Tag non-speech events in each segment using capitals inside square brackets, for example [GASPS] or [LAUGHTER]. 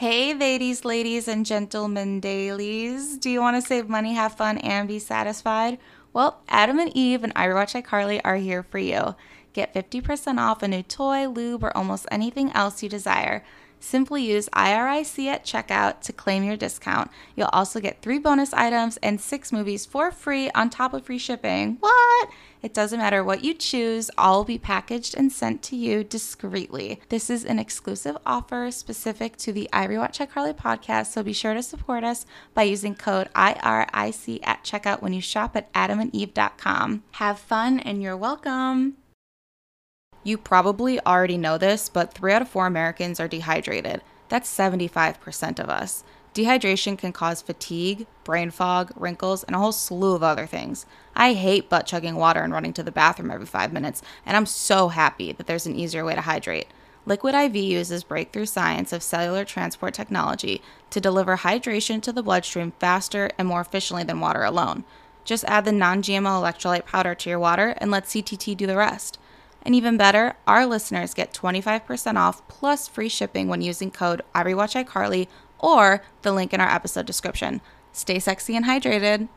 Hey, ladies, ladies, and gentlemen, dailies. Do you want to save money, have fun, and be satisfied? Well, Adam and Eve and I iCarly are here for you. Get 50% off a new toy, lube, or almost anything else you desire. Simply use IRIC at checkout to claim your discount. You'll also get three bonus items and six movies for free on top of free shipping. What? It doesn't matter what you choose, all will be packaged and sent to you discreetly. This is an exclusive offer specific to the I Rewatch iCarly podcast, so be sure to support us by using code IRIC at checkout when you shop at adamandeve.com. Have fun and you're welcome. You probably already know this, but three out of four Americans are dehydrated. That's 75% of us. Dehydration can cause fatigue, brain fog, wrinkles, and a whole slew of other things. I hate butt chugging water and running to the bathroom every five minutes, and I'm so happy that there's an easier way to hydrate. Liquid IV uses breakthrough science of cellular transport technology to deliver hydration to the bloodstream faster and more efficiently than water alone. Just add the non GMO electrolyte powder to your water and let CTT do the rest. And even better, our listeners get 25% off plus free shipping when using code iRewatchICarly or the link in our episode description. Stay sexy and hydrated.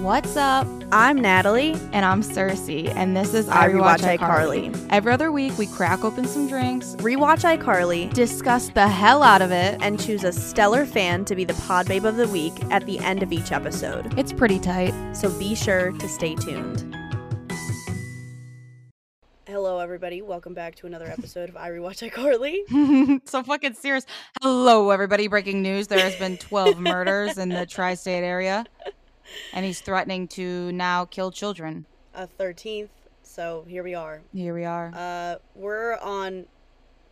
What's up? I'm Natalie. And I'm Circe, and this is I I Rewatch Rewatch iCarly. iCarly. Every other week, we crack open some drinks, Rewatch iCarly discuss the hell out of it, and and choose a stellar fan to be the pod babe of the week at the end of each episode. it's pretty tight. So be sure to stay tuned. Hello, everybody. Welcome back to another episode of I Rewatch iCarly. [LAUGHS] so fucking serious. Hello, everybody. Breaking news: There has been 12 [LAUGHS] murders in the tri-state area, and he's threatening to now kill children. A 13th. So here we are. Here we are. Uh, we're on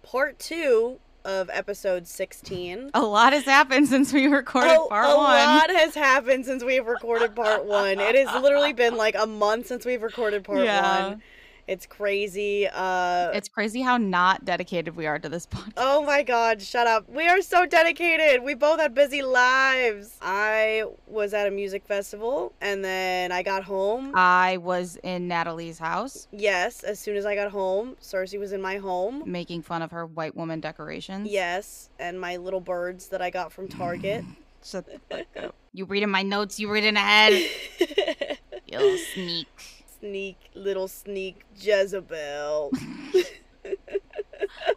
part two of episode 16. a lot has happened since we recorded Oh, part a one. A lot has happened since we've recorded part one. It has literally been like a month since we've recorded part [LAUGHS] Yeah. one. It's crazy. Uh, It's crazy how not dedicated we are to this [LAUGHS] podcast. oh my god, shut up. We are so dedicated. We both had busy lives. I was at a music festival and then I got home. I was in Natalie's house yes, as soon as I got home, Circe was in my home. making fun of her white woman decorations. Yes, and my little birds that I got from Target. [LAUGHS] Shut the fuck up. You reading my notes, you reading ahead. [LAUGHS] You little sneak. Sneak, little sneak Jezebel. [LAUGHS]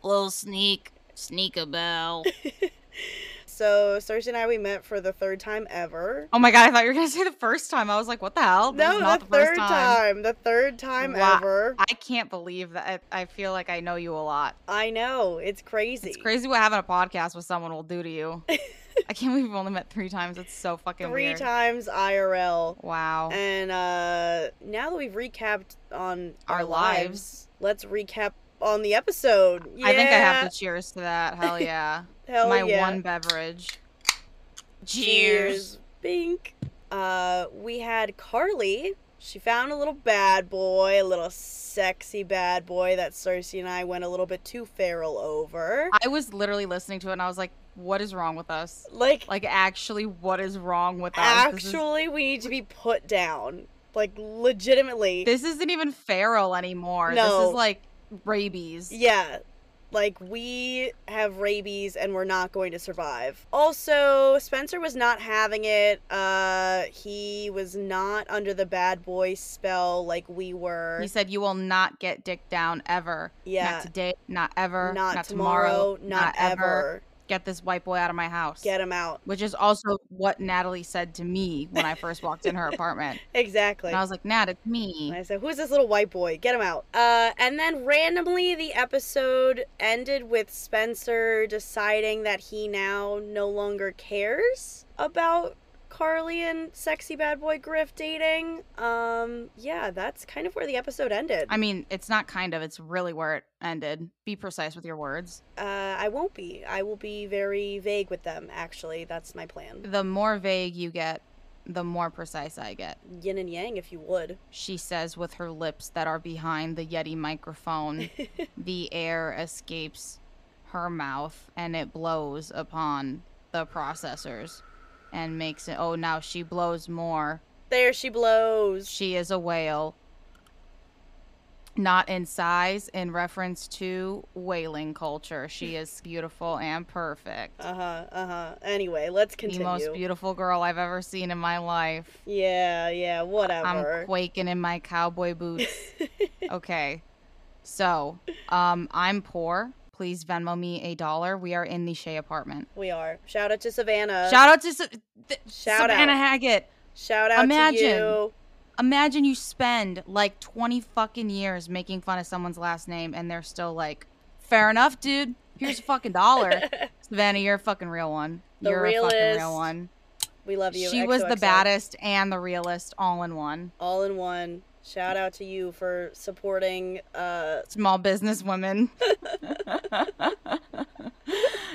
Little sneak. Sneak a. [LAUGHS] So Circe and I we met for the third time ever. Oh my god, I thought you were gonna say the first time. I was like, what the hell? This no, not the, the, first third time. time. The third time Wow. ever. I can't believe that. I, I feel like I know you a lot. I know. It's crazy. It's crazy what having a podcast with someone will do to you. [LAUGHS] I can't believe we've only met three times. It's so fucking Three weird. times IRL. Wow. And uh now that we've recapped on Our our, lives. lives, let's recap on the episode. I think I have Yeah. to cheers to that. Hell [LAUGHS] yeah. Hell My yeah. one beverage. Cheers. Bink. Uh, we had Carly. She found a little bad boy, a little sexy bad boy that Circe and I went a little bit too feral over. I was literally listening to it and I was like, what is wrong with us? Like, Like, actually, what is wrong with us? This is- actually, we need to be put down. Like, legitimately. This, isn't even feral anymore. No. This is like rabies. yeah. Like, we have rabies and we're not going to survive. Also, Spencer was not having it. Uh, he was not under the bad boy spell like we were. He said, "You will not get dick down ever. Yeah. Not today. Not ever. not, tomorrow. tomorrow, not, ever. Get this white boy out of my house." Get him out. Which is also what Natalie said to me when I first walked in her [LAUGHS] apartment. Exactly. And I was like, Nat, it's And me. I said, "Who's this little white boy? Get him out!" Uh, and then randomly, the episode ended with Spencer deciding that he now no longer cares about Carly and sexy bad boy Griff dating. Um, yeah, that's kind of where the episode ended. I mean, it's not kind of, it's really where it ended. Be precise with your words. uh, I won't be. I will be very vague with them. Actually, that's my plan. The more vague you get, the more precise I get. Yin and yang, if you would. She says with her lips that are behind the Yeti microphone, [LAUGHS] the air escapes her mouth and it blows upon the processors and makes it. Oh, now she blows more. There she blows. She is a whale. not in size, in reference to whaling culture. She [LAUGHS] is beautiful and perfect. Uh huh. Uh huh. Anyway, let's continue. The most beautiful girl I've ever seen in my life. yeah. Yeah. Whatever. I'm quaking in my cowboy boots. [LAUGHS] okay. So, um, I'm poor. Please Venmo me a dollar. We are in the Shay apartment. we are. Shout out to Savannah. Shout out to Sa- th- Shout Savannah out. Haggett. Shout out Imagine. to you. Imagine you spend like 20 fucking years making fun of someone's last name and they're still like, fair enough, dude. Here's a fucking dollar. [LAUGHS] Savannah, you're a fucking real one. The you're a fucking real one. We love you. She was the baddest and the realest all in one. All in one. Shout out to you for supporting. Uh, Small business women. [LAUGHS]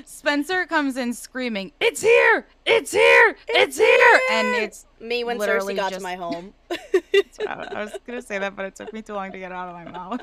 Spencer comes in screaming, It's here! It's here! It's here! And it's me when Circe got to my home. [LAUGHS] I was gonna say that, but it took me too long to get it out of my mouth.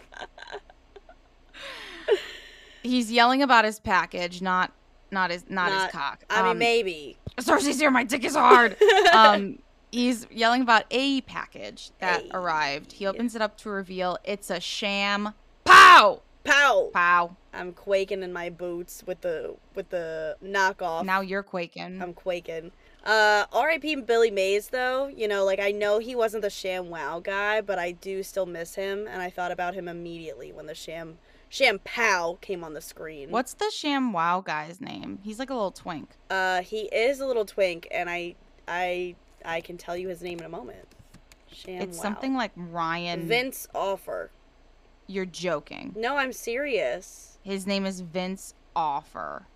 He's yelling about his package, not not his not, Not- his cock. I mean, Um, maybe. Circe's here, my dick is hard. [LAUGHS] um he's yelling about a package that A. arrived. He opens it up to reveal it's a sham. Pow! Pow! Pow. I'm quaking in my boots with the with the knockoff. Now you're quaking. I'm quaking. Uh, R.I.P. Billy Mays, though. You know, like I know he wasn't the Sham Wow guy, but I do still miss him, and I thought about him immediately when the Sham Sham Pow came on the screen. What's the sham wow guy's name? He's like a little twink. Uh, he is a little twink, and I, I, I can tell you his name in a moment. Sham it's Wow. something like Ryan. Vince Offer. You're joking. No, I'm serious. His name is Vince Offer.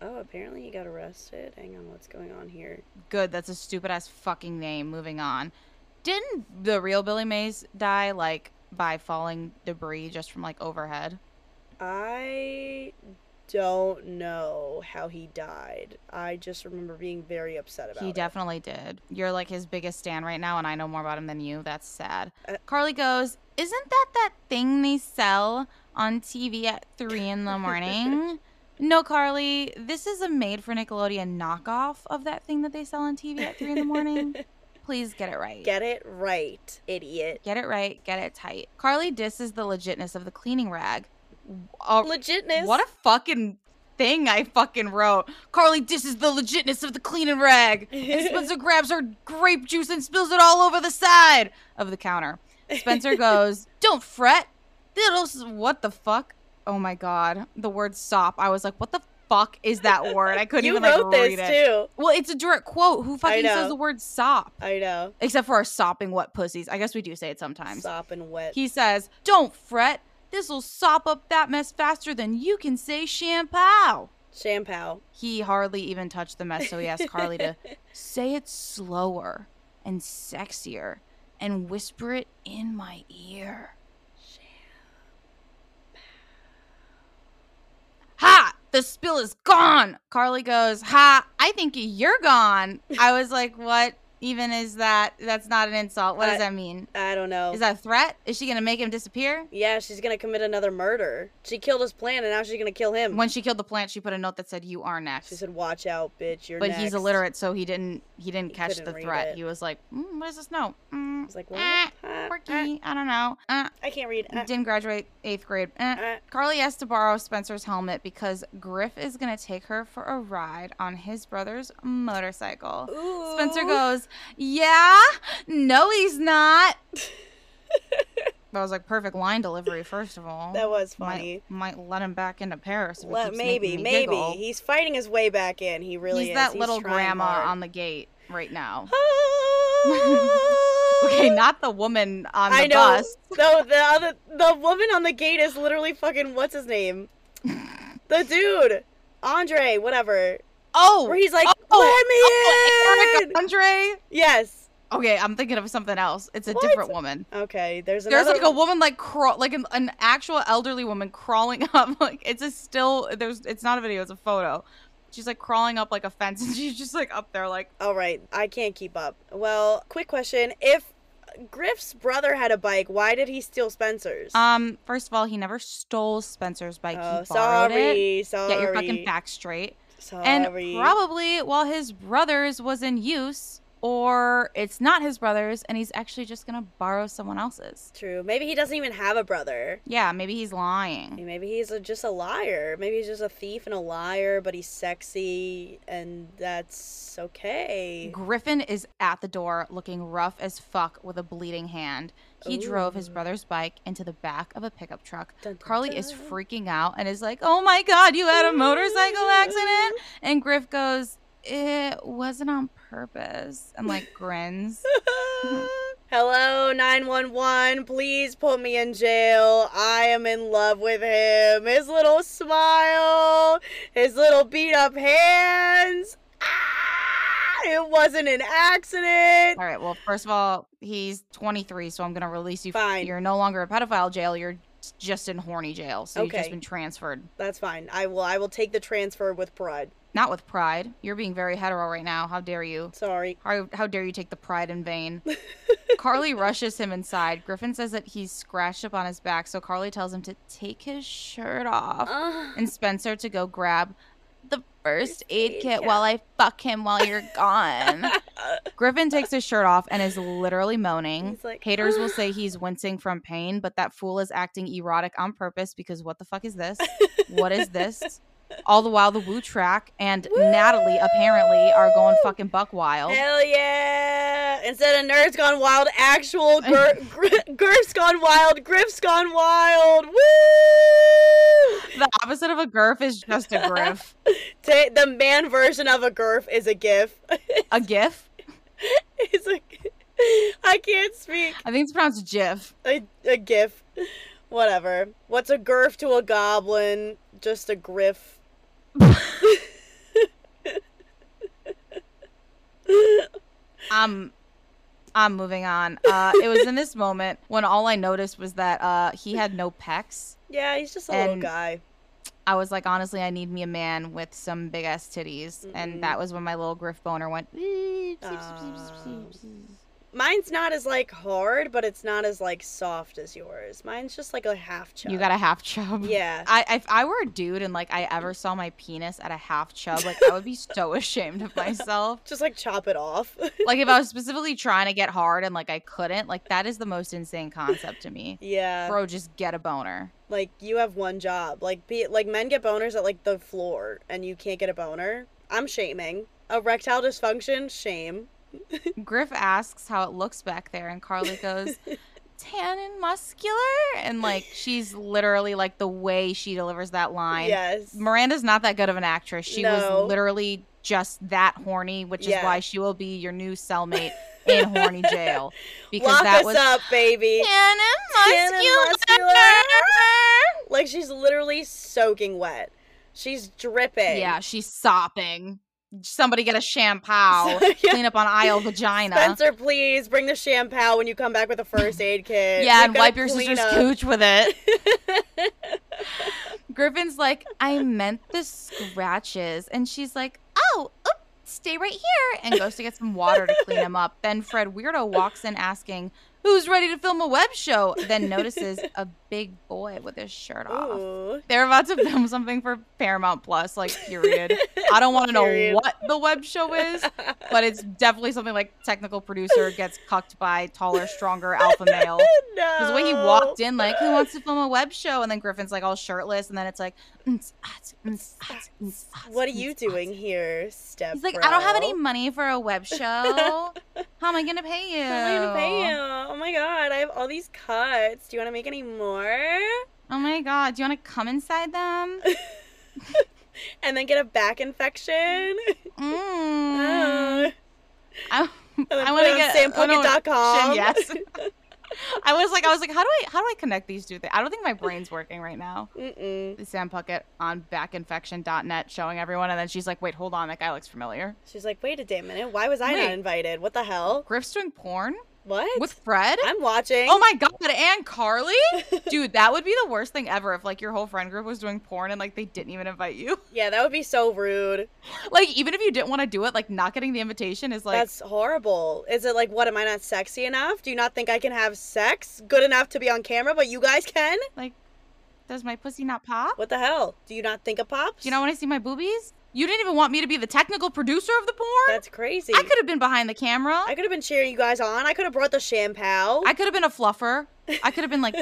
Oh, apparently he got arrested. Hang on, what's going on here? Good, that's a stupid ass fucking name. Moving on. Didn't the real Billy Mays die like by falling debris just from like overhead? I don't know how he died. I just remember being very upset about He it. He definitely did. You're like his biggest stan right now, and I know more about him than you. That's sad. Uh, Carly goes, Isn't that that thing they sell on TV at 3 in the morning? [LAUGHS] no, Carly, this is a made for Nickelodeon knockoff of that thing that they sell on TV at 3 in the morning. [LAUGHS] Please get it right. Get it right, idiot. Get it right, get it tight. Carly disses the legitness of the cleaning rag. Uh, Legitness. what a fucking thing I fucking wrote. Carly disses the legitness of the cleaning rag. And [LAUGHS] Spencer grabs her grape juice and spills it all over the side of the counter. Spencer [LAUGHS] goes, Don't fret. Little, what the fuck? Oh my god. The word sop. I was like, What the fuck is that [LAUGHS] word? I couldn't you even like wrote read this it. too. Well, it's a direct quote. Who fucking says the word sop? I know. Except for our sopping wet pussies. I guess we do say it sometimes. Sopping wet. He says, Don't fret. This'll sop up that mess faster than you can say Shampow. Shampow. He hardly even touched the mess, so he asked Carly to [LAUGHS] say it slower and sexier and whisper it in my ear. Shampow. Ha! The spill is gone! Carly goes, Ha! I think you're gone. I was like, What even is that? That's not an insult. What does that mean? I don't know. Is that a threat? Is she gonna make him disappear? yeah, she's gonna commit another murder. She killed his plant, and now she's gonna kill him. When she killed the plant, she put a note that said, "You are next." she said, "Watch out, bitch. You're but next." he's illiterate, so he didn't. He didn't He catch the threat. it. He was like, mm, "What is this note? Mm, I like, what? eh, Uh, quirky. I don't know. Uh, I can't read. Uh, didn't graduate eighth grade. Eh. Carly asked to borrow Spencer's helmet because Griff is gonna take her for a ride on his brother's motorcycle. Ooh. Spencer goes, "Yeah, no, he's not." [LAUGHS] That was like perfect line delivery. First of all, That was Might- funny. Might, let him back into Paris. Let, maybe, maybe giggle. he's fighting his way back in. He really is. he's is. that little grandma hard. on the gate right now. okay, [LAUGHS] [LAUGHS] Okay, not the woman on the I know. bus. No, the other the woman on the gate is literally fucking what's his name? the dude, Andre, whatever. Oh, Where he's like, oh, "Let me oh, in!" Andre. Yes. Okay, I'm thinking of something else. It's a What? different woman. Okay. There's There's another. like a woman like crawl, like an, an actual elderly woman crawling [LAUGHS] up. Like it's a still. There's. It's not a video. It's a photo. She's like crawling up like a fence, [LAUGHS] and she's just like up there, like All right, I can't keep up. Well, quick question: If Griff's brother had a bike, why did he steal Spencer's? um. First of all, he never stole Spencer's bike. oh, he borrowed sorry, it. sorry. Get your fucking facts straight. And probably while his brother's was in use or it's not his brother's and he's actually just gonna borrow someone else's. True. Maybe he doesn't even have a brother. Yeah, maybe he's lying. Maybe he's a, just a liar. Maybe he's just a thief and a liar, but he's sexy, and that's okay. Griffin is at the door looking rough as fuck with a bleeding hand. He drove his brother's bike into the back of a pickup truck. Dun, dun, Carly is freaking out and is like, Oh my god, you had a motorcycle accident? [LAUGHS] And Griff goes, It wasn't on purpose. And like grins. [LAUGHS] Hello, 911. Please put me in jail. I am in love with him. His little smile, his little beat up hands. Ah, it wasn't an accident. All right, well, first of all, he's 23, so I'm going to release you. Fine. You're no longer a pedophile jail. You're just in horny jail. So you've just been transferred. That's fine. I will I will take the transfer with pride. Not with pride. You're being very hetero right now. How dare you? Sorry. How, how dare you take the pride in vain? [LAUGHS] Carly rushes him inside. Griffin says that he's scratched up on his back, so Carly tells him to take his shirt off Ugh. and Spencer to go grab first aid kit kit. while I fuck him while you're gone. [LAUGHS] Griffin takes his shirt off and is literally moaning. Like, Haters will say [GASPS] he's wincing from pain, but that fool is acting erotic on purpose because what the fuck is this? [LAUGHS] What is this? All the while, the Woo track and Natalie apparently are going fucking buck wild. Hell yeah! Instead of Nerds Gone Wild, actual Gr- [LAUGHS] Griff's Gone Wild, Griff's Gone Wild! Woo! The opposite of a girth is just a griff. [LAUGHS] The man version of a Gurf is a GIF. A gif? [LAUGHS] it's a. I can't speak. I think it's pronounced jiff. A, a GIF. Whatever. What's a Gurf to a goblin? Just a Griff. [LAUGHS] I'm I'm moving on. Uh, it was in this moment when all I noticed was that uh, he had no pecs. Yeah, he's just a little guy. I was like, honestly, I need me a man with some big ass titties, Mm-mm. and that was when my little griff boner went. Mine's not as like hard, but it's not as like soft as yours. Mine's just like a half chub. You got a half chub. Yeah. I if I were a dude and like I ever saw my penis at a half chub, like I would be so [LAUGHS] ashamed of myself. Just like chop it off. [LAUGHS] Like if I was specifically trying to get hard and like I couldn't, like that is the most insane concept to me. yeah. Bro, just get a boner. Like you have one job. Like be like men get boners at like the floor and you can't get a boner. I'm shaming. Erectile dysfunction, shame. Griff asks how it looks back there, and Carly goes, [LAUGHS] tan and muscular. And like, she's literally like the way she delivers that line. Yes. Miranda's not that good of an actress. She No. was literally just that horny, which Yeah. is why she will be your new cellmate [LAUGHS] in horny jail. Because Lock that was up, baby. tan Tan and and muscular. muscular. Like she's literally soaking wet. She's dripping. Yeah, she's sopping. Somebody get a Shampow. [LAUGHS] Yeah. Clean up on aisle vagina. Spencer, please bring the Shampow when you come back with a first aid kit. Yeah, We've and wipe your sister's up. cooch with it. [LAUGHS] Griffin's like, I meant the scratches. And she's like, oh, oop, stay right here. And goes to get some water to clean him up. Then Fred Weirdo walks in asking, who's ready to film a web show? Then notices a big boy with his shirt off. Ooh. They're about to film something for Paramount Plus, like, [LAUGHS] period. I don't want to know what the web show is, but it's definitely something like technical producer gets cucked by taller, stronger alpha [LAUGHS] male. no. Because the way he walked in, like, who wants to film a web show? And then Griffin's like all shirtless, and then it's like, "Mm, ah, tsk, mm, ah, tsk, mm, ah, What are you doing here, step? He's like, I don't have any money for a web [LAUGHS] show. How am I gonna pay you? How am I gonna pay you? Oh my god, I have all these cuts. Do you want to make any more? Oh my god, do you want to come inside them? [LAUGHS] And then get a back infection? Mm. Uh, I, I want to get oh, sampuckett.com. Yes. [LAUGHS] I was like, I was like, how do I, how do I connect these two things? I don't think my brain's working right now. Mm-mm. Sam Puckett on backinfection.net showing everyone, and then she's like, wait, hold on, that guy looks familiar. She's like, wait a damn minute. Why was I Wait. not invited? What the hell? Griff's doing porn What? with Fred. I'm watching. Oh my god, and Carly? [LAUGHS] Dude, that would be the worst thing ever if like your whole friend group was doing porn and like they didn't even invite you. [LAUGHS] Yeah, that would be so rude. Like even if you didn't want to do it, like not getting the invitation is like That's horrible. Is it like, what, am I not sexy enough? Do you not think I can have sex good enough to be on camera, but you guys can? like Does my pussy not pop? What the hell? Do you not think of pops? Do you not want to see my boobies? You didn't even want me to be the technical producer of the porn? That's crazy. I could have been behind the camera. I could have been cheering you guys on. I could have brought the Shampow. I could have been a fluffer. I could have been like,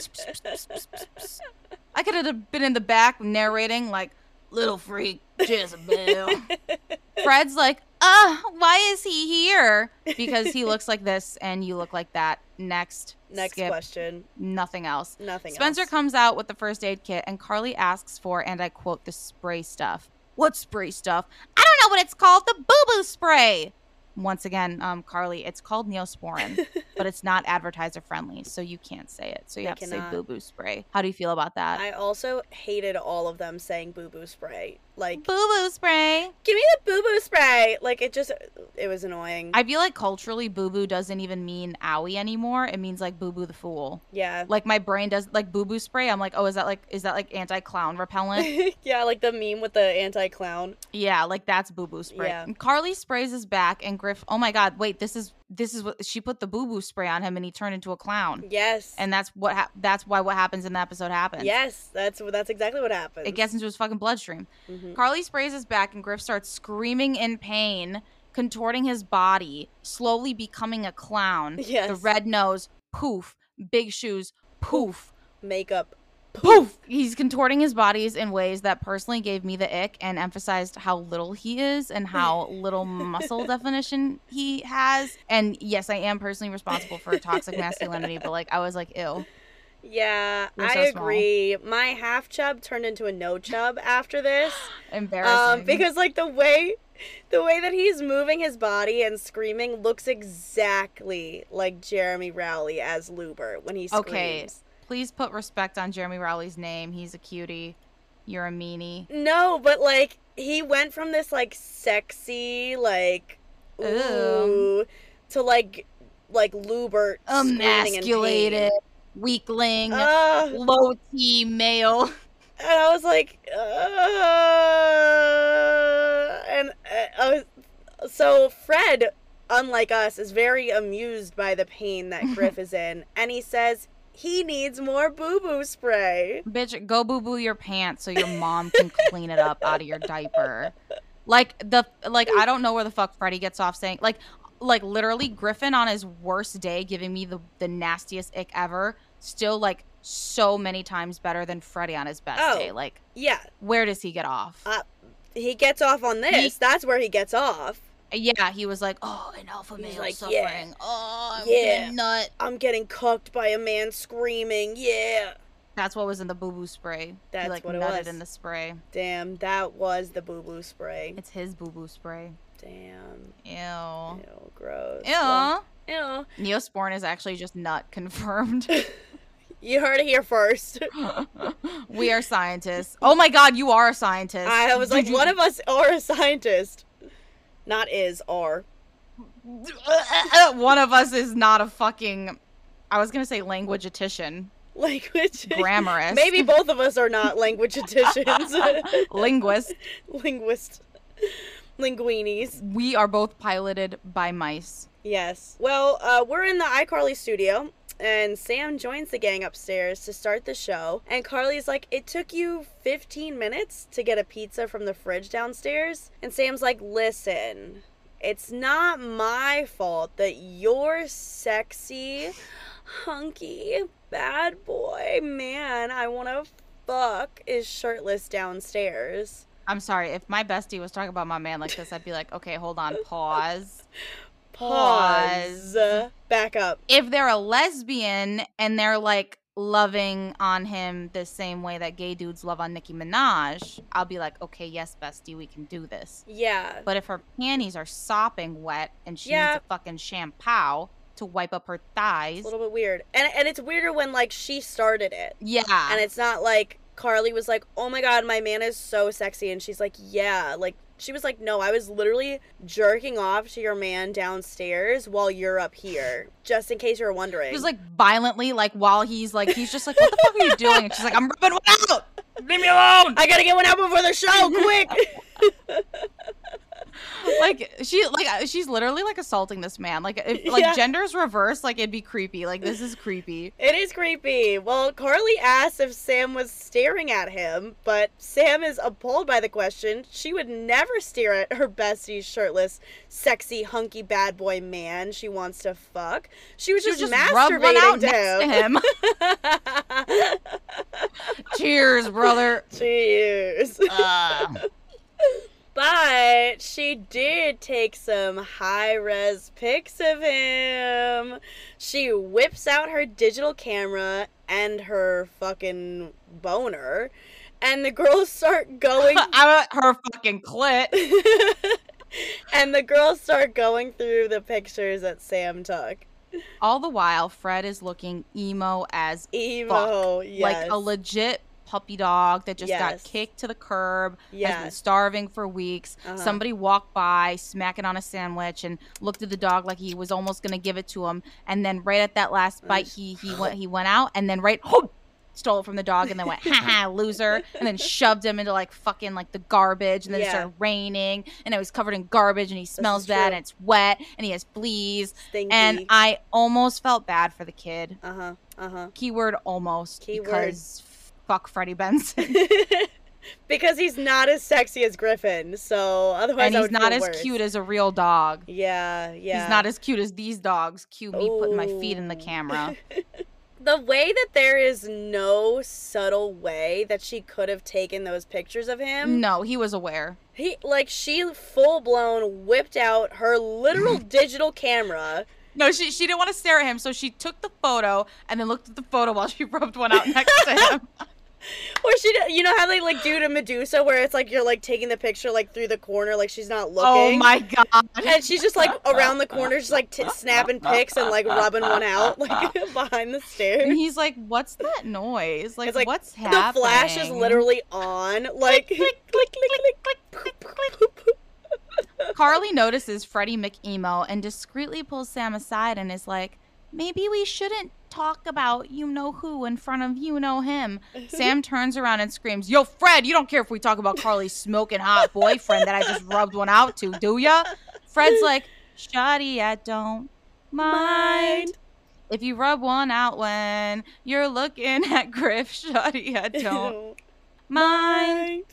I could have been in the back narrating like, little freak Jezebel. [LAUGHS] Fred's like, uh, why is he here? Because he looks like this and you look like that. Next. Next skip. question. Nothing else. Nothing Spencer else. comes out with the first aid kit and Carly asks for, and I quote, the spray stuff. What spray stuff? I don't know what it's called. The boo boo spray. Once again, um, Carly, it's called Neosporin, [LAUGHS] but it's not advertiser friendly, so you can't say it. So you I have to say boo boo spray. How do you feel about that? I also hated all of them saying boo boo spray. Like, boo boo spray. give me the boo boo spray. Like, it just, it was annoying. I feel like culturally, boo boo doesn't even mean owie anymore. It means like boo boo the fool. yeah. Like my brain does like boo boo spray. I'm like, oh, is that like is that like anti clown repellent? [LAUGHS] yeah, like the meme with the anti clown. Yeah, like that's boo boo spray. Yeah. And Carly sprays his back, and Griff. Oh my god! Wait, this is this is what she put the boo boo spray on him, and he turned into a clown. Yes. And that's what hap that's why what happens in the episode happens. yes, that's that's exactly what happened. it gets into his fucking bloodstream. Mhm. Carly sprays his back, and Griff starts screaming in pain, contorting his body, slowly becoming a clown. [LAUGHS] Yes. The red nose, poof. Big shoes, poof. makeup. Poof he's contorting his bodies in ways that personally gave me the ick and emphasized how little he is and how [LAUGHS] little muscle definition he has and yes i am personally responsible for toxic masculinity but like i was like ew Yeah, You're I so small. agree. My half chub turned into a no chub after this. [GASPS] embarrassing Um, because like the way the way that he's moving his body and screaming looks exactly like Jeremy Rowley as Lewbert when he screams. okay please put respect on jeremy rowley's name. He's a cutie. You're a meanie. No, but like he went from this like sexy like Ew. ooh to like like Lewbert emasculated weakling Ugh. low t male. [LAUGHS] And I was like, uh, and uh, I was, so Fred, unlike us, is very amused by the pain that [LAUGHS] Griff is in, and he says he needs more boo boo spray. Bitch, go boo boo your pants so your mom can clean it up out of your diaper. Like the like I don't know where the fuck Freddie gets off saying like like literally Griffin on his worst day giving me the the nastiest ick ever. Still like so many times better than Freddie on his best Oh. day. Like Yeah, where does he get off? uh, he gets off on this. He- That's where he gets off. Yeah, he was like, "Oh, an alpha male like, suffering. yeah. Oh, I'm Yeah. getting nut." I'm getting cucked by a man screaming. Yeah. That's what was in the boo boo spray. That's he like what it was. in the spray. Damn, that was the boo boo spray. It's his boo boo spray. Damn. Ew. Ew, gross. Ew. Well, ew. Neosporin is actually just nut confirmed. [LAUGHS] You heard it here first. [LAUGHS] we are scientists. Oh my god, you are a scientist. I was like, one of us are a scientist. Not is, are. one of us is not a fucking. I was gonna say languageatician, Language. grammarist, Maybe both of us are not language additions. [LAUGHS] linguist. Linguist. Linguinis. We are both piloted by mice. Yes. Well, uh, we're in the iCarly studio, and Sam joins the gang upstairs to start the show. And Carly's like, It took you 15 minutes to get a pizza from the fridge downstairs? And Sam's like, Listen, it's not my fault that your sexy, hunky, bad boy man I want to fuck is shirtless downstairs. I'm sorry if my bestie was talking about my man like this. I'd be like, okay, hold on, pause. [LAUGHS] Pause. Back up. If they're a lesbian and they're like loving on him the same way that gay dudes love on Nicki Minaj, I'll be like, okay, yes, bestie, we can do this. Yeah. But if her panties are sopping wet and she Yeah. needs a fucking Shampow to wipe up her thighs, It's a little bit weird. And and it's weirder when like she started it. yeah, And it's not like Carly was like, "Oh my god, my man is so sexy." And she's like, "Yeah." Like she was like, "No, I was literally jerking off to your man downstairs while you're up here." Just in case you were wondering. It was like violently, like while he's like, he's just like, what the fuck are you doing? And she's like, I'm rubbing one out. Leave me alone. I got to get one out before the show, quick. [LAUGHS] like she like uh, she's literally like assaulting this man. Like if [LAUGHS] like Yeah. gender's reversed, like it'd be creepy. Like this is creepy. [LAUGHS] It is creepy. Well, Carly asks if Sam was staring at him, but Sam is appalled by the question. She would never stare at her bestie's shirtless, sexy, hunky bad boy man she wants to fuck. She was She just, just masturbating out to next to him. [LAUGHS] Cheers, brother. Cheers. Uh, But she did take some high res pics of him. She whips out her digital camera and her fucking boner, and the girls start going. [LAUGHS] I her fucking clit. [LAUGHS] and the girls start going through the pictures that Sam took. All the while, Fred is looking emo as Emo, yes. like a legit puppy dog that just Yes. got kicked to the curb, has been starving for weeks. Uh-huh. Somebody walked by, smacking on a sandwich, and looked at the dog like he was almost gonna give it to him. And then right at that last bite, he he went he went out, and then right. Stole it from the dog and then went, ha ha, [LAUGHS] loser, and then shoved him into like fucking like the garbage, and then it started raining, and it was covered in garbage, and he smells bad, true. and it's wet, and he has fleas, Stinky. and I almost felt bad for the kid. uh huh. Uh huh. Keyword almost Keyword. because fuck Freddie Benson. [LAUGHS] because he's not as sexy as Griffin, so otherwise and he's not as worse. cute as a real dog. Yeah, yeah. He's not as cute as these dogs. Cue me putting my feet in the camera. [LAUGHS] the way that there is no subtle way that she could have taken those pictures of him. no, he was aware. He like she full blown whipped out her literal [LAUGHS] digital camera. No, she she didn't want to stare at him, so she took the photo and then looked at the photo while she rubbed one out next to him. [LAUGHS] Or she, you know how they like do to Medusa, where it's like you're like taking the picture like through the corner, like she's not oh looking. oh my god! And she's just like around the corner, just like t- snapping pics and like rubbing one out, like [LAUGHS] behind the stairs. And he's like, "What's that noise? Like, like what's happening?" the flash is literally on, like [LAUGHS] click, click, click, click, click. Carly notices Freddie McEmo and discreetly pulls Sam aside and is like, maybe we shouldn't talk about you know who in front of you know him. [LAUGHS] Sam turns around and screams, Yo, Fred, you don't care if we talk about Carly's smoking hot boyfriend that I just rubbed one out to, do ya? Fred's like, Shoddy, I don't mind. If you rub one out when you're looking at Griff, Shoddy, I [LAUGHS] don't mind.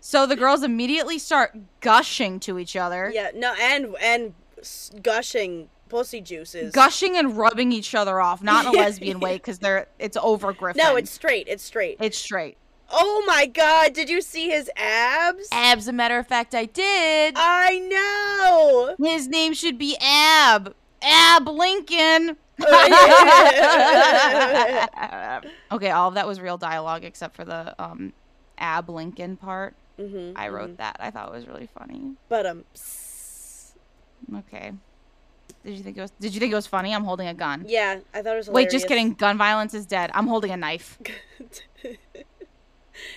So the [LAUGHS] girls immediately start gushing to each other. Yeah, no, and and gushing pussy juices. gushing and rubbing each other off, not in a lesbian way [LAUGHS] because they're it's over Griffin. no, it's straight. It's straight. it's straight. Oh my god, did you see his abs? Abs, a matter of fact, I did. I know. His name should be Ab. Ab Lincoln. [LAUGHS] okay, all of that was real dialogue except for the um Ab Lincoln part. hmm I wrote that. I thought it was really funny. But um, Okay. Did you think it was Did you think it was funny? I'm holding a gun. yeah, I thought it was. Wait, just hilarious. kidding. Gun violence is dead. I'm holding a knife. [LAUGHS]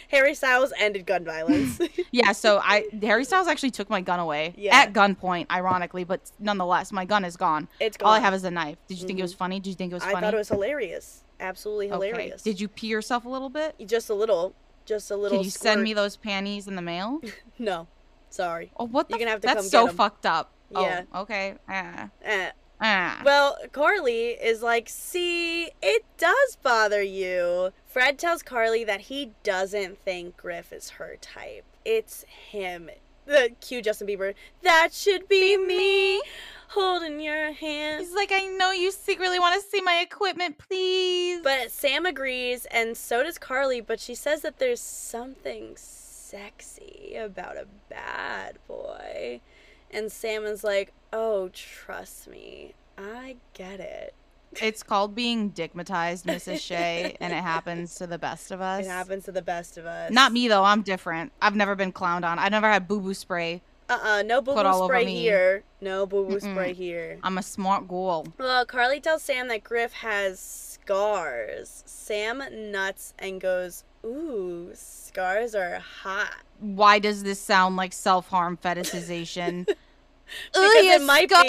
Harry Styles ended gun violence. [LAUGHS] Yeah, so I Harry Styles actually took my gun away Yeah. at gunpoint, ironically, but nonetheless, my gun is gone. it's gone. All I have is a knife. Did you think it was mm-hmm. funny? Did you think it was I funny? thought it was hilarious. Absolutely hilarious. okay. hilarious. Did you pee yourself a little bit? Just a little. Just a little. Can you send me those panties in the mail? [LAUGHS] No, sorry. Oh, what the? You're gonna have to That's come so get 'em. fucked up. Yeah. Oh, okay. Eh. Ah. Well, Carly is like, see, it does bother you. Fred tells Carly that he doesn't think Griff is her type. It's him. The cue Justin Bieber. That should be me holding your hand. He's like, I know you secretly want to see my equipment, please. But Sam agrees, and so does Carly, but she says that there's something sexy about a bad boy. And Sam is like, oh, trust me, I get it. [LAUGHS] it's called being digmatized, Mrs. Shay, and it happens to the best of us. It happens to the best of us. Not me though. I'm different. I've never been clowned on. I've never had boo boo spray. Uh uh no boo boo spray here. No boo boo spray here. I'm a smart girl. Well, Carly tells Sam that Griff has scars. Sam nuts and goes, Ooh, scars are hot. Why does this sound like self harm fetishization? [LAUGHS] Because Ooh, it might be. Oh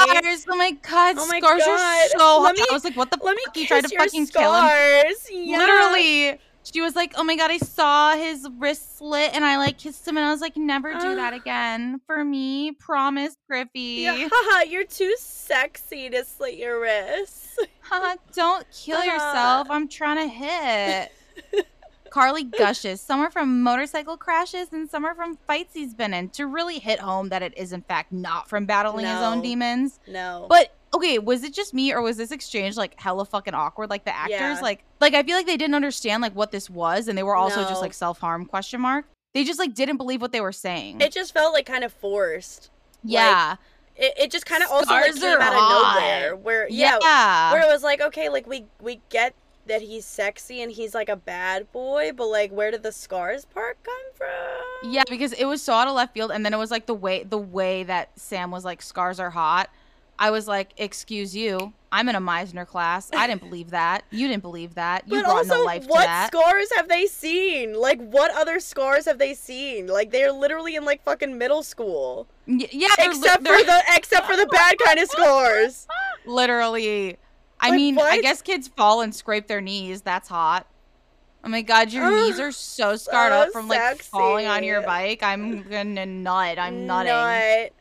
my god, Oh my scars God. are so hot. Me- I was like, what the Let fuck? You kiss tried to fucking kill him. Yeah. Literally. She was like, "Oh my god, I saw his wrist slit, and I like kissed him, and I was like, never do that Ah. again for me, promise, Griffey. Yeah, haha, you're too sexy to slit your wrists. Haha, Don't kill Uh-huh. [LAUGHS] yourself. I'm trying to hit." [LAUGHS] Carly gushes. Some are from motorcycle crashes, and some are from fights he's been in. To really hit home that it is in fact not from battling his own demons. No. But okay, was it just me or was this exchange like hella fucking awkward? Like the actors, Yeah. like like I feel like they didn't understand like what this was, and they were also just like self harm question mark. They just like didn't believe what they were saying. it just felt like kind of forced. yeah, It, it just kind of also like came out of nowhere. Where yeah, yeah, where it was like okay, like we we get that he's sexy and he's like a bad boy, but like where did the scars part come from? yeah, because it was so out of left field, and then it was like the way the way that Sam was like scars are hot. I was like, excuse you, I'm in a Meisner class. I didn't believe that. You didn't believe that. You but brought also, no life to what that. scars have they seen? Like, what other scars have they seen? Like, they're literally in like fucking middle school, Y- yeah, they're except they're- for the except for the bad kind of scars. [LAUGHS] Literally. I mean, I guess kids fall and scrape their knees. That's hot. Oh my god, your knees are so scarred so up from like falling on your bike. I'm gonna nut. I'm nutting. Nut.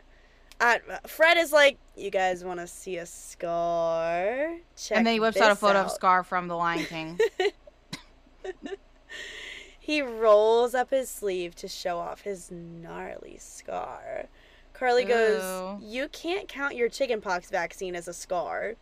Uh, Fred is like, you guys want to see a scar? Check and then he whips out a photo of. Scar from The Lion King. [LAUGHS] He rolls up his sleeve to show off his gnarly scar. Carly goes, You can't count your chickenpox vaccine as a scar.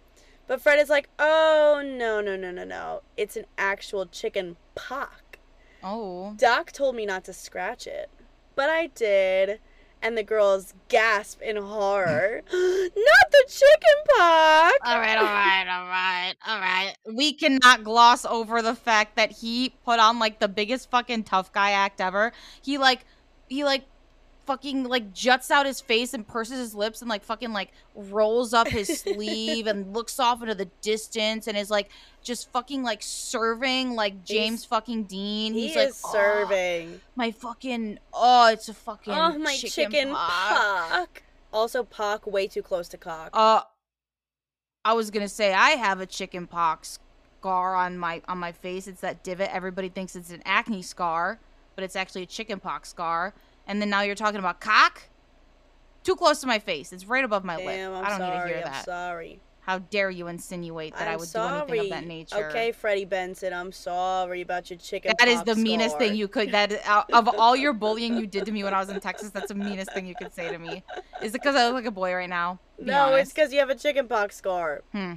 But Fred is like, Oh, no, no, no, no, no. It's an actual chicken pock. oh. Doc told me not to scratch it. But I did. And the girls gasp in horror. [LAUGHS] not the chicken pox! All right, all right, all right, all right. We cannot gloss over the fact that he put on like the biggest fucking tough guy act ever. He like, he like, fucking like juts out his face and purses his lips and like fucking like rolls up his [LAUGHS] sleeve and looks off into the distance and is like just fucking like serving like James fucking Dean. He He's like is "Oh, serving. my fucking oh, it's a fucking Oh, my chicken, pox." pock. Also, pock way too close to cock. Uh, I was gonna say I have a chicken pox scar on my on my face. It's that divot. Everybody thinks it's an acne scar, but it's actually a chicken pox scar. And then now you're talking about cock. Too close to my face. It's right above my Damn, lip. I'm I don't sorry. need to hear I'm that. sorry. How dare you insinuate that I I'm would sorry. do anything of that nature? Okay, Freddie Benson, I'm sorry about your chicken. That is the meanest thing you could. That out of all your bullying you did to me when I was in [LAUGHS] Texas, that's the meanest thing you could say to me. Is it because I look like a boy right now? Be No, it's because you have a chicken pox scar. Hmm.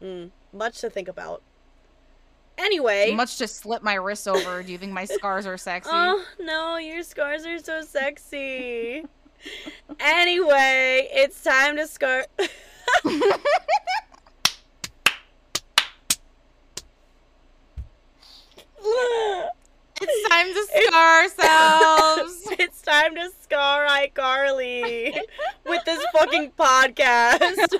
Mm, much to think about. Anyway. Much to slip my wrists over. Do you think my scars are sexy? Oh no, your scars are so sexy. anyway, it's time to scar. [LAUGHS] It's time to scar ourselves. [LAUGHS] it's time to scar iCarly with this fucking podcast.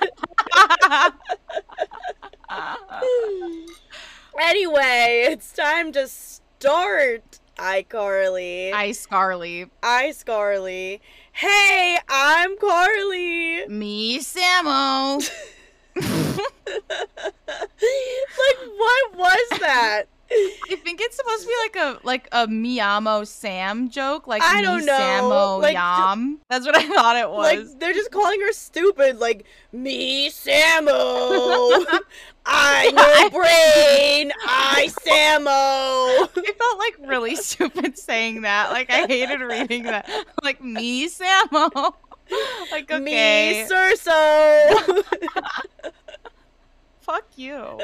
[LAUGHS] anyway, it's time to start iCarly. I Scarly. I Scarly. Hey, I'm Carly. Me Samo. [LAUGHS] like what was that? I think it's supposed to be like a like a Miyamo Sam joke, like I don't know, Samo like, Yam. That's what I thought it was. Like they're just calling her stupid. Like me, Samo. [LAUGHS] I [LAUGHS] no brain. I Samo. I felt like really stupid saying that. Like I hated reading that. Like me Samo. [LAUGHS] Like okay, Me, Cerso. [LAUGHS] fuck you.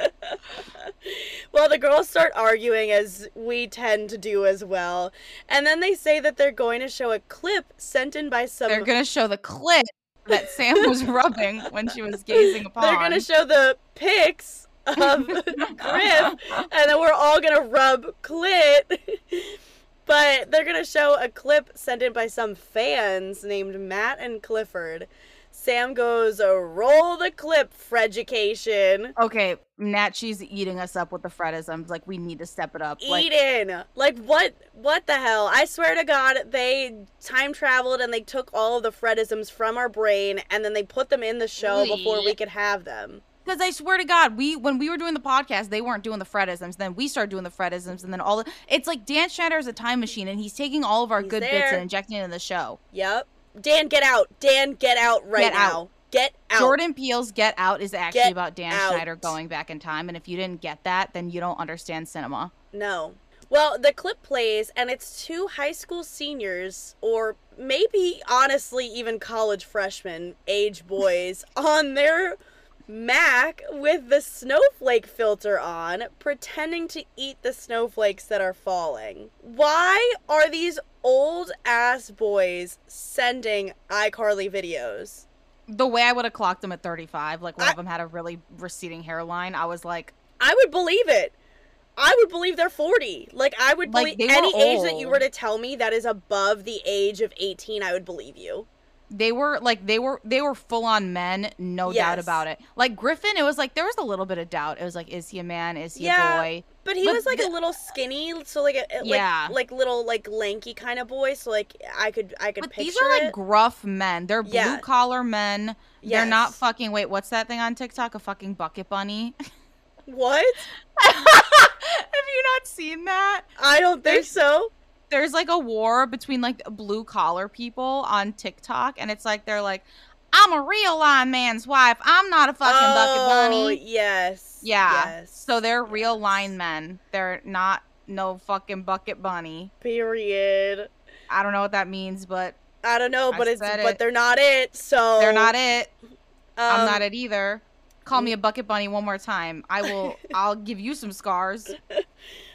well, the girls start arguing as we tend to do as well, and then they say that they're going to show a clip sent in by some. They're gonna show the clit that Sam was rubbing when she was gazing upon. [LAUGHS] They're gonna show the pics of [LAUGHS] Griff, and then we're all gonna rub clit. but they're gonna show a clip sent in by some fans named Matt and Clifford. Sam goes, "Roll the clip, Freducation." Okay, Nat, she's eating us up with the Fredisms. Like, we need to step it up. Like, Eden, like what? What the hell? I swear to God, they time traveled and they took all of the Fredisms from our brain, and then they put them in the show before we could have them. Because I swear to God, we when we were doing the podcast, they weren't doing the Fredisms. Then we started doing the Fredisms, and then all the. It's like Dan Schneider is a time machine, and he's taking all of our He's good bits and injecting it in the show. Yep. Dan, get out. Dan, get out right Get out. now. Get out. Jordan Peele's Get Out is actually Get about Dan out. Schneider going back in time, and if you didn't get that, then you don't understand cinema. No. Well, the clip plays, and it's two high school seniors, or maybe honestly even college freshmen, age boys, [LAUGHS] on their Mac with the snowflake filter on, pretending to eat the snowflakes that are falling. Why are these old ass boys sending iCarly videos? The way I would have clocked them at 35, like one I- of them had a really receding hairline, I was like, I would believe it. I would believe they're 40. Like, I would Like, believe any age that you were to tell me that is above the age of 18, I would believe you. they were like they were they were full on men, no doubt about it. Like Griffin, it was like there was a little bit of doubt. It was like, is he a man? Is he Yeah, a boy? But he But was like the- a little skinny, so like a like, Yeah. like little like lanky kind of boy. So like I could I could But these are like it. gruff men. They're blue Yeah. collar men. They're not fucking wait, what's that thing on TikTok? A fucking bucket bunny? what? [LAUGHS] Have you not seen that? I don't think There's- so. There's like a war between like blue collar people on TikTok, and it's like they're like, I'm a real line man's wife. I'm not a fucking bucket oh, bunny. yes. Yeah. Yes. So they're real yes. line men. They're not no fucking bucket bunny. Period. I don't know what that means, but I don't know, I but it's said but they're not it. So they're not it. I'm um, not it either. Call me a [LAUGHS] bucket bunny one more time. I will. I'll give you some scars. [LAUGHS]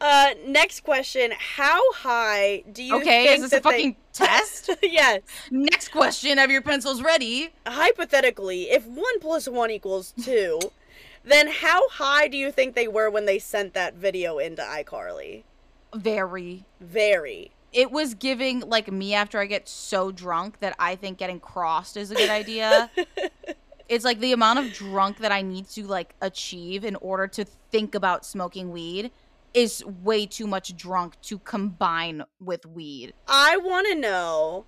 Uh, next question: How high do you Okay, is this a that they- fucking [LAUGHS] test? yes. Next question. Have your pencils ready? Hypothetically, if one plus one equals [LAUGHS] two, then how high do you think they were when they sent that video into iCarly? Very. Very. It was giving like me after I get so drunk that I think getting crossed is a good idea. [LAUGHS] it's like the amount of drunk that I need to like achieve in order to think about smoking weed is way too much drunk to combine with weed. I want to know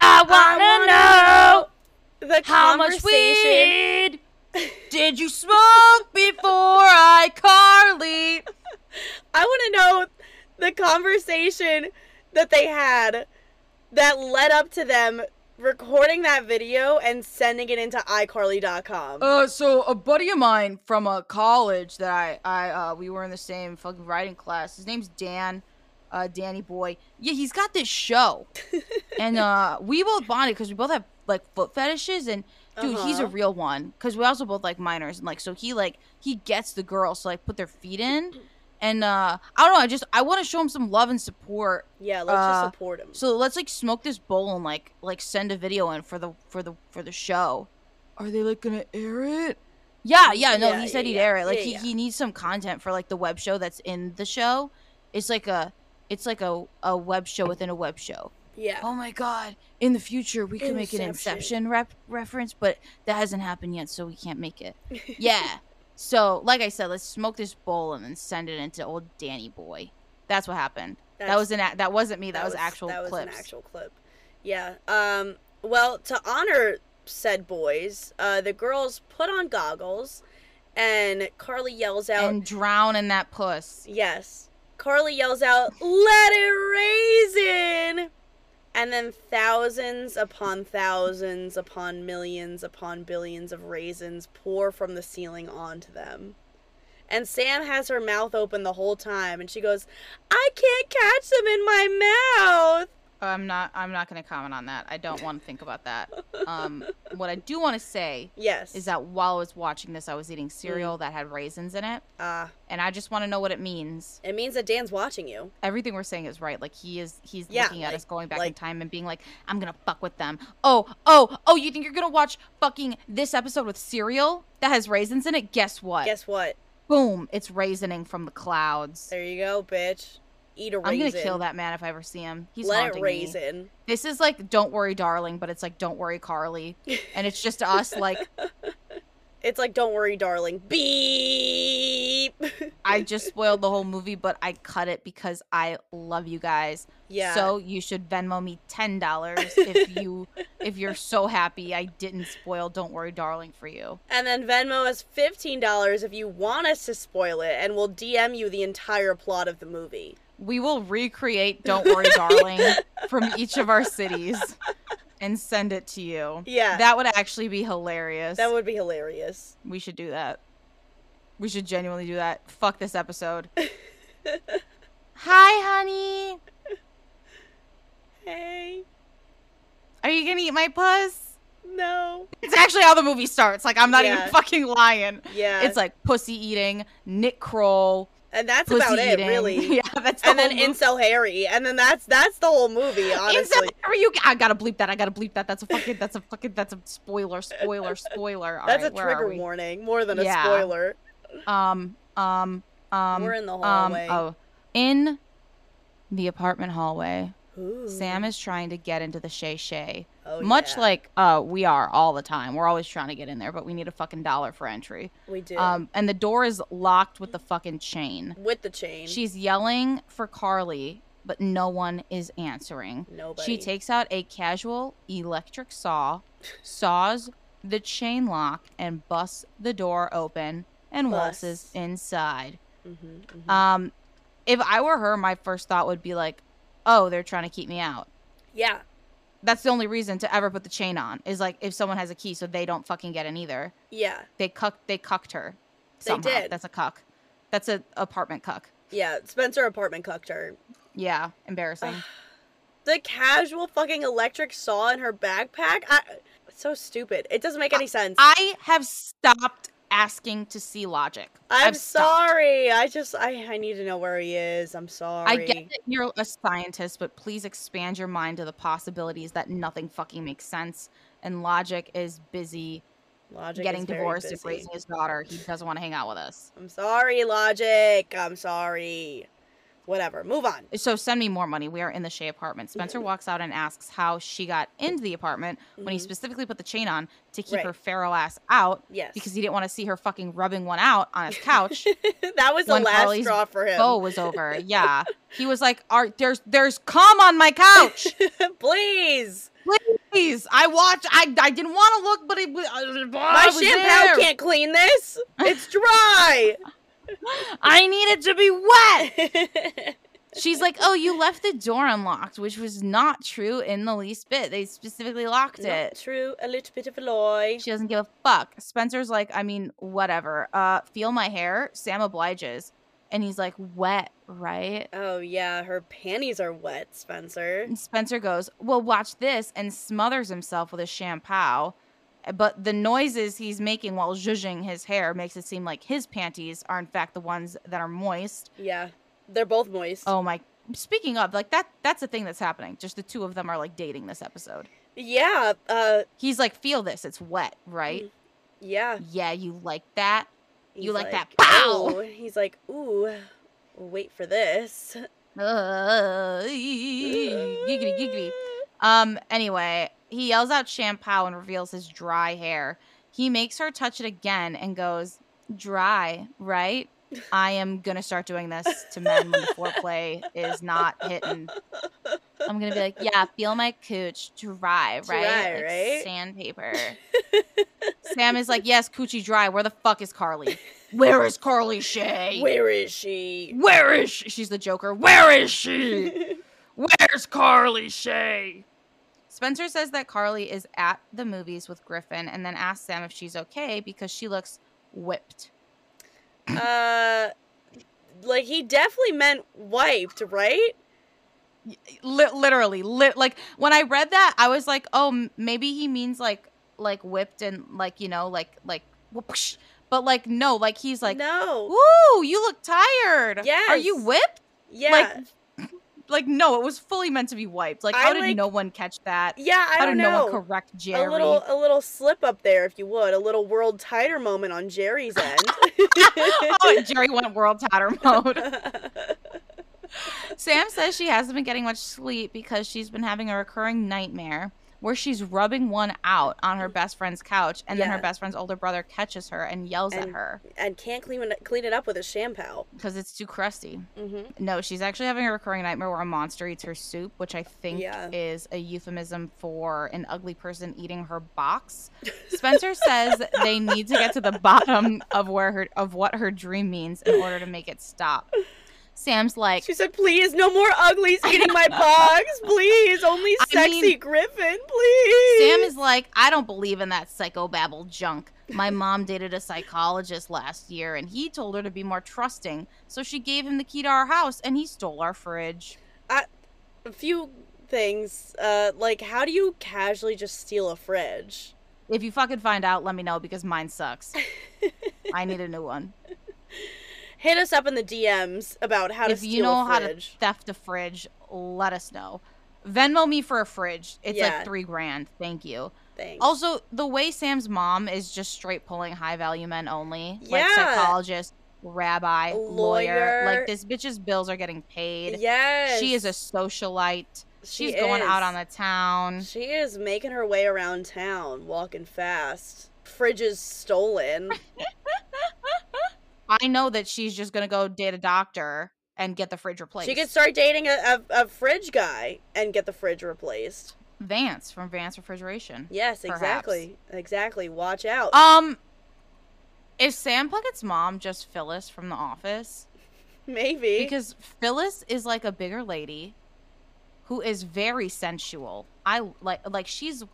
I I wanna know the how much weed did you smoke before iCarly? I [LAUGHS] want to know the conversation that they had that led up to them recording that video and sending it into iCarly.com. Uh, so a buddy of mine from a college that I, I, uh, we were in the same fucking writing class. His name's Dan, uh, Danny Boy. Yeah, he's got this show, [LAUGHS] and uh, we both bonded because we both have like foot fetishes, and dude, he's a Uh-huh. real one. Because we also both like minors, and like so he like he gets the girls to like put their feet in, and uh, I don't know. I just I want to show him some love and support. yeah, let's uh, just support him. So let's like smoke this bowl and like like send a video in for the for the for the show. Are they like gonna air it? Yeah, yeah, no, Yeah, he said yeah, he'd yeah. air it. Like Yeah, he, yeah. he needs some content for like the web show that's in the show. It's like a it's like a, a web show within a web show. yeah. Oh my god. In the future we could make an Inception. Inception rep- reference, but that hasn't happened yet, so we can't make it. [LAUGHS] Yeah. So like I said, let's smoke this bowl and then send it into old Danny boy. That's what happened. that was an a- that wasn't me. That, was, actual that was clips. an actual clip. Yeah. Um. Well, to honor said boys, uh, the girls put on goggles, and Carly yells out, and drown in that puss. "Yes." Carly yells out, "Let it raisin!" And then thousands upon thousands upon millions upon billions of raisins pour from the ceiling onto them. And Sam has her mouth open the whole time, and she goes, "I can't catch them in my mouth." I'm not. I'm not going to comment on that. I don't want to think about that. Um, [LAUGHS] what I do want to say Yes. is that while I was watching this, I was eating cereal that had raisins in it, Ah, and I just want to know what it means. it means that Dan's watching you. Everything we're saying is right. Like he is. He's Yeah, looking at like- us going back in time and being like, "I'm gonna fuck with them." Oh, oh, oh! You think you're gonna watch fucking this episode with cereal that has raisins in it? Guess what? Guess what? Boom! It's raisining from the clouds. There you go, bitch. Eat a I'm gonna kill that man if I ever see him. He's Let it haunting me. raisin. This is like "Don't Worry, Darling," but it's like "Don't Worry, Carly," [LAUGHS] and it's just us. Like [LAUGHS] It's like, don't worry, darling. Beep. [LAUGHS] I just spoiled the whole movie, but I cut it because I love you guys. yeah. So you should Venmo me ten dollars if you if you're so happy I didn't spoil Don't Worry Darling for you. And then Venmo is $15 if you want us to spoil it, and we'll DM you the entire plot of the movie. We will recreate Don't Worry [LAUGHS] Darling from each of our cities and send it to you. Yeah. That would actually be hilarious. That would be hilarious. we should do that. We should genuinely do that. Fuck this episode. [LAUGHS] Hi, honey. Hey. Are you gonna eat my puss? No. It's actually how the movie starts. Like I'm not Yeah. even fucking lying. Yeah. It's like pussy eating, Nick Kroll, and that's pussy about it, really. [LAUGHS] yeah, that's the and then movie. Incel Harry, and then that's that's the whole movie, honestly. Incel- are you? I gotta bleep that. I gotta bleep that. That's a fucking. That's a fucking. That's a spoiler. Spoiler. Spoiler. All that's right, a trigger warning, more than a Yeah. spoiler. Um. Um. Um. We're in the um, hallway. oh, in the apartment hallway, Ooh. Sam is trying to get into the Shay Shay. Oh, Much yeah. like uh we are all the time. We're always trying to get in there, but we need a fucking dollar for entry. we do Um, and the door is locked with the fucking chain. with the chain. She's yelling for Carly, but no one is answering. Nobody. She takes out a casual electric saw, saws the chain lock, and busts the door open and Busts. waltzes inside. Mhm, mhm. Um, if I were her, my first thought would be like, "Oh, they're trying to keep me out." yeah. That's the only reason to ever put the chain on is like if someone has a key, so they don't fucking get in either. Yeah. They cuck, they cucked her. They did. That's a cuck. That's a apartment cuck. Yeah. Spencer apartment cucked her. Yeah, embarrassing. [SIGHS] The casual fucking electric saw in her backpack. I, it's so stupid. It doesn't make any sense. I have stopped asking to see logic. I'm I've stopped. sorry. I just I I need to know where he is. I'm sorry. I get that you're a scientist, but please expand your mind to the possibilities that nothing fucking makes sense and logic is busy Logic getting divorced and raising his daughter. He doesn't want to hang out with us. I'm sorry, Logic. I'm sorry. Whatever. Move on. So send me more money. We are in the Shay apartment. Spencer walks out and asks how she got into the apartment when he Mhm. specifically put the chain on to keep Right. her feral ass out Yes. because he didn't want to see her fucking rubbing one out on his couch. [LAUGHS] that was the last Carly's straw for him. Bo was over. [LAUGHS] Yeah. He was like, "Are there's there's cum on my couch." [LAUGHS] Please. Please, I watched. I I didn't want to look, but it was. uh, My Shampow can't clean this. It's dry. I need it to be wet. [LAUGHS] She's like, "Oh, you left the door unlocked," which was not true in the least bit. They specifically locked Not it. true. A little bit of a lie. She doesn't give a fuck. Spencer's like, "I mean, whatever. Uh, feel my hair." Sam obliges, and he's like, "Wet, right?" Oh yeah, her panties are wet, Spencer. And Spencer goes, Well, watch this, and smothers himself with a Shampow. But the noises he's making while zhuzhing his hair makes it seem like his panties are, in fact, the ones that are moist. Yeah, they're both moist. Oh my. Speaking of, like, that that's the thing that's happening. Just the two of them are, like, dating this episode. Yeah. Uh. He's like, Feel this. It's wet, right? Yeah. Yeah, you like that? You like that? Pow! "Oh." He's like, ooh, wait for this. Uh, giggity, giggity. Um, anyway, he yells out Shampow and reveals his dry hair. He makes her touch it again and goes, Dry, right? I am gonna start doing this to men when the foreplay is not hitting. I'm gonna be like, Yeah, feel my cooch dry, right? Dry, Like right? Sandpaper. [LAUGHS] Sam is like, Yes, coochie dry. Where the fuck is Carly? Where is Carly Shay? Where is she? Where is she? She's the Joker. Where is she? [LAUGHS] Where's Carly Shay? Spencer says that Carly is at the movies with Griffin and then asks Sam if she's okay because she looks whipped. [CLEARS THROAT] uh, like he definitely meant wiped, right? Li- literally, li- like when I read that, I was like, oh, maybe he means like like whipped and like you know like like whoopsh. But like no, like he's like, no. woo, you look tired. Yeah. Are you whipped? Yeah. Like, like no, it was fully meant to be wiped. Like I, how did like- no one catch that? yeah. I How don't did know. no one correct Jerry? A little, a little slip up there, if you would. A little world titer moment on Jerry's end. [LAUGHS] [LAUGHS] oh, Jerry went world tatter mode. [LAUGHS] Sam says she hasn't been getting much sleep because she's been having a recurring nightmare. Where she's rubbing one out on her best friend's couch, and then her best friend's older brother catches her and yells at her and can't clean it, clean it up with a Shampow. because it's too crusty. Mm-hmm. No, she's actually having a recurring nightmare where a monster eats her soup, which I think Yeah. is a euphemism for an ugly person eating her box. Spencer [LAUGHS] says they need to get to the bottom of where her of what her dream means in order to make it stop. Sam's like, She said, "Please, no more uglies eating my box. Please, only [LAUGHS] I sexy mean- Griffin, please." Sam is like, I don't believe in that psychobabble junk. My [LAUGHS] mom dated a psychologist last year and he told her to be more trusting. So she gave him the key to our house and he stole our fridge. a few things. Uh, like, how do you casually just steal a fridge? If you fucking find out, let me know because mine sucks. [LAUGHS] I need a new one. Hit us up in the DMs about how to if steal you know a how to fridge. theft a fridge, let us know. Venmo me for a fridge. It's Yeah. like three grand. Thank you. Thanks. Also, the way Sam's mom is just straight pulling high value men only, like Yeah. psychologist, rabbi, lawyer. Lawyer. Like this bitch's bills are getting paid. yes, She is a socialite. She She's going out on the town. She is making her way around town, walking fast. Fridges stolen. [LAUGHS] I know that she's just gonna go date a doctor and get the fridge replaced. She could start dating a, a, a fridge guy and get the fridge replaced. Vance from Vance Refrigeration. Yes, Perhaps. exactly. Exactly. Watch out. Um, is Sam Puckett's mom just Phyllis from The Office? [LAUGHS] Maybe. Because Phyllis is like a bigger lady who is very sensual. I like like she's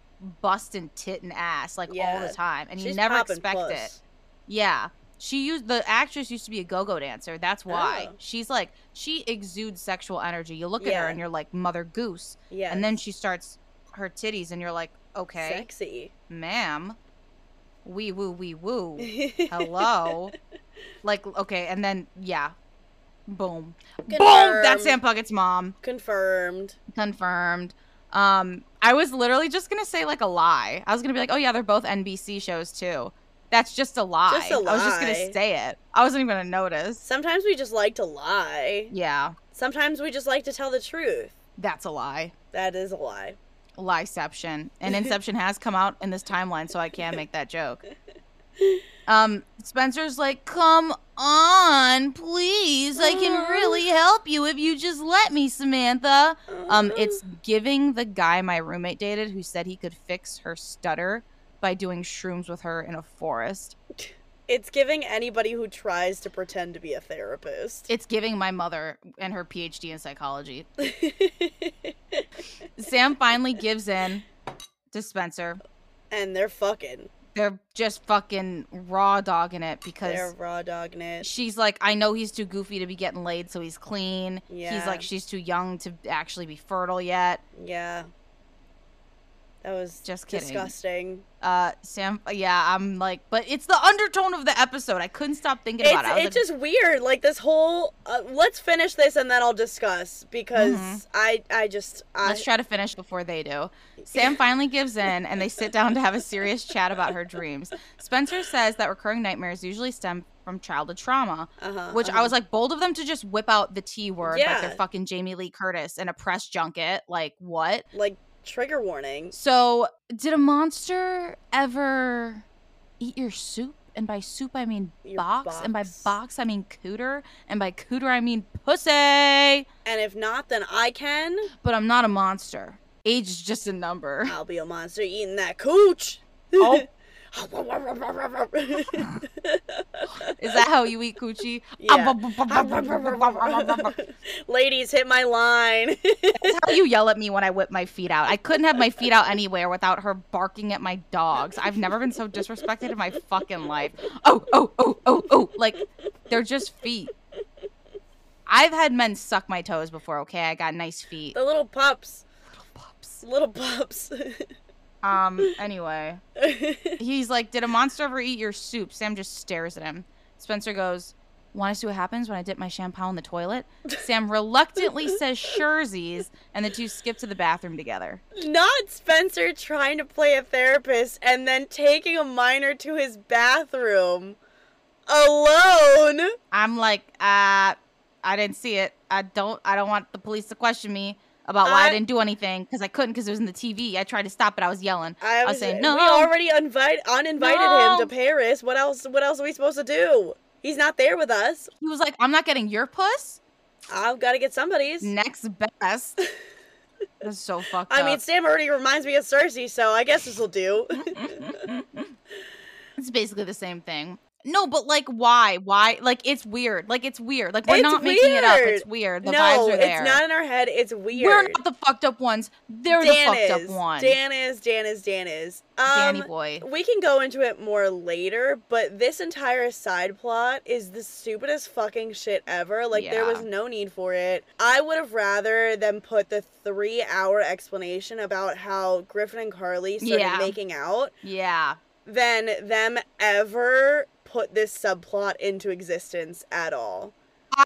busting tit and ass like all the time, and you never expect puss. it. Yeah. She used the actress used to be a go-go dancer. That's why. Oh. She's like she exudes sexual energy. You look at Yeah. her and you're like mother goose. Yeah. And then she starts her titties and you're like, "Okay, Sexy. ma'am. Wee woo wee woo. [LAUGHS] Hello." like okay, and then yeah. Boom. Boom! That's Sam Confirmed. Puckett's mom. Confirmed. Confirmed. Um, I was literally just gonna say like a lie. I was gonna be like, oh yeah, they're both NBC shows too. That's just a lie. Just a I was just gonna say it. I wasn't even gonna notice. Sometimes we just like to lie. Yeah, Sometimes we just like to tell the truth. that's a lie. That is a lie. Lieception. And [LAUGHS] Inception has come out in this timeline, so I can make that joke. [LAUGHS] Um, Spencer's like, come on, please. I can really help you if you just let me, Samantha. Um, it's giving the guy my roommate dated who said he could fix her stutter by doing shrooms with her in a forest. It's giving anybody who tries to pretend to be a therapist. It's giving my mother and her PhD in psychology. [LAUGHS] Sam finally gives in to Spencer. and they're fucking. They're just fucking raw dogging it because They're raw dogging it. she's like, I know he's too goofy to be getting laid, so he's clean. Yeah. He's like, she's too young to actually be fertile yet. Yeah. That was Just kidding. disgusting. Uh, Sam, yeah, I'm like, but it's the undertone of the episode. I couldn't stop thinking It's, about it. It's like, just weird. Like this whole. Uh, let's finish this and then I'll discuss because Mhm. I I just I, Let's try to finish before they do. [LAUGHS] Sam finally gives in and they sit down to have a serious chat about her dreams. Spencer says that recurring nightmares usually stem from childhood trauma, uh-huh, which I uh-huh. was like bold of them to just whip out the T word like they're fucking Jamie Lee Curtis in a press junket. Like, what? like trigger warning. So, did a monster ever eat your soup? And by soup, I mean Your box. And by box. box, I mean cooter. And by cooter, I mean pussy. And if not, then I can. But I'm not a monster. Age is just a number. I'll be a monster eating that cooch. Oh. [LAUGHS] Is that how you eat coochie? Yeah. Ladies, hit my line. how you yell at me when I whip my feet out. I couldn't have my feet out anywhere without her barking at my dogs. I've never been so disrespected in my fucking life. Oh, oh, oh, oh, oh. Like, they're just feet. I've had men suck my toes before, okay? I got nice feet. the little pups. Little pups. Little pups. Um, anyway. He's like, Did a monster ever eat your soup? Sam just stares at him. Spencer goes, Want to see what happens when I dip my Shampow in the toilet? Sam reluctantly says Sherzies, and the two skip to the bathroom together. Not Spencer trying to play a therapist and then taking a minor to his bathroom alone. I'm like, uh, I didn't see it. I don't I don't want the police to question me. About why I, I- didn't do anything because I couldn't because it was in the TV. I tried to stop it. I was yelling. I was was saying, uh, no. We already invite, uninvited No. him to Paris. What else? What else are we supposed to do? He's not there with us. He was like, "I'm not getting your puss." I've got to get somebody's. Next best. [LAUGHS] That's so fucked I up. mean, Sam already reminds me of Circe, so I guess this will do. [LAUGHS] it's basically the same thing. No, but like, why? Why? Like, it's weird. Like, it's weird. Like, we're It's not making it up. It's weird. The no, vibes are there. it's not in our head. It's weird. We're not the fucked up ones. They're Dan the fucked is. up one. Dan is. Dan is. Dan is. Um, Danny boy. We can go into it more later, but this entire side plot is the stupidest fucking shit ever. Like, there was no need for it. I would have rather them put the three hour explanation about how Griffin and Carly started Yeah. making out Yeah. than them ever put this subplot into existence at all.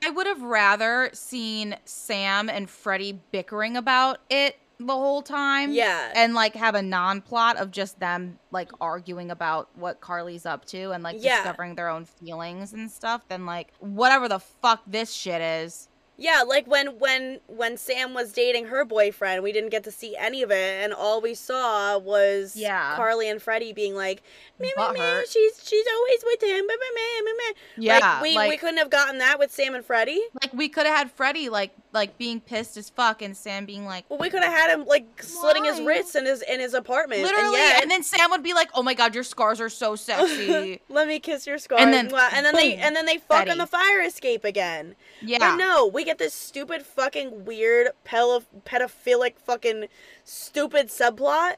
I would have rather seen Sam and Freddie bickering about it the whole time. Yeah. And like have a non plot of just them like arguing about what Carly's up to and like Yeah. discovering their own feelings and stuff than like whatever the fuck this shit is. Yeah, like when when when Sam was dating her boyfriend, we didn't get to see any of it, and all we saw was Yeah. Carly and Freddie being like, "Meh, meh, meh, she's she's always with him." Meh, meh, meh, meh, meh." Yeah. like, we we couldn't have gotten that with Sam and Freddie. like we could have had Freddie like like being pissed as fuck and Sam being like Well, we could have had him like slitting his wrists in his in his apartment, literally and, yet, and then Sam would be like, "Oh my god, your scars are so sexy." [LAUGHS] let me kiss your scars. And then, and then they and then they fuck Freddie. on the fire escape again. yeah. But no, we get this stupid fucking weird pedoph- pedophilic fucking stupid subplot.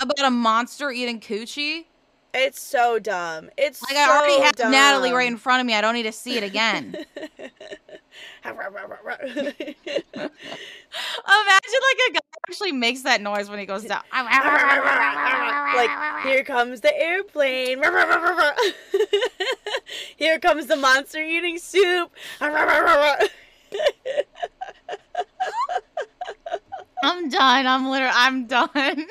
About a monster eating coochie. It's so dumb. It's Like so I already have dumb. Natalie right in front of me. I don't need to see it again. [LAUGHS] Imagine like a guy actually makes that noise when he goes down. like here comes the airplane. [LAUGHS] here comes the monster eating soup. [LAUGHS] I'm done. I'm literally I'm done.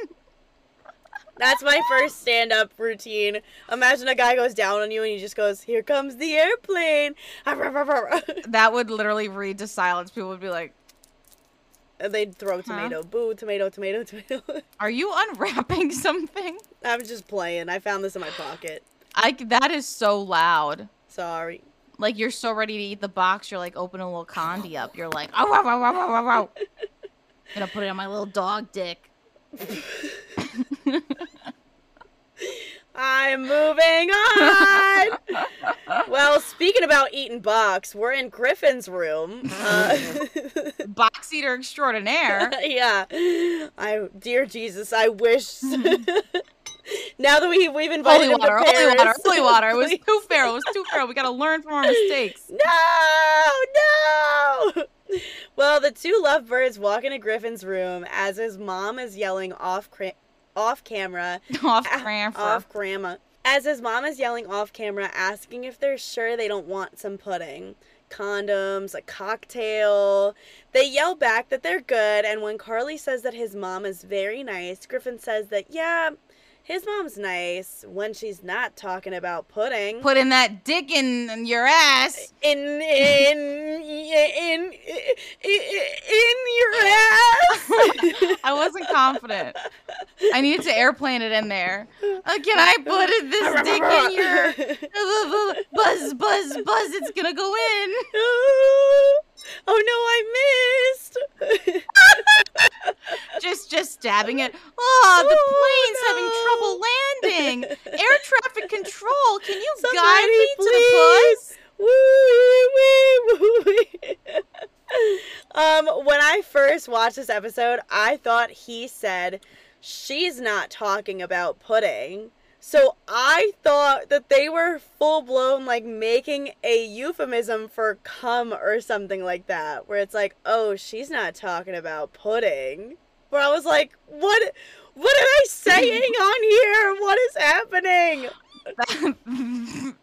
That's my first stand-up routine. Imagine a guy goes down on you and he just goes, "Here comes the airplane." [LAUGHS] that would literally read to silence. People would be like, and they'd throw tomato. Boo, tomato, tomato, [LAUGHS] tomato. "Are you unwrapping [LAUGHS] something?" I'm just playing. I found this in my pocket. I that is so loud. Sorry. Like you're so ready to eat the box, you're like open a little condi up. You're like, oh, wow, wow, wow, wow, wow, wow. Gonna put it on my little dog dick. I'm moving on. well, speaking about eating box, we're in Griffin's room. Uh, [LAUGHS] Box eater extraordinaire. [LAUGHS] yeah. I, dear Jesus, I wish. [LAUGHS] now that we we've invited Holy him water, to holy water, holy water. It was too fair. It was too fair. We gotta learn from our mistakes. No, no. Well, the two lovebirds walk into Griffin's room as his mom is yelling off off camera [LAUGHS] Off Cranford. Off grandma. As his mom is yelling off camera, asking if they're sure they don't want some pudding. Condoms, a cocktail. They yell back that they're good, and when Carly says that his mom is very nice, Griffin says that, yeah, his mom's nice when she's not talking about pudding. Putting that dick in your ass. in in in in in your ass. [LAUGHS] I wasn't confident. I needed to airplane it in there. Uh, can I put it, this dick in your [LAUGHS] [LAUGHS] buzz, buzz, buzz? It's gonna go in. Oh no, I missed. [LAUGHS] Just, just stabbing it. Oh, the Oh, plane's having trouble landing. Air traffic control. Can you guide Somebody me to the please. bus? Um, when I first watched this episode, I thought he said she's not talking about pudding. So I thought that they were full blown like making a euphemism for cum or something like that, where it's like, oh, she's not talking about pudding. Where I was like, what? What am I saying on here? What is happening?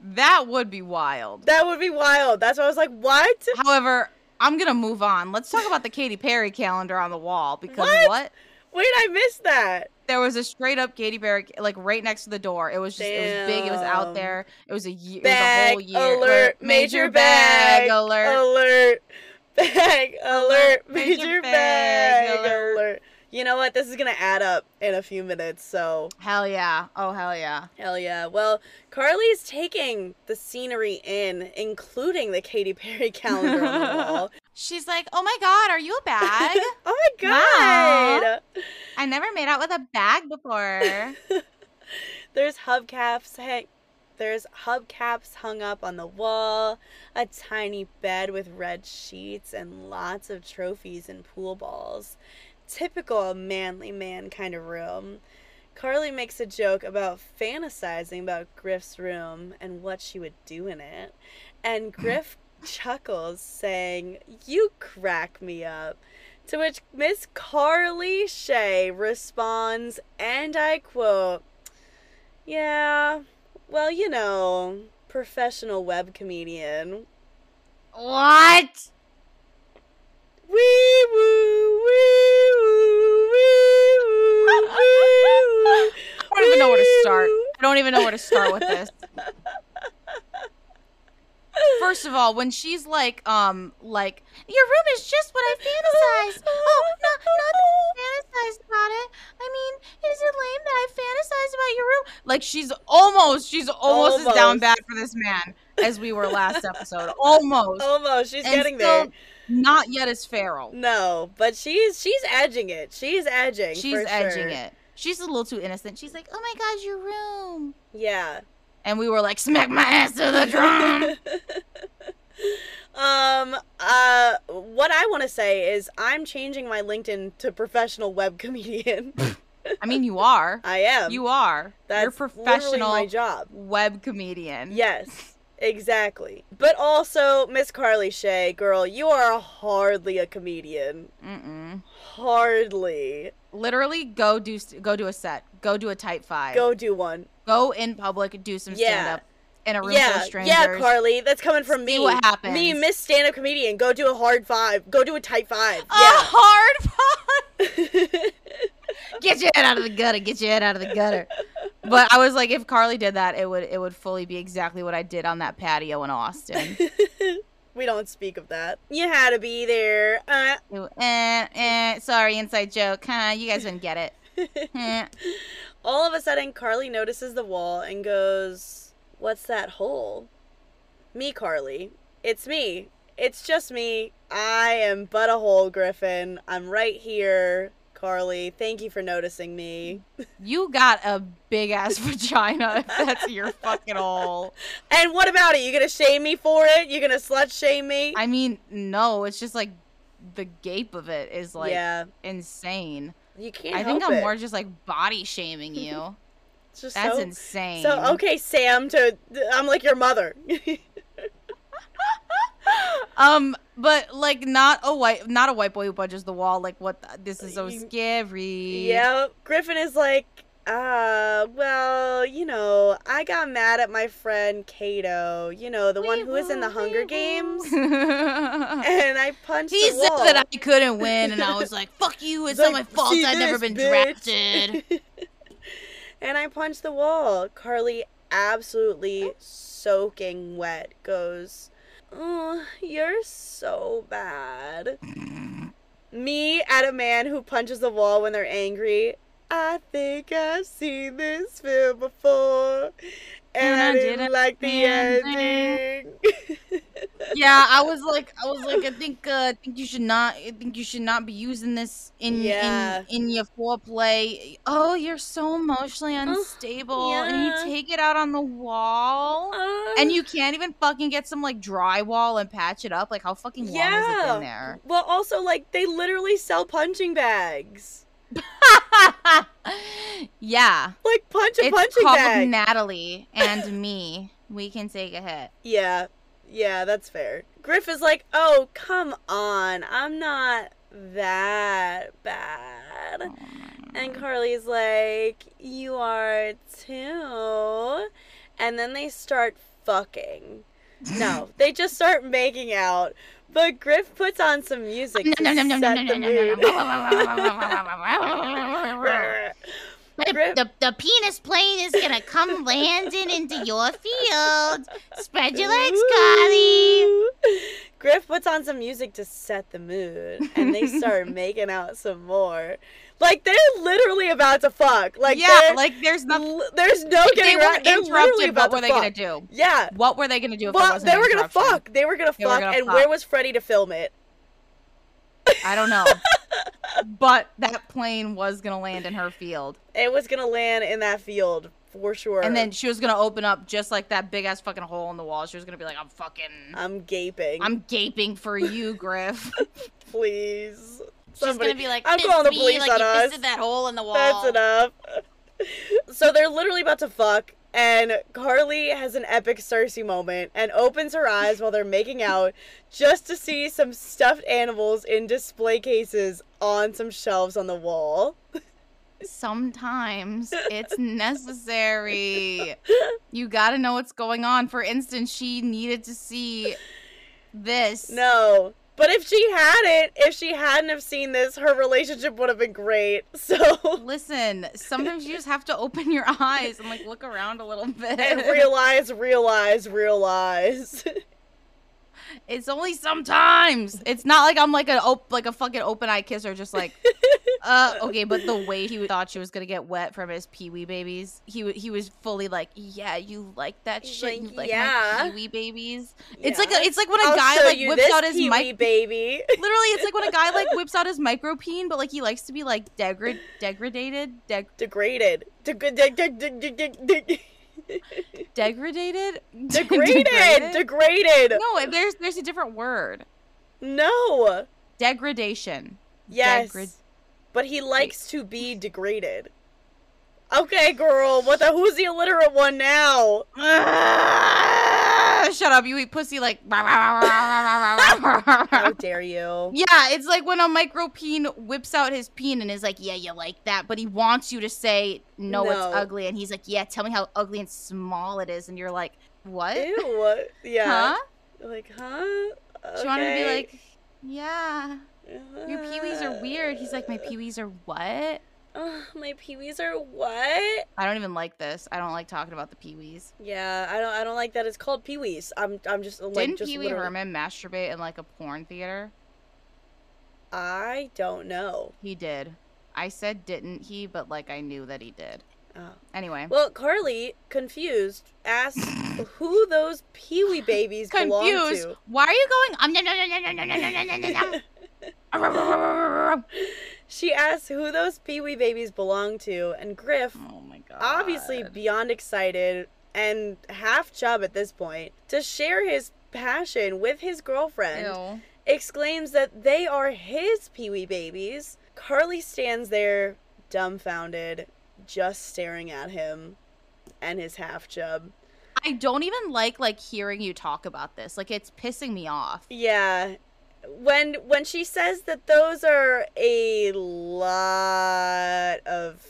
[LAUGHS] that would be wild. That would be wild. That's why I was like, what? However, I'm gonna move on. Let's talk about the Katy Perry calendar on the wall because What? what? Wait, I missed that. There was a straight up Katy Perry like right next to the door. It was just it was big. It was out there. It was a year. Bag it was a whole year. alert, Major major bag bag alert. Alert. [LAUGHS] Bag alert. Major Major bag bag alert. alert. You know what? This is gonna add up in a few minutes, so Hell yeah. Oh, hell yeah. hell yeah. Well, Carly's taking the scenery in, including the Katy Perry [LAUGHS] calendar on the wall. She's like, oh my God, are you a bag? [LAUGHS] oh my god! I never made out with a bag before. [LAUGHS] There's hubcaps hang- there's hubcaps hung up on the wall, a tiny bed with red sheets and lots of trophies and pool balls. Typical manly man kind of room. Carly makes a joke about fantasizing about Griff's room and what she would do in it. And [LAUGHS] Griff chuckles, saying, You crack me up. To which Miss Carly Shay responds, and I quote, Yeah, well, you know, professional web comedian. what? Wee woo, wee woo, wee woo, wee woo. I don't even know where to start. I don't even know where to start with this. First of all, when she's like, um, like, your room is just what I fantasized. Oh, not, not that I fantasized about it. I mean, is it lame that I fantasized about your room? Like, she's almost, she's almost, as down bad for this man as we were last episode. Almost. Almost, she's And getting still there. Not yet as feral. No, but she's she's edging it. She's edging. She's edging sure. it. She's a little too innocent. She's like, oh my god, your room. Yeah. And we were like, smack my ass to the drum. [LAUGHS] um uh what I want to say is I'm changing my LinkedIn to professional web comedian. [LAUGHS] I mean, you are. I am. You are. That's You're professional my job. web comedian. Yes. Exactly. But also, Miss Carly Shay, girl, you are hardly a comedian. Mm-mm. Hardly. Literally, go do go do a set. Go do a type five. Go do one. Go in public. Do some Yeah. stand up in a room full Yeah, of strangers. yeah, Carly, that's coming from See me. what happens. Me, Miss Stand Up Comedian. Go do a hard five. Go do a type five. A hard five. [LAUGHS] Get your head out of the gutter. Get your head out of the gutter. But I was like, if Carly did that, it would it would fully be exactly what I did on that patio in Austin. [LAUGHS] we don't speak of that. You had to be there. Uh, Ooh, eh, eh, sorry, inside joke. Huh, you guys didn't get it. [LAUGHS] All of a sudden, Carly notices the wall and goes, What's that hole? Me, Carly. It's me. It's just me. I am but a hole, Griffin. I'm right here. Carly, thank you for noticing me. You got a big ass [LAUGHS] vagina if that's your fucking hole. And what about it? You gonna shame me for it? You gonna slut shame me? I mean, no, it's just like the gape of it is like yeah, insane. you can't. I think I'm it. more just like body shaming you. [LAUGHS] Just That's so, insane. So okay, Sam. To I'm like your mother. [LAUGHS] Um, but like not a white, not a white boy who punches the wall. Like what? The, this is so scary. yeah, Griffin is like, uh, well, you know, I got mad at my friend Kato. You know, the one who was in the Hunger Games, [LAUGHS] and I punched said the wall. that I couldn't win, and I was like, "Fuck you! It's not my fault. I've never been bitch?" drafted." [LAUGHS] and I punched the wall. Carly, absolutely soaking wet, goes, Oh, you're so bad. Me at a man who punches the wall when they're angry. I think I've seen this film before. And, And I, didn't, didn't like the ending. [LAUGHS] yeah, I was like, I was like, I think, uh, I think you should not, I think you should not be using this in Yeah. in in your foreplay. Oh, you're so emotionally unstable, and yeah. you take it out on the wall, and you can't even fucking get some like drywall and patch it up. Like, how fucking long has it Yeah. been there? Well, also, like, they literally sell punching bags. [LAUGHS] yeah, Like, punch a it's punching called bag. Natalie [LAUGHS] and me. We can take a hit. Yeah, yeah, that's fair. Griff is like, oh, come on, I'm not that bad. Oh and Carly's like, you are too. And then they start fucking. No, they just start making out. But Griff puts on some music to set the mood. The, the, the penis plane is gonna come landing into your field. Spread your legs, Carly. Griff puts on some music to set the mood, and they start making out some more. Like they're literally about to fuck. Like yeah, like there's l- there's no getting they around. were They're literally interrupted, about what were they fuck. gonna do? Yeah. What were they gonna do if it Well, they were gonna fuck. They were gonna They were fuck, gonna and fuck. where was Freddie to film it? I don't know. [LAUGHS] but that plane was gonna land in her field, It was gonna land in that field for sure. and then she was gonna open up just like that big ass fucking hole in the wall. She was gonna be like, "I'm fucking, I'm gaping. I'm gaping for you, Griff." [LAUGHS] please. She's gonna be like, I'm calling the me police like on you us. that hole in the wall." That's enough. [LAUGHS] so they're literally about to fuck, and Carly has an epic Circe moment and opens her eyes while they're making out just to see some stuffed animals in display cases on some shelves on the wall. Sometimes [LAUGHS] it's necessary. You gotta know what's going on. For instance, she needed to see this. No. But if she hadn't, if she hadn't have seen this, her relationship would have been great. [LAUGHS] So Listen, sometimes you just have to open your eyes and like look around a little bit. and realize, realize, realize. [LAUGHS] It's only sometimes. It's not like I'm like a op- like a fucking open eye kisser, just like, [LAUGHS] uh, okay. But the way he thought she was gonna get wet from his pee wee babies, he w- he was fully like, yeah, you like that He's shit, like, you like "Yeah." my pee wee babies. It's like a, it's like when a I'll guy like whips out his mic. baby. [LAUGHS] Literally, it's like when a guy like [LAUGHS] whips out his micropene, but like he likes to be like degrad degraded, deg- Degraded. Deg- deg- deg- deg- deg- deg- [LAUGHS] deg- degraded, Degraded. Degraded. No, there's there's a different word. No. Degradation. Yes. Degrad- But he likes to be degraded. Okay, girl. What the? Who's the illiterate one now? Ah! Ah, [LAUGHS] Shut up! You eat pussy like. [LAUGHS] How dare you? Yeah, it's like when a micropeen whips out his peen and is like, "Yeah, you like that," but he wants you to say, "No, No. it's ugly," and he's like, "Yeah, tell me how ugly and small it is," and you're like, "What? Ew. Yeah. Huh?" Like, huh? She wanted to be like, "Yeah, your peewees are weird." He's like, "My peewees are what?" Ugh, my peewees are what? I don't even like this. I don't like talking about the peewees. Yeah, I don't. I don't like that it's called peewees. I'm. I'm just like Didn't just Pee Wee literally- Herman masturbate in like a porn theater? I don't know. He did. I said didn't he, but like I knew that he did. Oh. Anyway, Well, Carly, confused, asked who those peewee babies belong to. confused. Why are you going? Um, nom, nom, nom, nom, nom, nom, nom, nom, nom, nom. She asks who those peewee babies belong to, and Griff, oh my god. obviously beyond excited and half chub at this point, to share his passion with his girlfriend, Ew. exclaims that they are his peewee babies. Carly stands there, dumbfounded, just staring at him and his half chub. I don't even like like hearing you talk about this. Like it's pissing me off. Yeah. When when she says that those are a lot of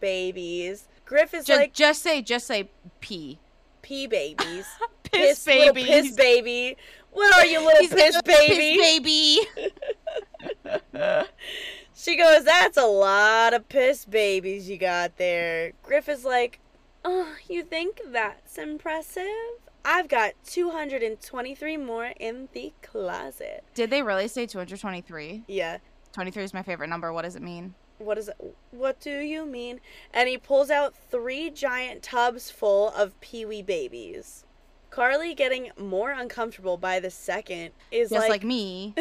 babies, Griff is Just like just say just say pee. pee babies. [LAUGHS] Piss, little baby. piss baby. What are you, little He's piss baby? Piss baby. [LAUGHS] She goes, That's a lot of piss babies you got there. Griff is like, Oh, you think that's impressive? I've got 223 more in the closet. Did they really say 223? Yeah. 23 is my favorite number. What does it mean? What is it? What do you mean? And he pulls out three giant tubs full of peewee babies. Carly, getting more uncomfortable by the second, is Just like, like, me.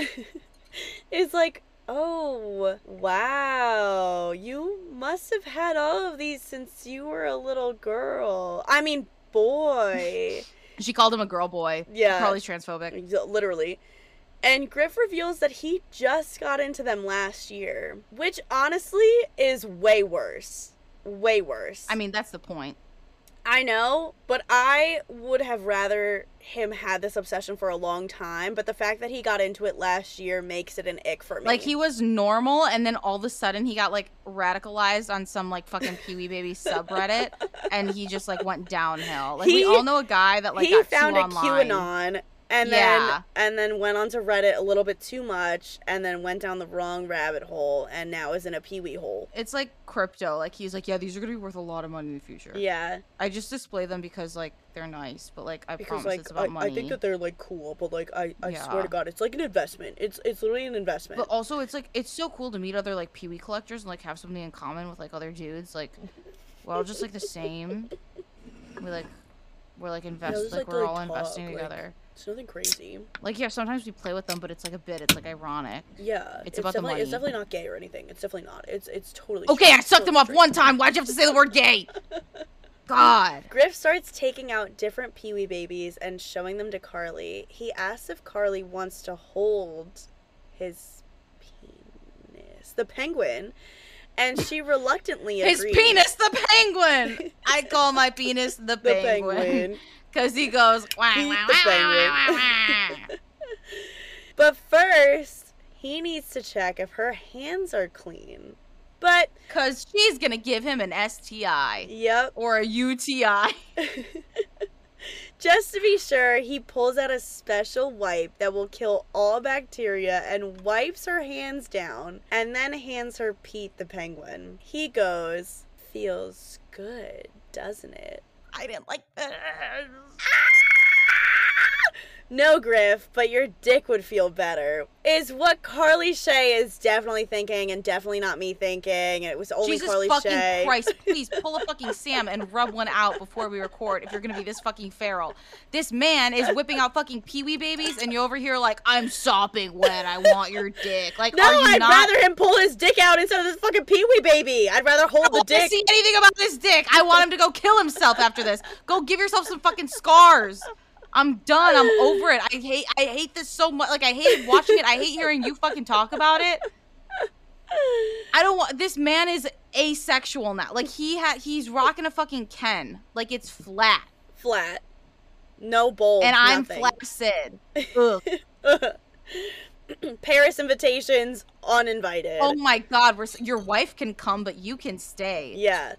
[LAUGHS] is like, oh wow, you must have had all of these since you were a little girl. I mean, boy. [LAUGHS] She called him a girl boy. Yeah. Probably transphobic. literally. And Griff reveals that he just got into them last year, which honestly is way worse. Way worse. I mean, that's the point. I know, but I would have rather him had this obsession for a long time, but the fact that he got into it last year makes it an ick for me. Like he was normal, and then all of a sudden he got like radicalized on some like fucking Pee Wee Baby subreddit, [LAUGHS] and he just like went downhill. Like we all know a guy that like he got found a online. QAnon and Yeah. then and then went onto Reddit a little bit too much, and then went down the wrong rabbit hole, and now is in a pee wee hole. It's like crypto. Like he's like, yeah, these are gonna be worth a lot of money in the future. Yeah, I just display them because like they're nice, but like I because promise like it's about I, money. I think that they're like cool, but like I, I swear to God, it's like an investment. It's it's literally an investment. But also, it's like it's so cool to meet other like Pee Wee collectors and like have something in common with like other dudes. Like we're all just like the same. We like we're like invest just like, like we're like, all talk, investing together. It's nothing crazy. Like yeah, sometimes we play with them, but it's like a bit. It's like ironic. Yeah, It's about the definitely it's definitely not gay or anything. It's definitely not. It's it's totally Okay, I sucked them off one time. Why'd you have to say the word gay? God. [LAUGHS] Griff starts taking out different Pee Wee babies and showing them to Carly. He asks if Carly wants to hold his penis, the penguin, and she reluctantly agrees. His penis, the penguin. [LAUGHS] I call my penis the the penguin penguin. Because he goes. [LAUGHS] Wah, wah, wah. [LAUGHS] But first, he needs to check if her hands are clean. But Cause she's gonna give him an STI yep, or a UTI. [LAUGHS] Just to be sure, he pulls out a special wipe that will kill all bacteria and wipes her hands down and then hands her Pete the penguin. He goes, Feels good, doesn't it? I didn't like this. Ah! No, Griff, but your dick would feel better. Is what Carly Shay is definitely thinking and definitely not me thinking. It was only Jesus Carly fucking Shay. Christ! [LAUGHS] Please pull a fucking Sam and rub one out before we record. If you're gonna be this fucking feral, this man is whipping out fucking Pee Wee babies, and you're over here like, I'm sopping wet. I want your dick. Like, No, are you I'd not? rather him pull his dick out instead of this fucking Pee Wee baby. I'd rather hold I the don't dick. see anything about this dick. I want him to go kill himself after this. Go give yourself some fucking scars. I'm done. I'm over it. I hate. I hate this so much. Like I hated watching it. I hate hearing you fucking talk about it. I don't want. This man is asexual now. Like he had. He's rocking a fucking Ken. Like it's flat, Flat. No bowl. and I'm nothing. flaccid. [LAUGHS] Ugh. [CLEARS THROAT] Paris invitations uninvited. Oh my god. We're, your wife can come, but you can stay. Yeah.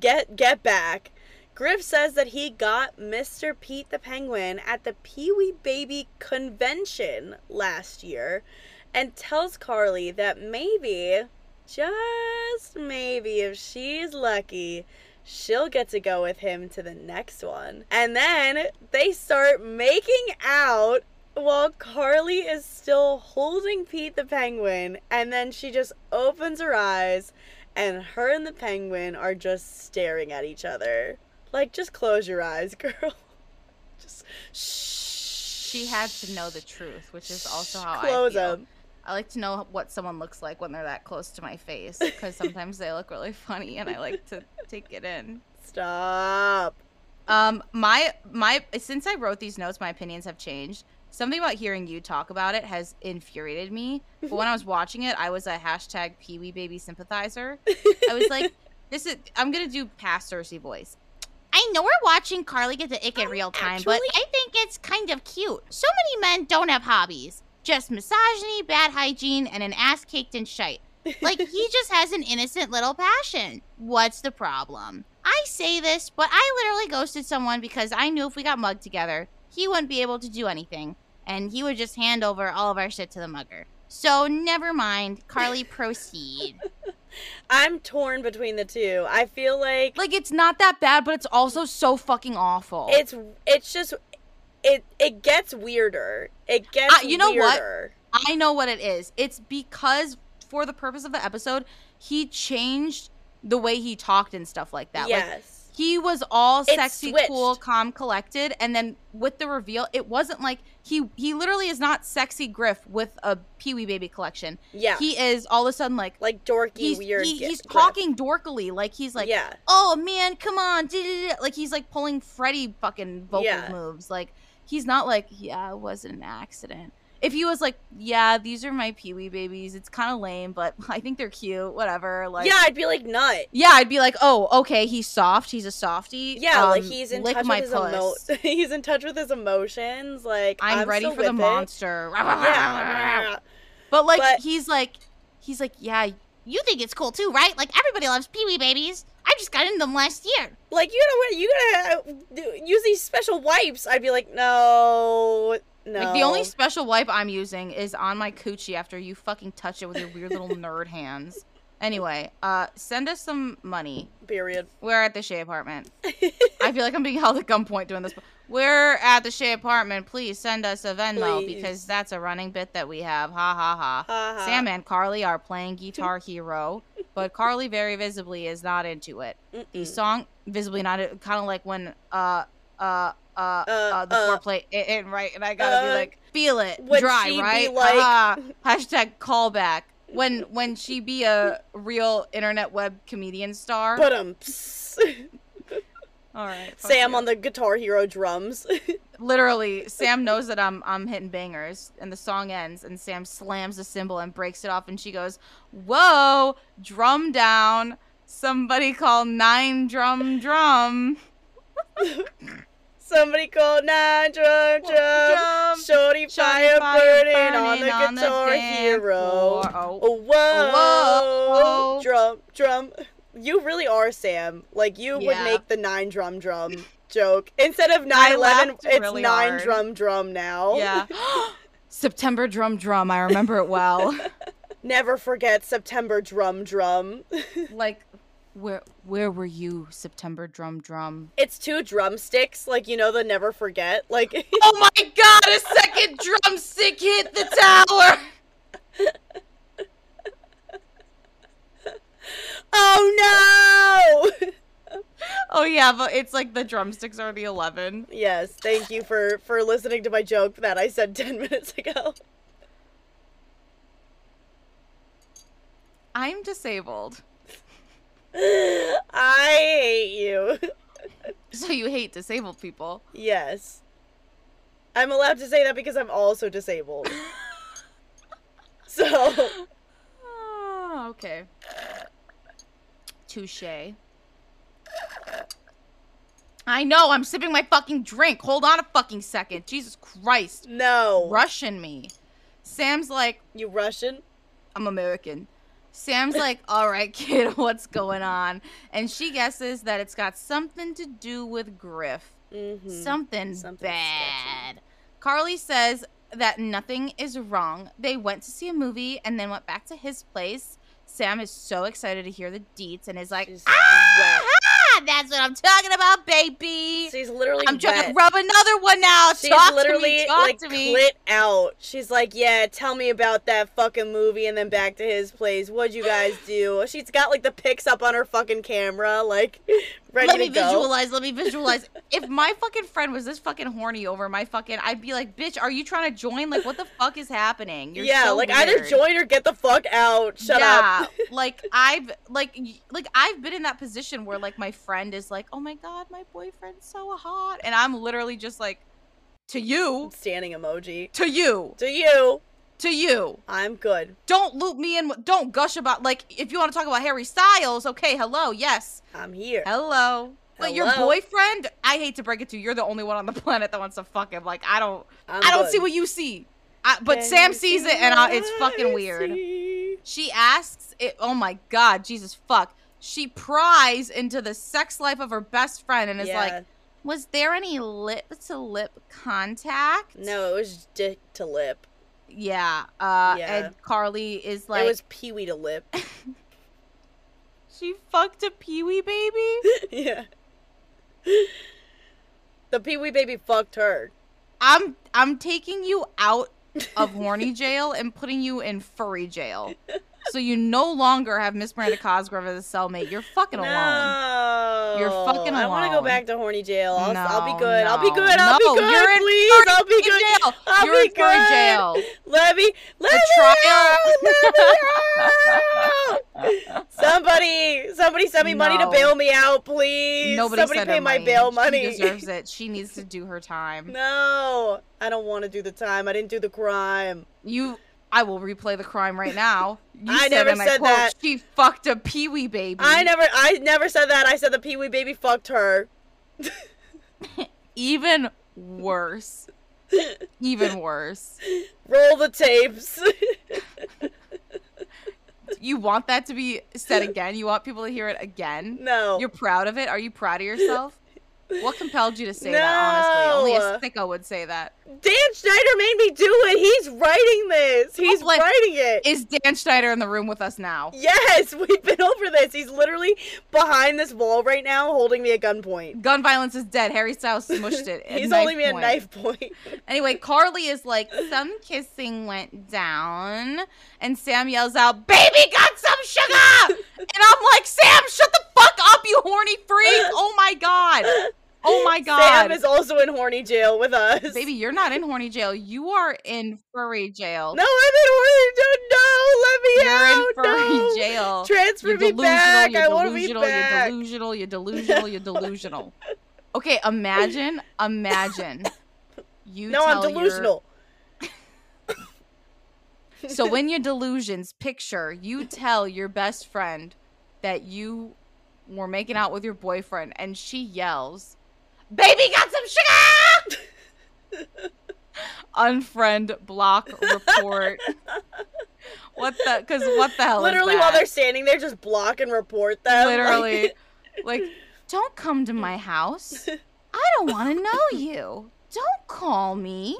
Get get back. Griff says that he got Mr. Pete the Penguin at the Pee Wee Baby convention last year and tells Carly that maybe, just maybe, if she's lucky, she'll get to go with him to the next one. And then they start making out while Carly is still holding Pete the Penguin, and then she just opens her eyes and her and the penguin are just staring at each other. Like, just close your eyes, [LAUGHS] girl. Just shh. She had to know the truth, which is also how close I feel. them. I like to know what someone looks like when they're that close to my face [LAUGHS] because sometimes they look really funny and I like to take it in. Stop. Um, my my since I wrote these notes, my opinions have changed. Something about hearing you talk about it has infuriated me. But when I was watching it, I was a hashtag Pee Wee Baby sympathizer. I was like, [LAUGHS] "This is." I'm gonna do past Circe voice. I know we're watching Carly get the ick in oh, real time, but I think it's kind of cute. So many men don't have hobbies. Just misogyny, bad hygiene, and an ass caked in shite. Like, he [LAUGHS] just has an innocent little passion. What's the problem? I say this, but I literally ghosted someone because I knew if we got mugged together, he wouldn't be able to do anything. And he would just hand over all of our shit to the mugger. So, never mind. Carly, [LAUGHS] proceed. I'm torn between the two. I feel like Like, it's not that bad, but it's also so fucking awful. it's it's just it it gets weirder. It gets Uh, you know what? weirder. I know what it is. It's because for the purpose of the episode, he changed the way he talked and stuff like that. Like Yes. He was all It sexy, switched. cool, calm, collected, and then with the reveal, it wasn't like he he literally is not sexy Griff with a Pee Wee Baby collection. yeah. He is all of a sudden like like dorky he's weird. he- he's Griff. talking dorkily, like he's like yeah. oh man, come on, like he's like pulling Freddie fucking vocal Yeah. moves. Like he's not like, yeah, it wasn't an accident. If he was like, yeah, these are my Pee Wee babies, it's kind of lame, but [LAUGHS] I think they're cute, whatever. Like, yeah, I'd be like nut. yeah, I'd be like, oh, okay, he's soft, he's a softie. Yeah, like um, he's in touch with his emo- [LAUGHS] he's in touch with his emotions. Like I'm, I'm, ready for the it. monster. [LAUGHS] Yeah. But like But- he's like he's like, yeah, you think it's cool too, right? Like everybody loves Pee Wee babies. I just got into them last year. Like you know what? You gotta uh, use these special wipes. I'd be like, no, No. Like the only special wipe I'm using is on my coochie after you fucking touch it with your weird little [LAUGHS] nerd hands. Anyway, uh, send us some money. period. We're at the Shay apartment. [LAUGHS] I feel like I'm being held at gunpoint doing this. We're at the Shay apartment. Please send us a Venmo Please. because that's a running bit that we have. Ha ha ha. Ha, ha. Sam and Carly are playing Guitar [LAUGHS] Hero, but Carly very visibly is not into it. The Mm-mm. song visibly not kind of like when uh uh uh, uh, the uh, foreplay it, right? And I gotta be uh, like feel it dry right? like- Ah, [LAUGHS] hashtag callback. When when she be a real internet web comedian star. But um, [LAUGHS] all right Sam you. on the Guitar Hero drums. [LAUGHS] literally Sam knows that I'm I'm hitting bangers and the song ends and Sam slams the cymbal and breaks it off and she goes whoa drum down. Somebody call nine drum drum Somebody called nine drum drum. Shorty Shorty fire fire burning on the on Guitar dance Hero. Oh. Oh, whoa. Oh, whoa. Drum, drum. You really are Sam. Like you would make the nine drum drum joke instead of nine eleven. It's really nine hard. drum drum now. Yeah. [GASPS] September drum drum. I remember it well. [LAUGHS] Never forget September drum drum. [LAUGHS] like, where where were you, September drum drum? it's two drumsticks, like you know the never forget. Like [LAUGHS] Oh my God! A second drumstick hit the tower. [LAUGHS] oh no. [LAUGHS] Oh yeah, but it's like the drumsticks are the eleven. yes, thank you for for listening to my joke that I said ten minutes ago. I'm disabled, [LAUGHS] I hate you. [LAUGHS] so you hate disabled people. Yes. I'm allowed to say that because I'm also disabled. [LAUGHS] so, Oh, okay. Touche. I know, I'm sipping my fucking drink. Hold on a fucking second. Jesus Christ. no. Russian me. Sam's like, You Russian? I'm American. Sam's like, all right, kid, [LAUGHS] what's going on? And she guesses that it's got something to do with Griff. Mm-hmm. Something, Something bad. Carly says that nothing is wrong. They went to see a movie and then went back to his place. Sam is so excited to hear the deets and is like, She's ah, that's what I'm talking about, baby. She's literally I'm trying to rub another one now. She's talk literally to me. Talk like to me. clit out. She's like, yeah, tell me about that fucking movie, and then back to his place. What'd you guys do? She's got like the pics up on her fucking camera, like ready let me go. visualize. Let me [LAUGHS] visualize. if my fucking friend was this fucking horny over my fucking, I'd be like, bitch, are you trying to join? Like, what the fuck is happening? You're yeah, so like either join or get the fuck out. Shut yeah, up. [LAUGHS] like I've like like I've been in that position where like my friend is like, "Oh my god, my boyfriend's so hot," and I'm literally just like, "To you, Standing emoji. to you, To you, to you." I'm good. Don't loop me in. Don't gush about like if you want to talk about Harry Styles. Okay, hello, yes, I'm here. hello. But your boyfriend, I hate to break it to you, you're the only one on the [LAUGHS] planet that wants to fuck him. Like I don't, I'm I don't good. see what you see. I, but Sam sees see it, and I, it's fucking I weird. see? She asks it oh my god, Jesus fuck. She pries into the sex life of her best friend and is Yeah. like, Was there any lip to lip contact? no, it was dick to lip. Yeah. Uh Yeah. and Carly is like it was Pee Wee to lip. [LAUGHS] She fucked a Pee Wee baby? [LAUGHS] yeah. The Pee Wee baby fucked her. I'm I'm taking you out of [LAUGHS] horny jail and putting you in furry jail. So you no longer have Miss Miranda Cosgrove as a cellmate. You're fucking alone. No. You're fucking alone. I want to go back to horny jail. I'll, I'll be good. I'll be good. I'll no, be good. You're in please. I'll be good. jail. I'll You're be in good. jail. Let me. Let The me trial- out. Let me [LAUGHS] out. Somebody, somebody send me money to bail me out, please. Nobody somebody pay my money. bail money. She deserves it. [LAUGHS] She needs to do her time. no, I don't want to do the time. I didn't do the crime. You, I will replay the crime right now. [LAUGHS] You I never and said quote, that. She fucked a peewee baby. I never, I never said that. I said the Pee Wee baby fucked her. [LAUGHS] Even worse. Even worse. Roll the tapes. [LAUGHS] You want that to be said again? You want people to hear it again? no. You're proud of it? Are you proud of yourself? What compelled you to say that, honestly? Only a No. sicko would say that. Dan Schneider made me do it. He's writing this. He's like- writing it. Is Dan Schneider in the room with us now? Yes, [LAUGHS] we've been over this. He's literally behind this wall right now, holding me at gunpoint. Gun violence is dead. Harry Styles smushed it. [LAUGHS] He's holding me at knife point. [LAUGHS] Anyway, Carly is like, some kissing went down, and Sam yells out, "Baby got some sugar!" and I'm like, Sam, shut the fuck up, you horny freak! Oh my god! [LAUGHS] Oh my god! Sam is also in horny jail with us. Baby, you're not in horny jail. You are in furry jail. No, I'm in horny jail. No, let me you're out. in furry no. jail. Transfer You're me back. You're I want to be delusional. back. You're delusional. You're delusional. You're delusional. Okay, imagine, imagine. You no, I'm tell your- delusional. [LAUGHS] So when [LAUGHS] your delusions picture, you tell your best friend that you were making out with your boyfriend and she yells, "Baby got some sugar!" [LAUGHS] Unfriend, block, report. what the cuz what the hell Literally, while they're standing there, just block and report them. literally Like- [LAUGHS] like don't come to my house. I don't want to know [LAUGHS] you. Don't call me.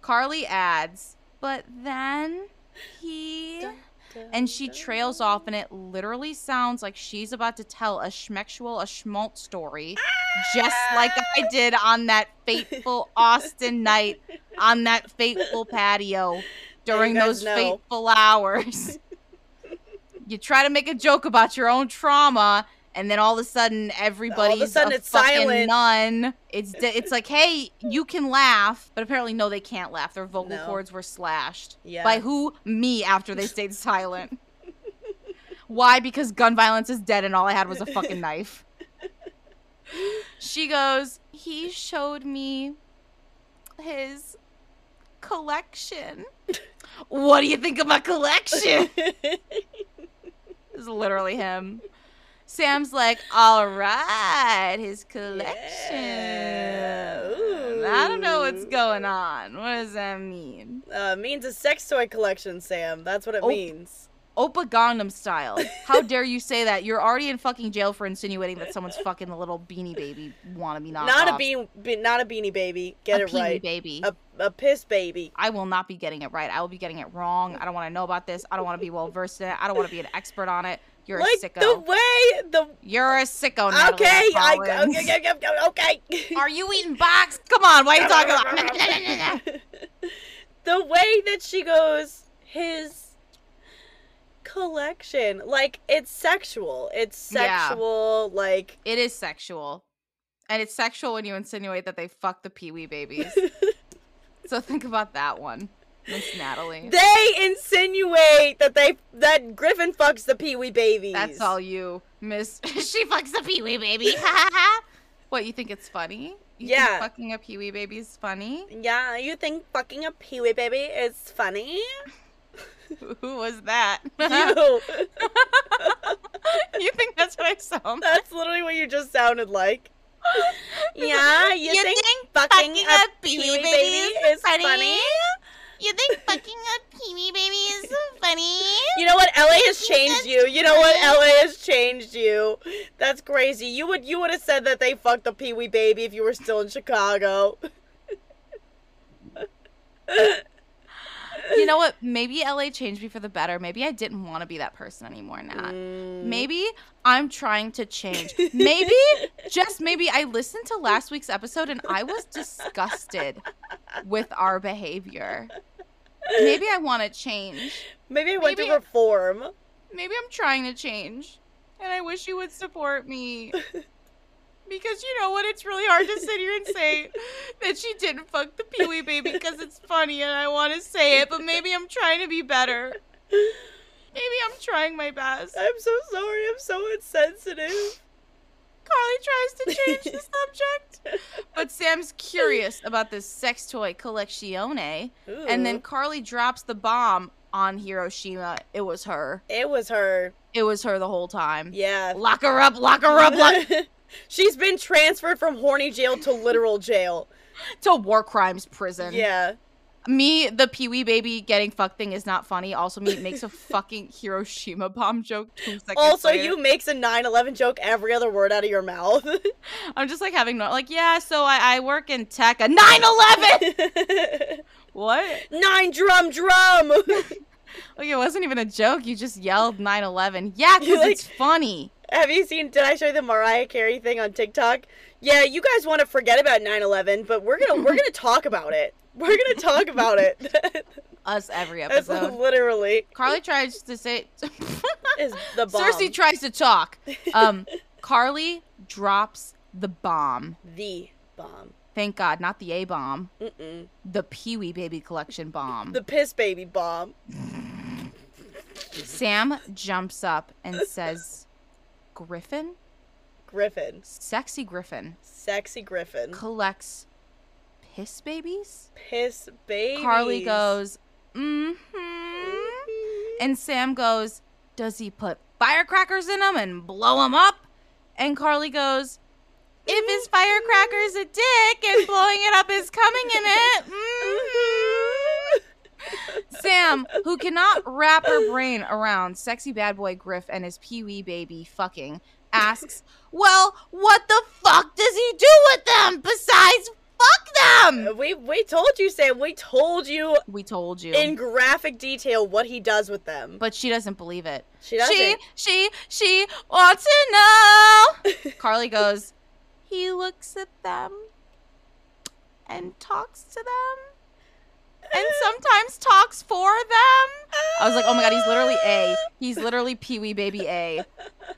Carly adds, but then he and she trails off and it literally sounds like she's about to tell a schmexual a schmaltz story just like i did on that fateful austin night on that fateful patio during those know. fateful hours you try to make a joke about your own trauma and then all of a sudden everybody's sudden a it's fucking silent. nun it's [LAUGHS] it's like hey you can laugh but apparently no they can't laugh their vocal No. cords were slashed Yeah. by who me after they stayed silent [LAUGHS] why because gun violence is dead and all i had was a fucking [LAUGHS] knife she goes he showed me his collection what do you think of my collection This is literally him. Sam's like, all right, his collection. Yeah. I don't know what's going on. What does that mean? uh, means a sex toy collection, Sam. That's what it Oh, means. Opa Gangnam style. How dare you say that? You're already in fucking jail for insinuating that someone's fucking the little beanie baby wannabe knockoff. Not a bean, be, not a beanie baby. Get a it right. baby. A, a piss baby. I will not be getting it right. I will be getting it wrong. I don't want to know about this. I don't want to be well versed in it. I don't want to be an expert on it. You're like a sicko. the way the You're a sicko. Natalie okay, I okay, okay, okay. Are you eating box? Come on, why are you talking about? [LAUGHS] [LAUGHS] the way that she goes, his collection, like it's sexual. It's Yeah. sexual. Like it is sexual, and it's sexual when you insinuate that they fuck the peewee babies. [LAUGHS] so think about that one, Miss Natalie. they insinuate that they that Griffin fucks the Pee Wee babies. That's all you, Miss. [LAUGHS] she fucks the Pee Wee baby. [LAUGHS] what you think it's funny? You think Yeah. fucking a Pee Wee baby is funny. Yeah, you think fucking a Pee Wee baby is funny? [LAUGHS] Who was that? you. you think that's what I sound? That's literally what you just sounded like. Yeah, you, You think, think fucking, fucking a a Pee Wee baby, baby is funny? You think fucking a peewee baby is so funny? You know what? LA has changed you. You know what? LA has changed you. That's crazy. You would you would have said that they fucked a Pee Wee baby if you were still in Chicago. You know what? Maybe LA changed me for the better. Maybe I didn't want to be that person anymore, Nat. Mm. Maybe I'm trying to change. [LAUGHS] Maybe, just maybe, I listened to last week's episode and I was disgusted with our behavior. Maybe I want to change. Maybe I want maybe- to reform. Maybe I'm trying to change. And I wish you would support me. [LAUGHS] Because you know what? It's really hard to sit here and say that she didn't fuck the Pee Wee baby because it's funny and I want to say it, but maybe I'm trying to be better. [LAUGHS] Maybe I'm trying my best. I'm so sorry. I'm so insensitive. Carly tries to change the [LAUGHS] subject. But Sam's curious about this sex toy collectione. And then Carly drops the bomb on Hiroshima. It was her. it was her. It was her the whole time. Yeah. Lock her up, lock her up, lock [LAUGHS] She's been transferred from horny jail to literal jail. [LAUGHS] to war crimes prison. Yeah. Me, the Pee Wee baby getting fucked thing is not funny. Also, me makes a [LAUGHS] fucking Hiroshima bomb joke Also, later. you makes a 9/11 joke every other word out of your mouth. [LAUGHS] I'm just like having no like yeah. So I, I work in tech. A 9/11. [LAUGHS] what? Nine drum drum. Like it wasn't even a joke. You just yelled 9/11. Yeah, because like- it's funny. Have you seen? Did I show you the Mariah Carey thing on TikTok? Yeah, you guys want to forget about 9/11, but we're gonna we're gonna talk about it. We're gonna talk about it. [LAUGHS] Us every episode. literally Carly tries to say. [LAUGHS] is the bomb. Circe tries to talk. Um, [LAUGHS] Carly drops the bomb. the bomb. Thank God, not the A bomb. Mm-mm. The Pee Wee Baby Collection bomb. The piss baby bomb. Sam jumps up and says, Griffin? Griffin. Sexy Griffin Sexy Griffin. collects piss babies? Piss baby. Carly goes, mm hmm. And Sam goes, Does he put firecrackers in them and blow them up? And Carly goes, If his firecracker's a dick and blowing it up is coming in it. mhm." Sam, who cannot wrap her brain around sexy bad boy Griff and his pee wee baby fucking, asks, Well, what the fuck does he do with them besides fuck them? Uh, we we told you, Sam. We told you We told you. in graphic detail what he does with them. but she doesn't believe it. she doesn't. She, she, she wants to know. [LAUGHS] Carly goes, he looks at them and talks to them and sometimes talks for them. I was like, oh my god, he's literally A. He's [LAUGHS] literally Pee Wee Baby A.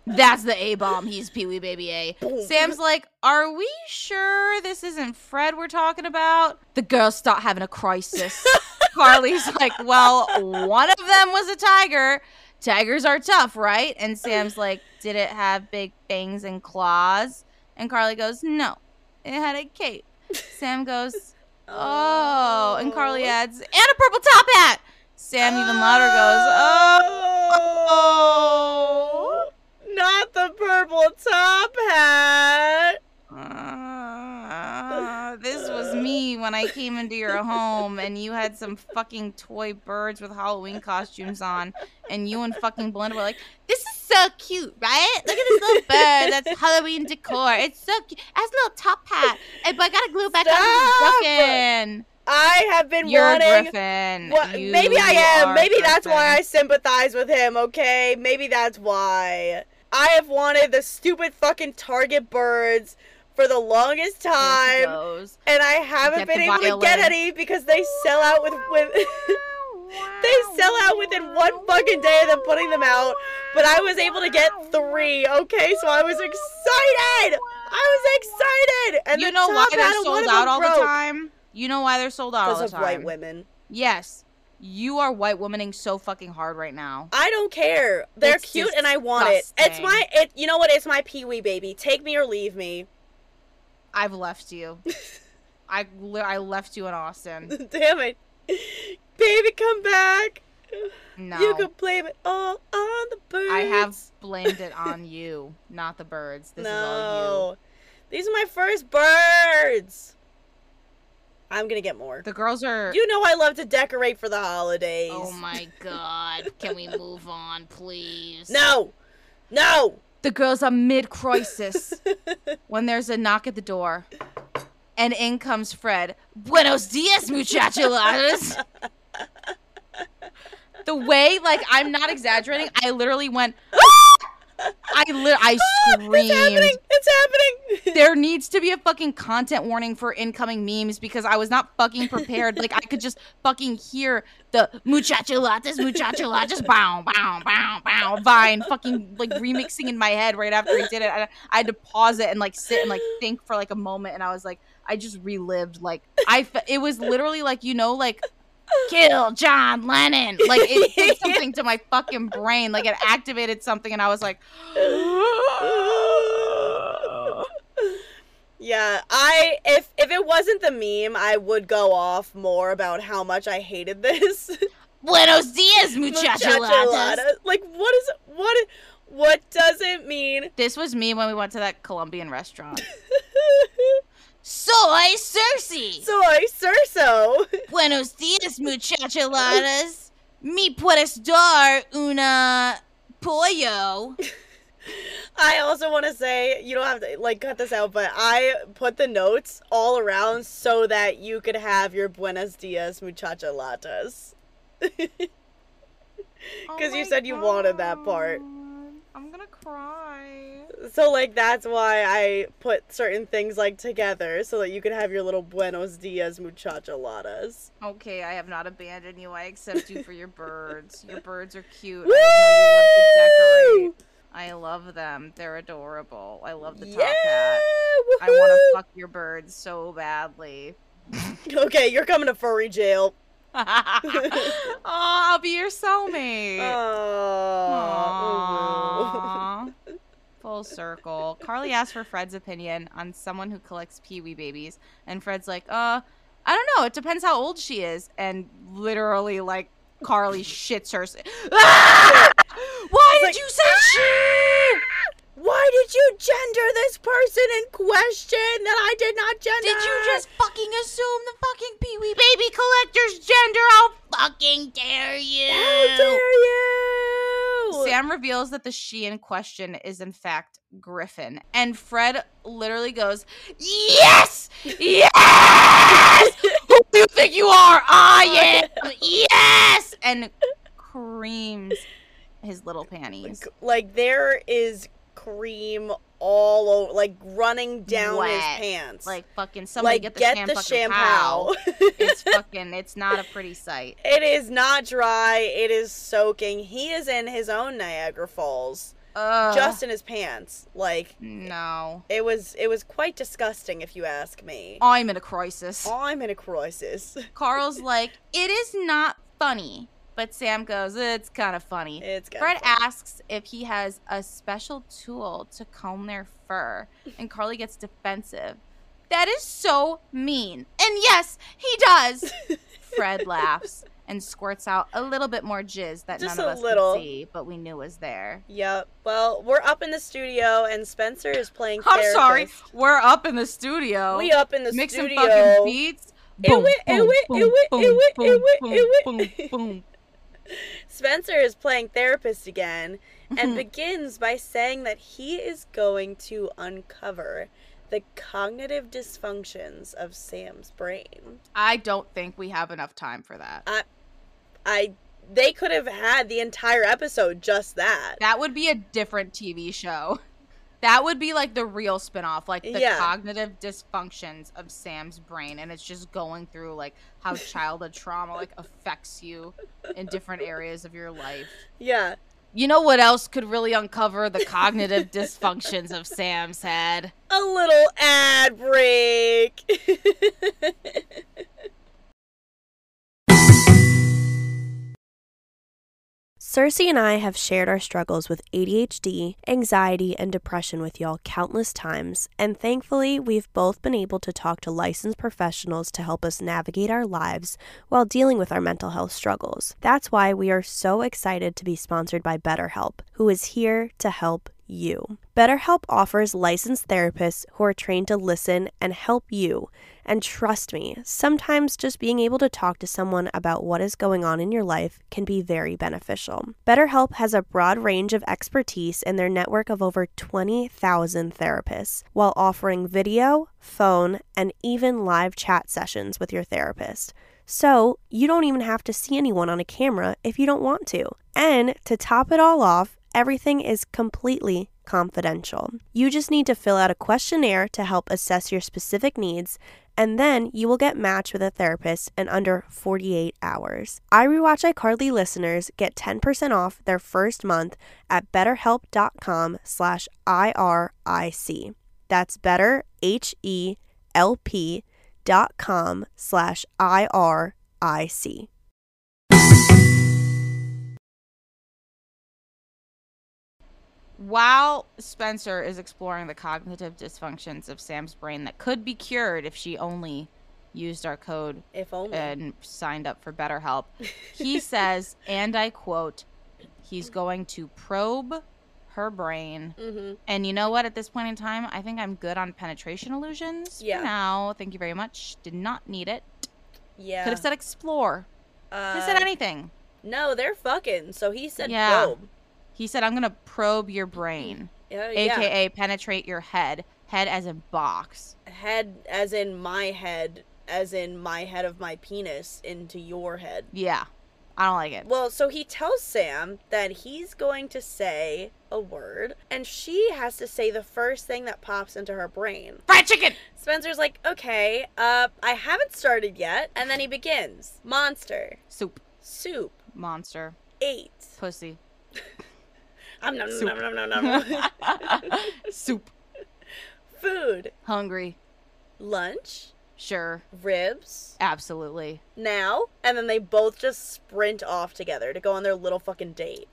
That's the A bomb. He's Pee Wee Baby A. Sam's like, are we sure this isn't Fred we're talking about? The girls start having a crisis. [LAUGHS] Carly's like, well, one of them was a tiger. Tigers are tough, right? And Sam's like, did it have big fangs and claws? And Carly goes, no, it had a cape. Sam goes, oh. And Carly adds, and a purple top hat. Sam even louder goes, oh. Not the purple top hat. Uh, Ah, this was me when I came into your home and you had some fucking toy birds with Halloween costumes on, and you and fucking Belinda were like, "This is so cute, right? Look at this little bird. That's [LAUGHS] Halloween decor. It's so cute. It has a little top hat, eh, but I gotta glue it back on! Griffin. I have been You're wanting. Griffin. What, You maybe I am. Maybe that's why I sympathize with him, okay? Maybe that's why. I have wanted the stupid fucking Target birds for the longest time, and I haven't Get been able to get any because they sell out with with [LAUGHS] they sell out within one fucking day of them putting them out. But I was able to get three, okay? So I was excited. I was excited. And you know why they're hat of one sold out all the time? You know why they're sold out all the time? Because of white women. Yes. You are white womaning so fucking hard right now. I don't care. They're It's cute and I want it. It's my it you know what? It's my pee wee baby. Take me or leave me. I've left you. I I left you in Austin. [LAUGHS] Damn it. Baby, come back. No. You can blame it all on the birds. I have [LAUGHS] blamed it on you, not the birds. This is all no. These are my first birds. I'm gonna get more. The girls are You know I love to decorate for the holidays. Oh my god. Can we move on, please? No! No! The girls are mid crisis [LAUGHS] when there's a knock at the door. And in comes Fred. Buenos dias, muchachos. the way, like, I'm not exaggerating. I literally went. I li- I [LAUGHS] ah, screamed. It's happening! It's [LAUGHS] happening! There needs to be a fucking content warning for incoming memes because I was not fucking prepared. like I could just fucking hear the muchacholatas, muchacholatas, bow, bow, bow, bow, vine, fucking like remixing in my head right after he did it. I, I had to pause it and like sit and like think for like a moment, and I was like, I just relived like I. fe- It was literally like you know like. Kill John Lennon. Like it did [LAUGHS] something to my fucking brain. Like it activated something, and I was like, [LAUGHS] yeah, I if if it wasn't the meme, I would go off more about how much I hated this. [LAUGHS] Buenos dias. Muchacholata. Like what is what what does it mean? This was me when we went to that Colombian restaurant. Soy Circe. Soy Cerso. [LAUGHS] Buenos dias, muchachaladas. Me puedes dar una pollo. [LAUGHS] I also want to say you don't have to like cut this out, but I put the notes all around so that you could have your Buenos Dias muchacha latas. [LAUGHS] Because oh you said you wanted that part. I'm gonna cry. So like that's why I put certain things like together so that you could have your little Buenos Dias muchacha latas. Okay, I have not abandoned you. I accept you for your [LAUGHS] birds. Your birds are cute. I know you love to decorate. I love them. They're adorable. I love the top yeah! hat. I want to fuck your birds so badly. [LAUGHS] Okay, you're coming to furry jail. [LAUGHS] oh, I'll be your soulmate. Oh. Aww. Full circle. Carly asked for Fred's opinion on someone who collects Pee-wee babies, and Fred's like, "Uh, I don't know. It depends how old she is." And literally, like, Carly shits her. Ah! [LAUGHS] Why did like, you say she? Why did you gender this person in question that I did not gender? Did you just fucking assume the fucking Pee-wee baby collector's gender? How fucking dare you? How dare you? Sam reveals that the she in question is in fact Griffin, and Fred literally goes, "Yes, yes! [LAUGHS] Who do you think you are? I am. Yes!" and creams his little panties. like there is cream all over, like running down his pants. Like fucking somebody like get the, get sham the Shampow. [LAUGHS] It's [LAUGHS] fucking. It's not a pretty sight. it is not dry. It is soaking. He is in his own Niagara Falls, Ugh. just in his pants. Like no. it was. It was quite disgusting, if you ask me. I'm in a crisis. I'm in a crisis. [LAUGHS] Carl's like, it is not funny. But Sam goes, it's kind of funny. It's Fred funny. asks if he has a special tool to comb their fur, [LAUGHS] and Carly gets defensive. That is so mean. And yes, he does. [LAUGHS] Fred laughs and squirts out a little bit more jizz that Just none of us little. could see, but we knew was there. Yep. Well, we're up in the studio, and Spencer is playing. I'm sorry, we're up in the studio. We up in the mixing studio. fucking beats. Ew it, ew it, ew it, ew it, ew it, ew it. boom, boom. Spencer is playing therapist again and [LAUGHS] begins by saying that he is going to uncover the cognitive dysfunctions of Sam's brain. I don't think we have enough time for that. I, I they could have had the entire episode just that. That would be a different TV show. [LAUGHS] That would be like the real spin-off, like the Yeah. cognitive dysfunctions of Sam's brain and it's just going through like how [LAUGHS] childhood trauma like affects you in different areas of your life. Yeah. You know what else could really uncover the cognitive dysfunctions of Sam's head? A little ad break. [LAUGHS] Circe and I have shared our struggles with ADHD, anxiety, and depression with y'all countless times, and thankfully, we've both been able to talk to licensed professionals to help us navigate our lives while dealing with our mental health struggles. That's why we are so excited to be sponsored by BetterHelp, who is here to help you. BetterHelp offers licensed therapists who are trained to listen and help you. And trust me, sometimes just being able to talk to someone about what is going on in your life can be very beneficial. BetterHelp has a broad range of expertise in their network of over 20,000 therapists, while offering video, phone, and even live chat sessions with your therapist. So, you don't even have to see anyone on a camera if you don't want to. And to top it all off, everything is completely confidential. You just need to fill out a questionnaire to help assess your specific needs, and then you will get matched with a therapist in under 48 hours. I Rewatch iCarly listeners get 10% off their first month at betterhelp.com slash IRIC. That's better, H-E-L-P dot com slash IRIC. While Spencer is exploring the cognitive dysfunctions of Sam's brain that could be cured if she only used our code if only. and signed up for BetterHelp, [LAUGHS] he says, and I quote, he's going to probe her brain. Mm-hmm. And you know what? At this point in time, I think I'm good on penetration illusions. Yeah. For now, thank you very much. Did not need it. Yeah. Could have said explore. Could uh, have said anything. No, they're fucking. So he said Yeah. probe. He said, I'm going to probe your brain, Yeah, yeah. aka penetrate your head. Head as in box. Head as in my head, as in my head of my penis into your head. Yeah. I don't like it. Well, so he tells Sam that he's going to say a word, and she has to say the first thing that pops into her brain. Fried chicken! Spencer's like, okay, uh, I haven't started yet. And then he begins Monster, Soup. soup, Monster. eight. Pussy. [LAUGHS] Um, nom, Soup. nom, nom, nom, nom. [LAUGHS] Soup. Food, Hungry. lunch, Sure. ribs, Absolutely. now. And then they both just sprint off together to go on their little fucking date.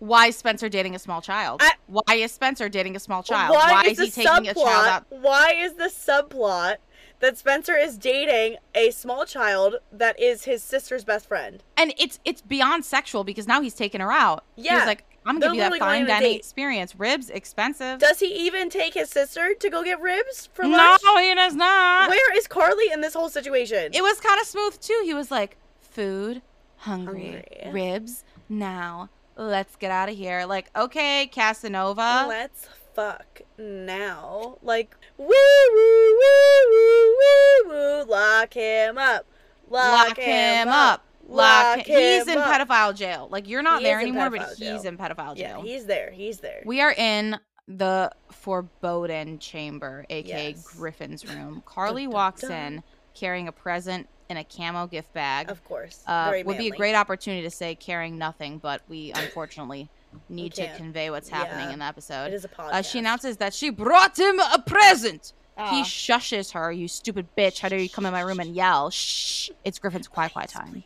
Why is Spencer dating a small child? I- Why is Spencer dating a small child? Why, is, he the taking a child subplot? out? Why is the subplot that Spencer is dating a small child that is his sister's best friend? And it's it's beyond sexual because now he's taking her out. Yeah. was like, I'm gonna give you that fine dining experience. Ribs expensive. Does he even take his sister to go get ribs for no, lunch? he does not. Where is Carly in this whole situation? It was kind of smooth too. He was like, food, hungry, Hungry. ribs. Now let's get out of here. Like, okay, Casanova. Let's fuck now. Like, woo woo woo woo woo woo. Lock him up. Lock, Lock him up. Lock. Lock him. He's in up. pedophile jail. Like you're not He there is in anymore, but pedophile he's in pedophile jail. Yeah, jail. he's there. He's there. We are in the foreboding chamber, aka Yes. Griffin's room. [LAUGHS] Carly Dun, dun, walks in carrying a present in a camo gift bag. Of course. Uh, Very would be a great opportunity to say carrying nothing, but we unfortunately need to convey what's happening Yeah. in the episode. It is a podcast. Uh, she announces that she brought him a present. Ah. He shushes her. You stupid bitch! How dare you come in my room and yell? Shh! It's Griffin's quiet, quiet time.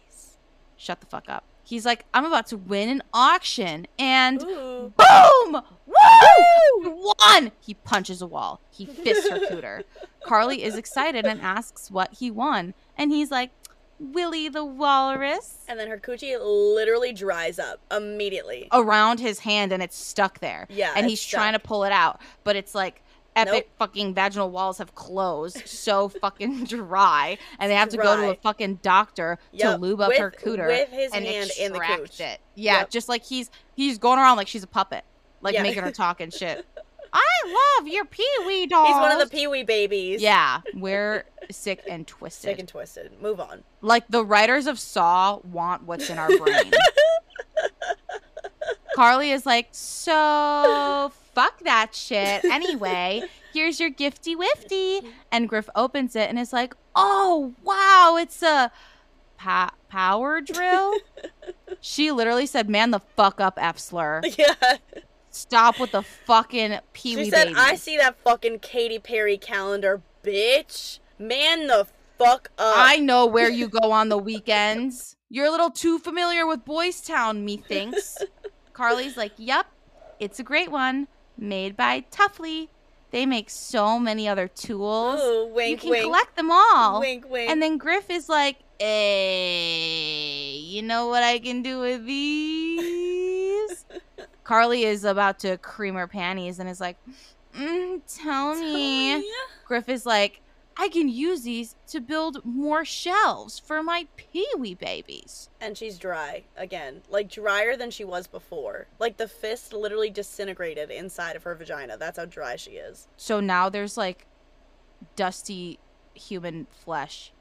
Shut the fuck up. He's like, I'm about to win an auction, and Ooh. boom! Woo! Won! He punches a wall. He fists her cooter. [LAUGHS] Carly is excited and asks what he won, and he's like, Willie the Walrus. And then her coochie literally dries up immediately. around his hand and it's stuck there. Yeah, And he's trying to pull it out, but it's like epic Nope. fucking vaginal walls have closed so fucking [LAUGHS] dry and they have to go to a fucking doctor to lube up with- her cooter with his and hand in the cooch. it. Yeah, Yep. just like he's he's going around like she's a puppet, like Yeah. making her [LAUGHS] talk and shit. I love your pee-wee dolls. He's one of the Pee Wee babies. Yeah, [LAUGHS] we're sick and twisted. Sick and twisted. Move on. Like the writers of Saw want what's in our brain. Carly is like, so fuck that shit. Anyway, here's your gifty wifty. And Griff opens it and is like, oh wow, it's a pa- power drill. [LAUGHS] she literally said, "Man, the fuck up, F slur. [LAUGHS] Yeah. Stop with the fucking pee She wee said, babies." I see that fucking Katy Perry calendar, bitch. Man the fuck up. I know where you go on the weekends. You're a little too familiar with Boys Town, methinks. [LAUGHS] Carly's like, Yep, it's a great one. Made by Tuffley. They make so many other tools. Ooh, you can wink. collect them all. Wink, wink. And then Griff is like, Hey, you know what I can do with these? [LAUGHS] Carly is about to cream her panties and is like, mm, Tell me. Griff is like, I can use these to build more shelves for my peewee babies. And she's dry again. Like drier than she was before. Like the fist literally disintegrated inside of her vagina. That's how dry she is. So now there's like dusty human flesh,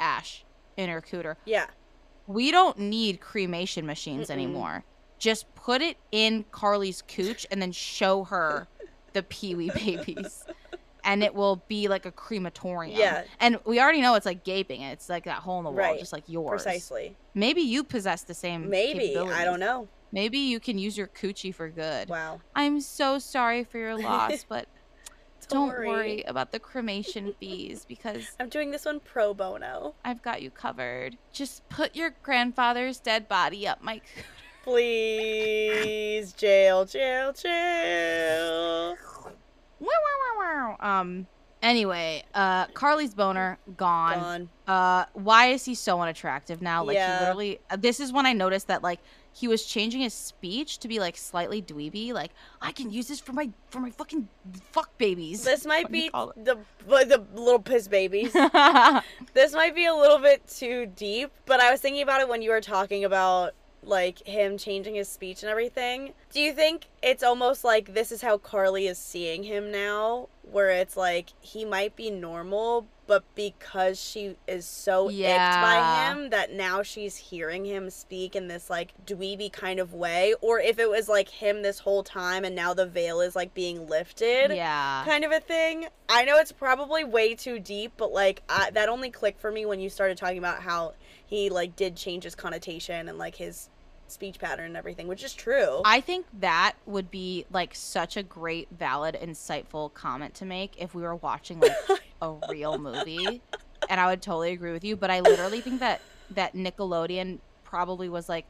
ash in her cooter. Yeah. We don't need cremation machines Mm-mm. anymore. Just put it in Carly's cooch and then show her the peewee [LAUGHS] babies. And it will be like a crematorium. Yeah. And we already know it's like gaping. It's like that hole in the wall, Right. just like yours. Precisely. Maybe you possess the same. Maybe. I don't know. Maybe you can use your coochie for good. Wow. I'm so sorry for your [LAUGHS] loss, but Don't don't worry. worry about the cremation fees because I'm doing this one pro bono. I've got you covered. Just put your grandfather's dead body up my. coo- [LAUGHS] Please, jail, jail, jail. Wow, wow, wow, wow. Um. Anyway, uh, Carly's boner gone. Gone. Uh, why is he so unattractive now? Like Yeah. he literally. uh, This is when I noticed that like he was changing his speech to be like slightly dweeby, like I can use this for my for my fucking fuck babies. This [LAUGHS] might be the the little piss babies. [LAUGHS] this might be a little bit too deep, but I was thinking about it when you were talking about like him changing his speech and everything. Do you think it's almost like this is how Carly is seeing him now, where it's like he might be normal, but because she is so icked by him that now she's hearing him speak in this like dweeby kind of way, or if it was like him this whole time and now the veil is like being lifted yeah. kind of a thing. I know it's probably way too deep, but like I, that only clicked for me when you started talking about how he like did change his connotation and like his speech pattern and everything, which is true. I think that would be like such a great, valid, insightful comment to make if we were watching like [LAUGHS] a real movie. And I would totally agree with you. But I literally think that that Nickelodeon probably was like,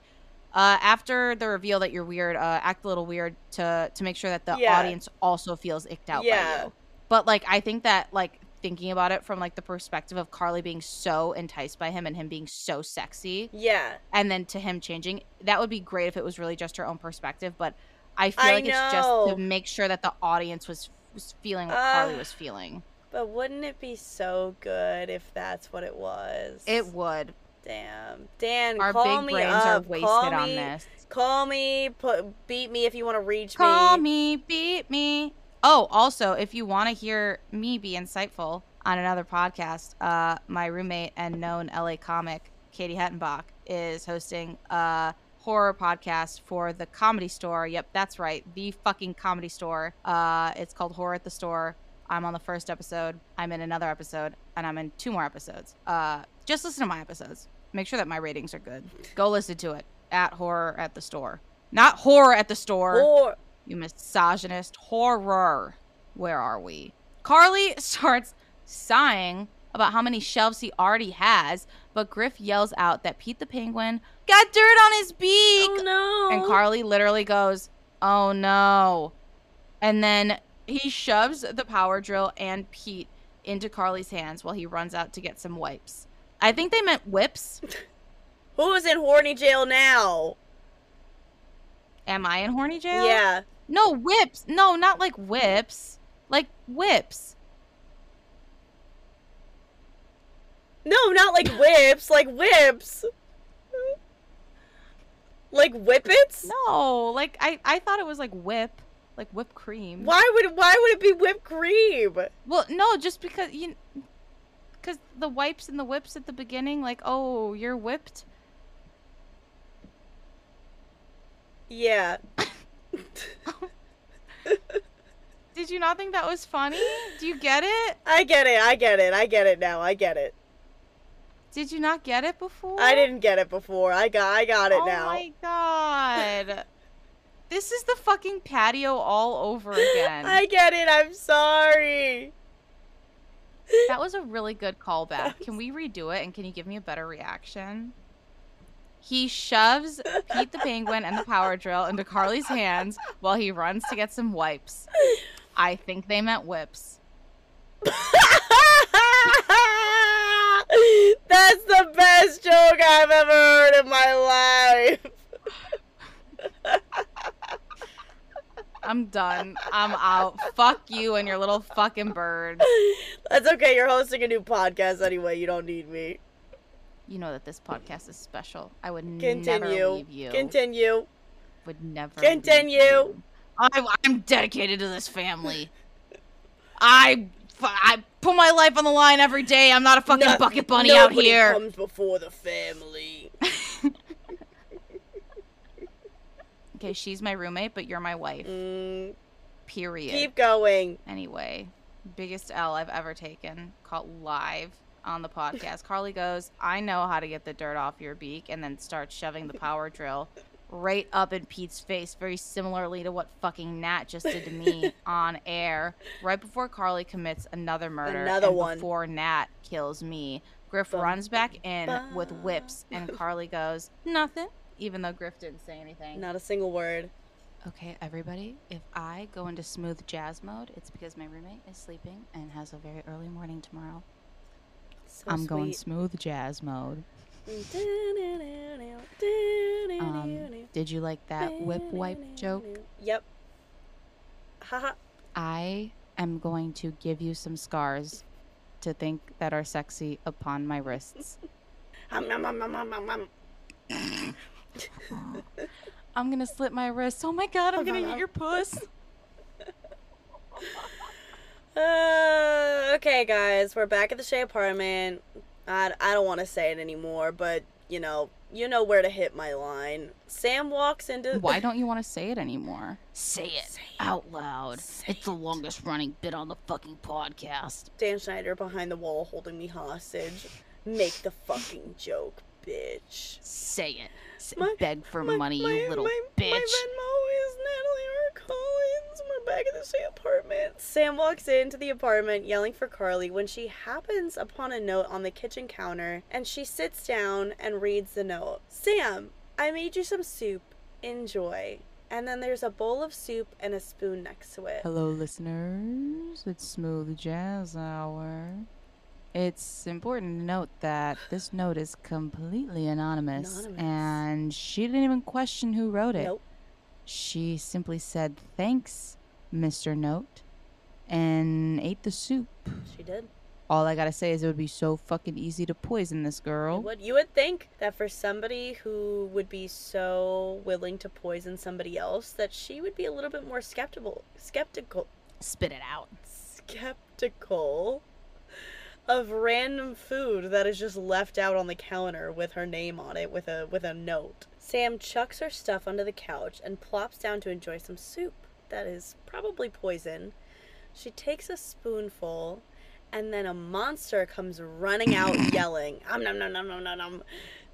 uh, after the reveal that you're weird, uh, act a little weird to to make sure that the Yeah. audience also feels icked out Yeah. by you. But like, I think that like thinking about it from like the perspective of Carly being so enticed by him and him being so sexy, yeah, and then to him changing that would be great if it was really just her own perspective but i feel I like it's just to make sure that the audience was was feeling what carly Uh, was feeling. But wouldn't it be so good if that's what it was? it would. Damn, Dan, our call big me brains up. are wasted call on me, this. Call me, put beat me if you want to reach call me. Call me beat me oh also if you want to hear me be insightful on another podcast uh my roommate and known la comic katie hettenbach is hosting a horror podcast for the comedy store. Yep that's right the fucking comedy store. Uh it's called horror at the store. I'm on the first episode i'm in another episode and i'm in two more episodes. Uh just listen to my episodes. Make sure that my ratings are good. Go listen to it at horror at the store. Not horror at the store. Or you misogynist horror. Where are we? Carly [LAUGHS] starts sighing about how many shelves he already has, but Griff yells out that Pete the Penguin got dirt on his beak. oh no, And Carly literally goes, Oh no. And then he shoves the power drill and Pete into Carly's hands while he runs out to get some wipes. I think they meant whips. [LAUGHS] who's in horny jail now? Am I in horny jail? Yeah. No, whips. No, not like whips. Like whips. No, not like whips, like whips. Like whippets? No, like I, I thought it was like whip, like whipped cream. Why would why would it be whipped cream? Well, no, just because you, because the wipes and the whips at the beginning, like oh, you're whipped. Yeah. [LAUGHS] [LAUGHS] Did you not think that was funny? Do you get it? I get it. I get it. I get it now. I get it. Did you not get it before? I didn't get it before. I got I got it oh now. Oh my god. this is the fucking patio all over again. [LAUGHS] I get it. I'm sorry. That was a really good callback. Can we redo it and can you give me a better reaction? He shoves Pete the Penguin and the power drill into Carly's hands while he runs to get some wipes. I think they meant whips. [LAUGHS] That's the best joke I've ever heard in my life. I'm done. I'm out. Fuck you and your little fucking bird. That's okay. You're hosting a new podcast anyway. You don't need me. You know that this podcast is special. I would never Continue. leave you. Continue. would never Continue. you. I, I'm dedicated to this family. I, I put my life on the line every day. I'm not a fucking bucket bunny out here. comes before the family. [LAUGHS] Okay, she's my roommate, but you're my wife. Mm, Period. keep going. Anyway, biggest L I've ever taken, caught live on the podcast. Carly goes, I know how to get the dirt off your beak, and then starts shoving the power drill right up in Pete's face, very similarly to what fucking Nat just did to me [LAUGHS] on air, right before Carly commits another murder. Another one. Before Nat kills me. Griff Bum, runs back in bum. with whips, and Carly goes, Nothing, even though Griff didn't say anything. Not a single word. Okay, everybody, if I go into smooth jazz mode, it's because my roommate is sleeping and has a very early morning tomorrow. So I'm going sweet. smooth jazz mode. Um, did you like that whip wipe joke? Yep. Haha. I am going to give you some scars to think that are sexy upon my wrists. I'm gonna slit my wrist. Oh my god, I'm gonna eat your puss. [LAUGHS] Uh, okay, guys, we're back at the Shay apartment. I, I don't want to say it anymore, but you know, you know where to hit my line. Sam walks into. Why don't you want to say it anymore? Say it out loud. it's the longest running bit on the fucking podcast. Dan Schneider behind the wall holding me hostage. Make the fucking joke, bitch. Say it. Say, My- beg for My- money, my- you little my, bitch. My Venmo is Natalie R. Collins. Back at the same apartment. Sam walks into the apartment yelling for Carly when she happens upon a note on the kitchen counter and she sits down and reads the note. Sam, I made you some soup. Enjoy. And then there's a bowl of soup and a spoon next to it. Hello, listeners. It's Smooth Jazz Hour. It's important to note that this note is completely anonymous, Anonymous. and she didn't even question who wrote it. Nope. She simply said, Thanks, Mr. Note, and ate the soup. She did. All I gotta say is it would be so fucking easy to poison this girl. What you would think that for somebody who would be so willing to poison somebody else, that she would be a little bit more skeptical, skeptical, Spit it out. skeptical of random food that is just left out on the counter with her name on it with a with a note. Sam chucks her stuff under the couch and plops down to enjoy some soup that is probably poison. She takes a spoonful and then a monster comes running out [COUGHS] yelling, "Um nom nom nom nom nom nom."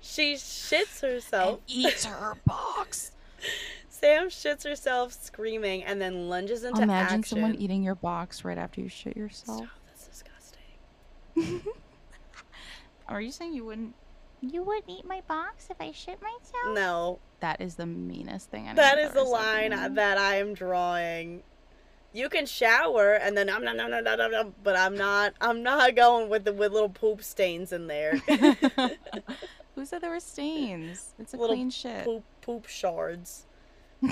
She shits herself. And Eats her box. [LAUGHS] Sam shits herself screaming and then lunges into Imagine action. Imagine someone eating your box right after you shit yourself. Stop, that's disgusting. [LAUGHS] Are you saying you wouldn't? You wouldn't eat my box if I shit myself? No, That is the meanest thing. that anyone's is the ever said to line me. that I am drawing. You can shower and then I'm not, no, no, no, no, no, but I'm not, I'm not going with the with little poop stains in there. [LAUGHS] [LAUGHS] Who said there were stains? It's a Little clean shit. poop, poop shards. [LAUGHS]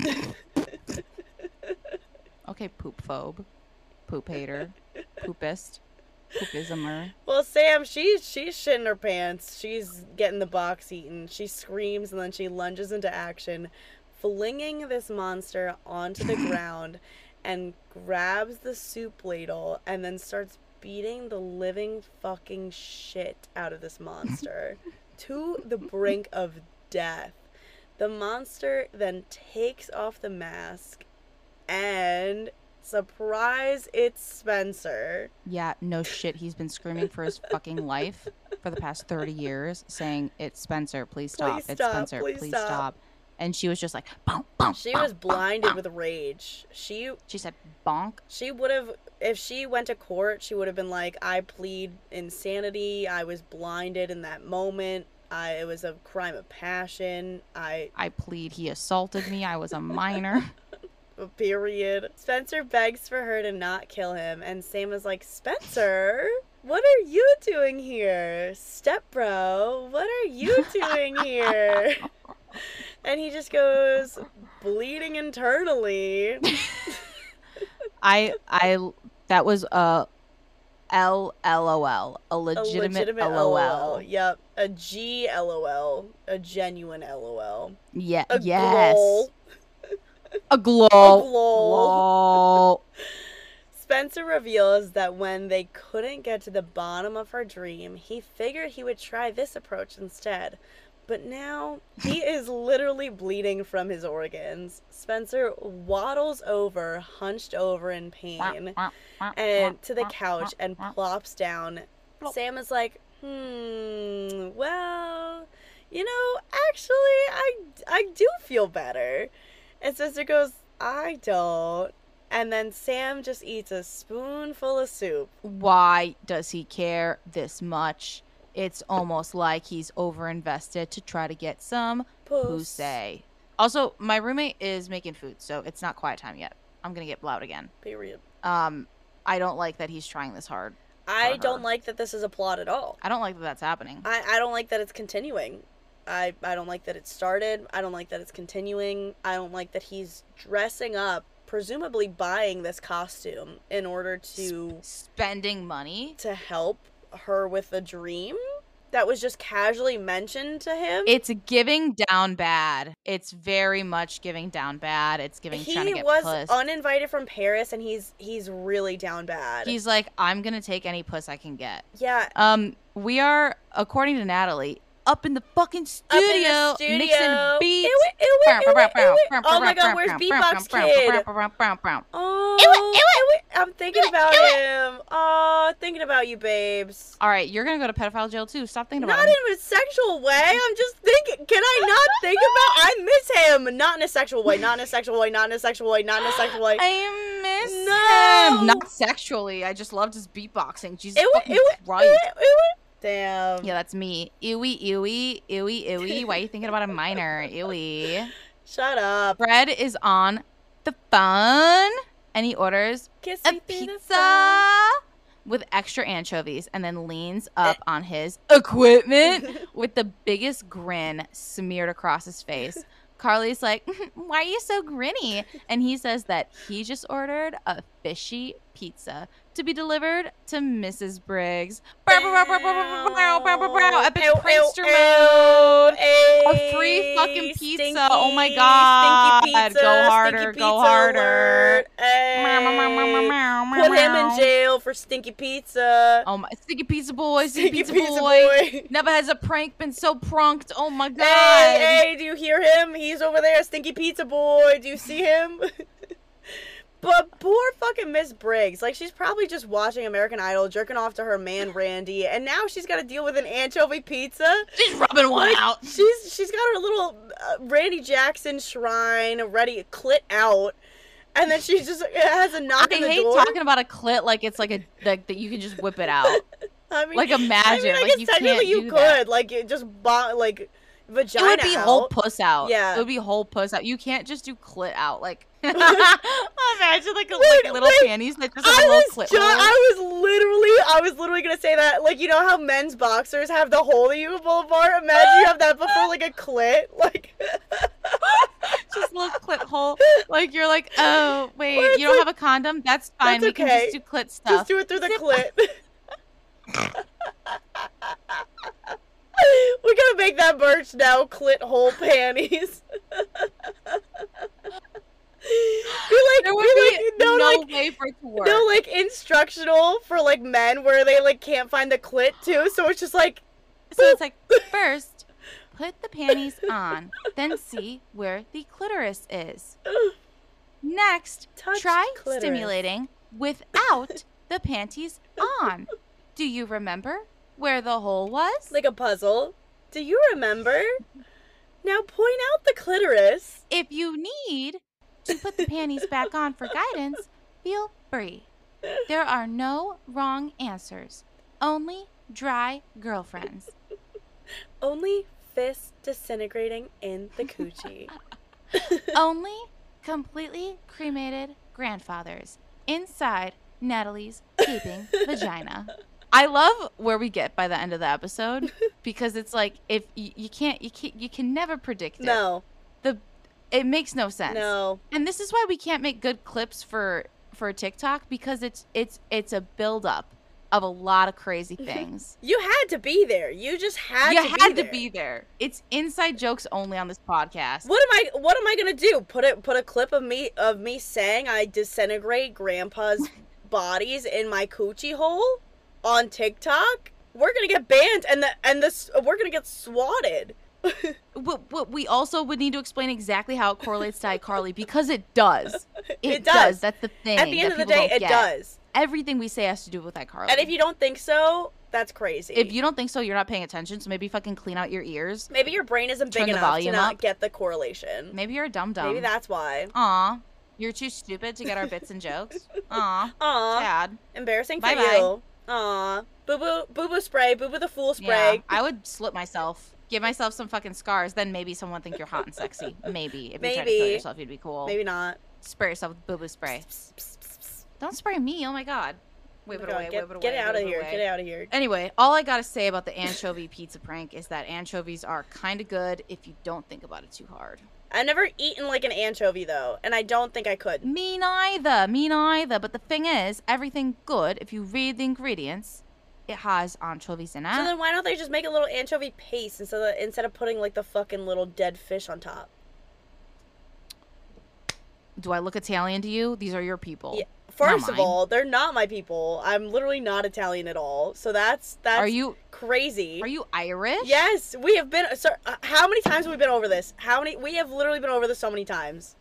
Okay, poop phobe, poop hater, poopist, poopismer. Well, Sam, she's she's shitting her pants. She's getting the box eaten. She screams and then she lunges into action, flinging this monster onto the [COUGHS] ground, and grabs the soup ladle and then starts beating the living fucking shit out of this monster [LAUGHS] to the brink of death. The monster then takes off the mask and surprise it's Spencer. Yeah, no shit. He's been screaming for his [LAUGHS] fucking life for the past 30 years, saying, It's Spencer, please stop. Please it's stop, Spencer, please please, stop." stop. And she was just like, bonk, bonk. She bonk, was blinded bonk. with rage. She She said, bonk. she would have if she went to court, she would have been like, "I plead insanity. I was blinded in that moment. I it was a crime of passion. I I plead he assaulted me. I was a minor. [LAUGHS] period." Spencer begs for her to not kill him, and Sam is like, "Spencer, what are you doing here, step bro? What are you doing here?" [LAUGHS] And he just goes bleeding internally. [LAUGHS] I, I, that was a L L O L, a A legitimate, legitimate LOL. Yep. a G L O L, a genuine LOL. Yeah, A yes. glol. A glow. glol. Glow. Spencer reveals that when they couldn't get to the bottom of her dream, he figured he would try this approach instead. But now he [LAUGHS] is literally bleeding from his organs. Spencer waddles over, hunched over in pain, and to the couch and plops down. Sam is like, "Hmm, well, you know, actually I I do feel better." And Sister goes, "I don't." And then Sam just eats a spoonful of soup. Why does he care this much? It's almost like he's overinvested to try to get some Puss. pussy. Also, my roommate is making food, so it's not quiet time yet. I'm gonna get loud again. Period. Um, I don't like that he's trying this hard. I don't like that this is a plot at all. I don't like that that's happening. I, I don't like that it's continuing. I, I don't like that it started. I don't like that it's continuing. I don't like that he's dressing up, presumably buying this costume in order to Spending money. to help her with a dream that was just casually mentioned to him. It's giving down bad. It's very much giving down bad. It's giving trying to he get was puss. uninvited from Paris and he's he's really down bad. He's like, I'm gonna take any puss I can get. yeah, Um, we are, according to Natalie, up in the fucking studio, the studio. mixing beats. Ew, ew, ew, ew, ew, ew. Oh my god, where's Beatbox Kid? Oh, ew, ew. I'm thinking about him. Oh, thinking about you, babes. All right, you're gonna go to pedophile jail too. Stop thinking about it. Not him. in a sexual way. I'm just thinking. Can I not think about? I miss him. Not in a sexual way. Not in a sexual way. Not in a sexual way. Not in a sexual way. [GASPS] I miss No. him. Not sexually. I just loved his beatboxing. Jesus Ew, fucking ew, ew, Christ. ew, ew. Damn. Yeah, that's me. Ewy, ewy, ewy, ewy. Why are you thinking about a minor? Ewy. Shut up. Fred is on the phone and he orders Kiss a me through the phone. pizza with extra anchovies and then leans up [LAUGHS] on his equipment [LAUGHS] with the biggest grin smeared across his face. Carly's like, [LAUGHS] Why are you so grinny? And he says that he just ordered a fishy pizza to be delivered to Mrs. Briggs. At prankster mode. A free fucking pizza. Stinky, oh my god. Pizza, go harder. Go harder. Put him in jail for stinky pizza. Oh my stinky pizza boy. Stinky, pizza, boy. Never has a prank been so pranked. Oh my god. Hey, hey, do you hear him? He's over there, stinky pizza boy. Do you see him? But poor fucking Miss Briggs. Like, she's probably just watching American Idol, jerking off to her man Randy, and now she's got to deal with an anchovy pizza. She's rubbing one Like, out. She's she's got her little uh, Randy Jackson shrine ready, clit out, and then she just has a knock I on the hate door. talking about a clit like it's like a like that you can just whip it out. [LAUGHS] I mean, like, I imagine, mean, I like, you technically you could, that. like, it just bo- like vagina. it would be out. whole puss out. Yeah. It would be whole puss out. You can't just do clit out. Like [LAUGHS] imagine like, a, Wait, like little wait. panties that just have I a little clit. ju- hole. I was literally I was literally gonna say that like you know how men's boxers have the hole that you pull apart. Imagine you have that before like a clit. [LAUGHS] Like [LAUGHS] just a little clit hole. Like you're like, oh wait, you don't like- have a condom? That's fine. That's we can just do clit stuff. just do it through the clit. We're gonna make that merch now. Clit hole panties. [LAUGHS] be like, there would be like, no, no like, way for it to work. no, like instructional for like men where they like can't find the clit too. So it's just like, So it's like first, put the panties on, then see where the clitoris is. Next, Touch try clitoris. stimulating without the panties on. Do you remember where the hole was? like a puzzle. Do you remember? Now point out the clitoris. if you need to put the panties back on for guidance, feel free. There are no wrong answers, only dry girlfriends. Only fist disintegrating in the coochie. [LAUGHS] Only completely cremated grandfathers inside Natalie's gaping vagina. I love where we get by the end of the episode because it's like if you, you can't you can you can never predict it. No, The it makes no sense. no. And this is why we can't make good clips for for TikTok because it's it's it's a buildup of a lot of crazy [LAUGHS] things. You had to be there. You just had you to had be to be there. It's inside jokes only on this podcast. What am I what am I gonna do? Put it put a clip of me of me saying I disintegrate grandpa's [LAUGHS] bodies in my coochie hole on TikTok? We're gonna get banned and the and this we're gonna get swatted. [LAUGHS] But, but we also would need to explain exactly how it correlates to iCarly because it does. [LAUGHS] It, It does. does. That's the thing. At the end of the day, it get. does. Everything we say has to do with iCarly. And if you don't think so, that's crazy. if you don't think so, you're not paying attention. So maybe fucking clean out your ears. maybe your brain isn't big enough to not up. get the correlation. Maybe you're a dumb dum. Maybe that's why. Aw, you're too stupid to get our bits and jokes. [LAUGHS] Aw, Aw, sad. embarrassing for Bye-bye. you. Aw, boo boo boo boo spray, boo boo the fool spray. Yeah. I would slit myself. Give myself some fucking scars. Then maybe someone think you're hot and sexy. Maybe if you try to kill yourself, you'd be cool. Maybe not. Spray yourself with boo boo spray. Psst, psst, psst. Don't spray me. Oh my god. Whip it away, get, whip it get away, out of here. away. Get out of here. Anyway, all I gotta say about the anchovy pizza prank is that anchovies are kind of good if you don't think about it too hard. I've never eaten like an anchovy though, and I don't think I could. Me neither, me neither. But the thing is, everything good, if you read the ingredients, it has anchovies in it. So then why don't they just make a little anchovy paste instead of instead of putting like the fucking little dead fish on top? Do I look Italian to you? These are your people. Yeah. First of all, they're not my people. I'm literally not Italian at all. So that's that's Are you crazy. are you Irish? Yes, we have been. Sir, uh, how many times have we been over this? How many? We have literally been over this so many times.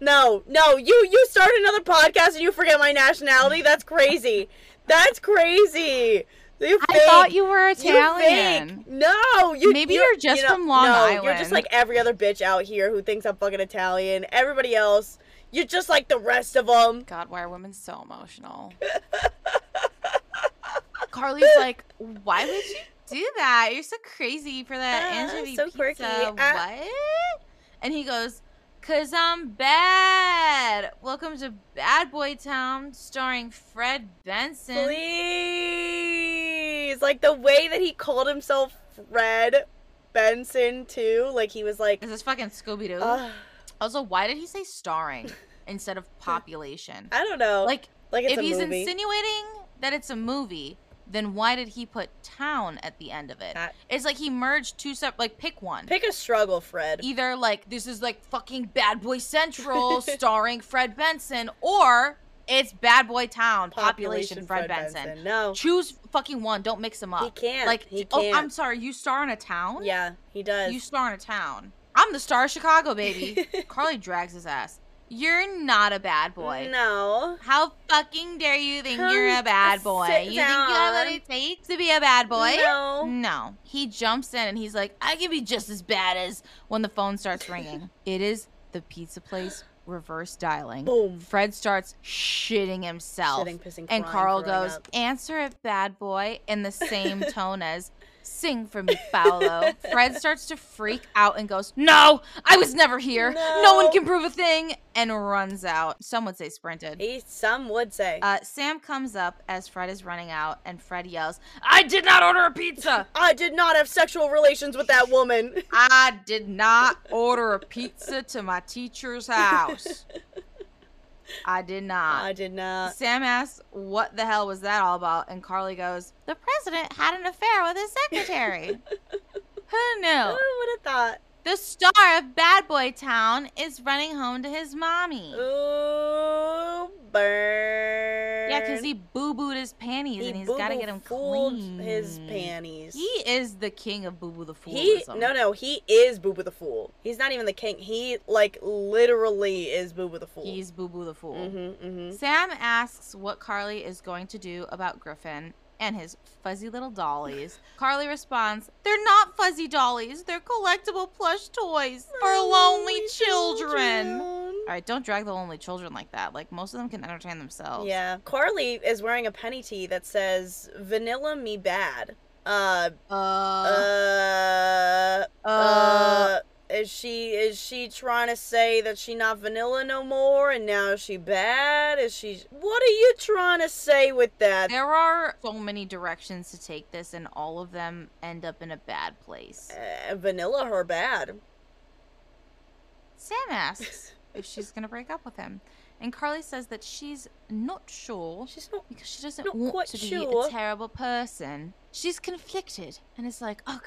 No, no, you you start another podcast and you forget my nationality. That's crazy. That's crazy. You I fake. thought you were Italian. fake. No, you. Maybe you- you're just you know- from Long no, You're just like every other bitch out here who thinks I'm fucking Italian. Everybody else, you're just like the rest of them. God, why are women so emotional? [LAUGHS] Carly's like, why would you do that? You're so crazy for that anchovy so pizza. quirky. Ah. What? And he goes, Cause I'm bad. Welcome to Bad Boy Town, starring Fred Benson. Please, like the way that he called himself Fred Benson too. Like he was like, Is this fucking Scooby Doo? "Ugh, also, why did he say starring [LAUGHS] instead of population? I don't know. Like, like it's if a he's movie. insinuating that it's a movie, then why did he put town at the end of it? That- it's like he merged two separate. Like, pick one. Pick a struggle, Fred. Either like this is like fucking Bad Boy Central [LAUGHS] starring Fred Benson, or it's Bad Boy Town population, Fred, Benson. No, Choose fucking one. Don't mix them up. He can't. Like, He oh, can't. I'm sorry. You star in a town? yeah, he does. You star in a town. I'm the star of Chicago, baby. [LAUGHS] Carly drags his ass. You're not a bad boy. No. How fucking dare you think Come you're a bad boy? You think you have what it takes to be a bad boy? No. No. He jumps in and he's like, I can be just as bad as when the phone starts ringing. [LAUGHS] it is the pizza place reverse dialing. Boom. Fred starts shitting himself. Shitting, pissing, and Carl goes, up. Answer it, bad boy, in the same [LAUGHS] tone as Sing for me, Paolo. [LAUGHS] Fred starts to freak out and goes, No, I was never here. No, No. one can prove a thing. And runs out. Some would say sprinted. He, some would say. Uh, Sam comes up as Fred is running out, and Fred yells, I did not order a pizza! [LAUGHS] I did not have sexual relations with that woman. [LAUGHS] I did not order a pizza to my teacher's house. I did not. I did not. Sam asks, What the hell was that all about? And Carly goes, The president had an affair with his secretary. [LAUGHS] Who knew? Who would have thought? The star of Bad Boy Town is running home to his mommy. Ooh, burn. Yeah, because he boo booed his panties and he's got to get them clean. His panties. He is the king of boo boo the fool. He no no he is Boo Boo the Fool. He's not even the king. He like literally is Boo Boo the Fool. He's boo boo the fool. mm-hmm, mm-hmm. Sam asks what Carly is going to do about Griffin and his fuzzy little dollies. Carly responds, They're not fuzzy dollies, they're collectible plush toys for lonely children. All right, don't drag the lonely children like that. Like, most of them can entertain themselves. Yeah, Carly is wearing a penny tee that says "Vanilla Me Bad." Uh, Uh, uh, uh, uh. Is she is she trying to say that she not vanilla no more and now is she bad? Is she? What are you trying to say with that? there are so many directions to take this, and all of them end up in a bad place. Uh, vanilla her bad. Sam asks [LAUGHS] if she's going to break up with him. And Carly says that she's not sure She's not. because she doesn't Not want quite to be a terrible person. She's conflicted and is like, ugh,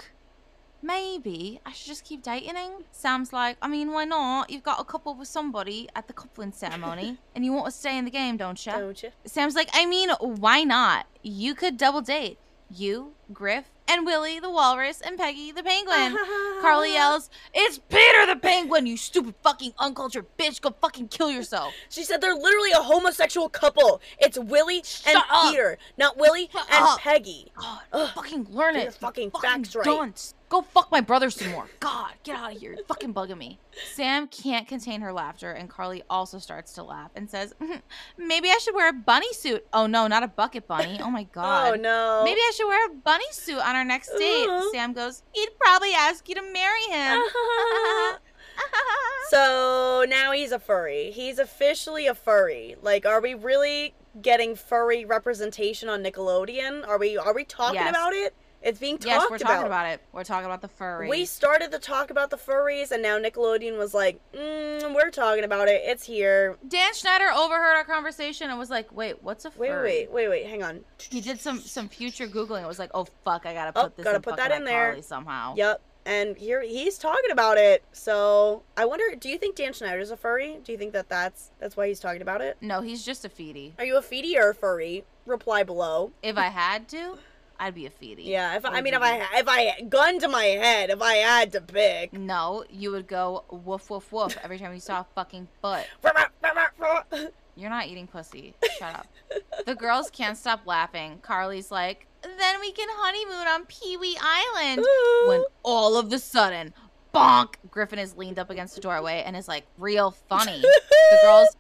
maybe I should just keep dating. him. Sam's like, I mean, why not? You've got a couple with somebody at the coupling ceremony [LAUGHS] and you want to stay in the game, don't you? Don't you? Sam's like, I mean, why not? You could double date. You, Griff, and Willie the walrus, and Peggy the penguin. [LAUGHS] Carly yells, It's Peter the penguin, you stupid fucking uncultured bitch. Go fucking kill yourself. She said they're literally a homosexual couple. It's Willie and up. Peter, not Willie Shut and up. Peggy. God, Ugh. fucking learn Get it. your fucking facts right. dunce. Go fuck my brother some more. God, get out of here. You're fucking bugging me. Sam can't contain her laughter, and Carly also starts to laugh and says, "Mhm, Maybe I should wear a bunny suit. Oh no, not a bucket bunny. Oh my [LAUGHS] god. Oh no. Maybe I should wear a bunny suit on our next date. Uh-huh. Sam goes, He'd probably ask you to marry him. so [LAUGHS] [LAUGHS] So now he's a furry. He's officially a furry. Like, are we really getting furry representation on Nickelodeon? Are we? Are we talking Yes. about it? It's being talked about. yes, we're talking about. about it. We're talking about the furry. We started to talk about the furries, and now Nickelodeon was like, mm, "We're talking about it. It's here." Dan Schneider overheard our conversation and was like, "Wait, what's a furry?" wait, wait, wait. Wait. Hang on. He did some some future googling. and was like, "Oh fuck, I gotta Oh, put this gotta in put that in there. somehow." Yep. And here he's talking about it. So I wonder, do you think Dan Schneider's a furry? Do you think that that's that's why he's talking about it? No, he's just a feedy. Are you a feety or a furry? Reply below. If I had to, I'd be a feedy. Yeah. If I, I mean, if I if I gun to my head, if I had to pick. No, you would go woof woof woof every time you saw a fucking butt. [LAUGHS] You're not eating pussy. Shut up. the girls can't stop laughing. Carly's like, then we can honeymoon on Pee Wee Island. when all of the sudden, bonk, Griffin is leaned up against the doorway and is like real funny. [LAUGHS] the girls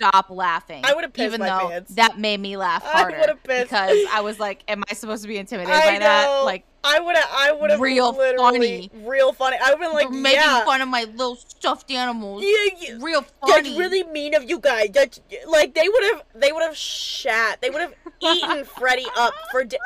stop laughing. I would've pissed even though pants. that made me laugh I harder pissed. because I was like, "Am I supposed to be intimidated I by that?" Like I would have, I would have Real funny. real funny. I would have like, they're making yeah, fun of my little stuffed animals. yeah, yeah. Real That's really mean of you guys. That's like they would have, they would have shat. They would have [LAUGHS] eaten Freddy up for di-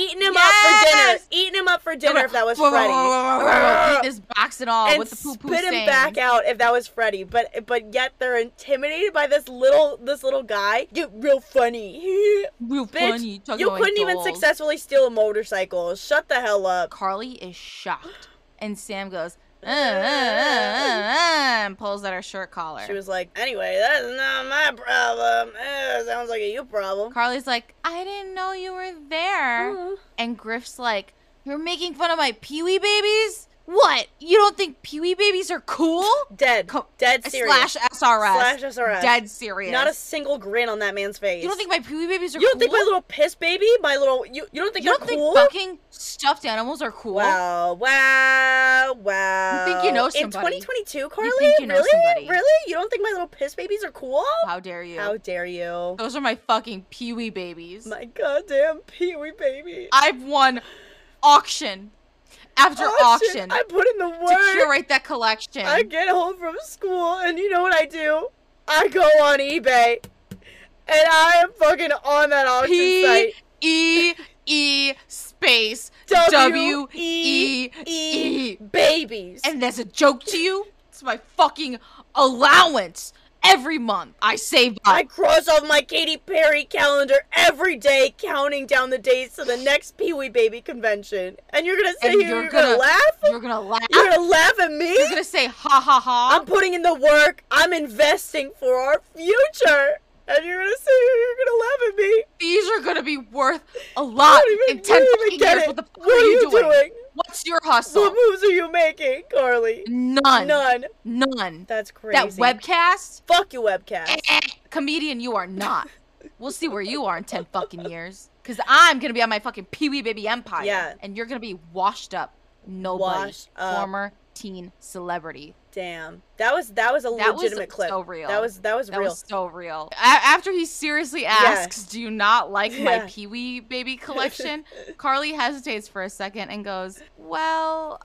eaten him up for dinner. Yes! Eaten him up for dinner if that was Freddy. this box and all and with the poo poo spit him back out if that was Freddy. But but yet they're intimidated by this little this little guy. You real funny. [LAUGHS] Real Bitch, funny. talking you couldn't even dolls. successfully steal a motorcycle. Shut the hell up. Carly is shocked, and Sam goes, uh, uh, uh, uh, uh, and pulls at her shirt collar. She was like, anyway, that's not my problem. Eh, sounds like a you problem. Carly's like, I didn't know you were there. Uh, And Griff's like, You're making fun of my Pee Wee babies? What? You don't think Pee Wee babies are cool? Dead. Co- Dead serious. Slash SRS. Slash SRS. Dead serious. Not a single grin on that man's face. you don't think my Pee Wee babies are cool? You don't cool? think my little piss baby, my little you you don't think you they're don't think fucking stuffed animals are cool? Wow, wow, wow. You think you know somebody. In 2022, Carly? think you know really? somebody. Really? You don't think my little piss babies are cool? How dare you? How dare you? Those are my fucking Pee Wee babies. My goddamn pee-wee baby. I've won auction after oh, auction, I put in the to curate that collection. I get home from school, and you know what I do? I go on eBay, and I am fucking on that auction P site. E E space W E E E E. babies. And that's a joke to you? It's my fucking allowance every month. I save I cross off my Katy Perry calendar every day, counting down the days to the next Pee Wee Baby convention. And you're gonna say And you're, you're gonna, gonna- laugh? You're gonna laugh. You're gonna laugh at me? You're gonna say ha ha ha. I'm putting in the work. I'm investing for our future. And you're gonna say you're gonna laugh at me. These are gonna be worth a lot even, in ten fucking years. What the fuck What are you doing? What's your hustle? What moves are you making, Carly? None. None. None. That's crazy. That webcast, Fuck you, webcast. eh, comedian, you are not. We'll see where you are in ten fucking years. Cause I'm gonna be on my fucking Pee Wee Baby Empire. Yeah. And you're gonna be washed up. Nobody. Washed up. Former teen celebrity. Damn. That was that was a That was legitimate clip. so real. That was that was That real. was so real. A- after he seriously asks, "Do you not like my Yeah. Pee Wee Baby [LAUGHS] collection?" Carly hesitates for a second and goes, "Well,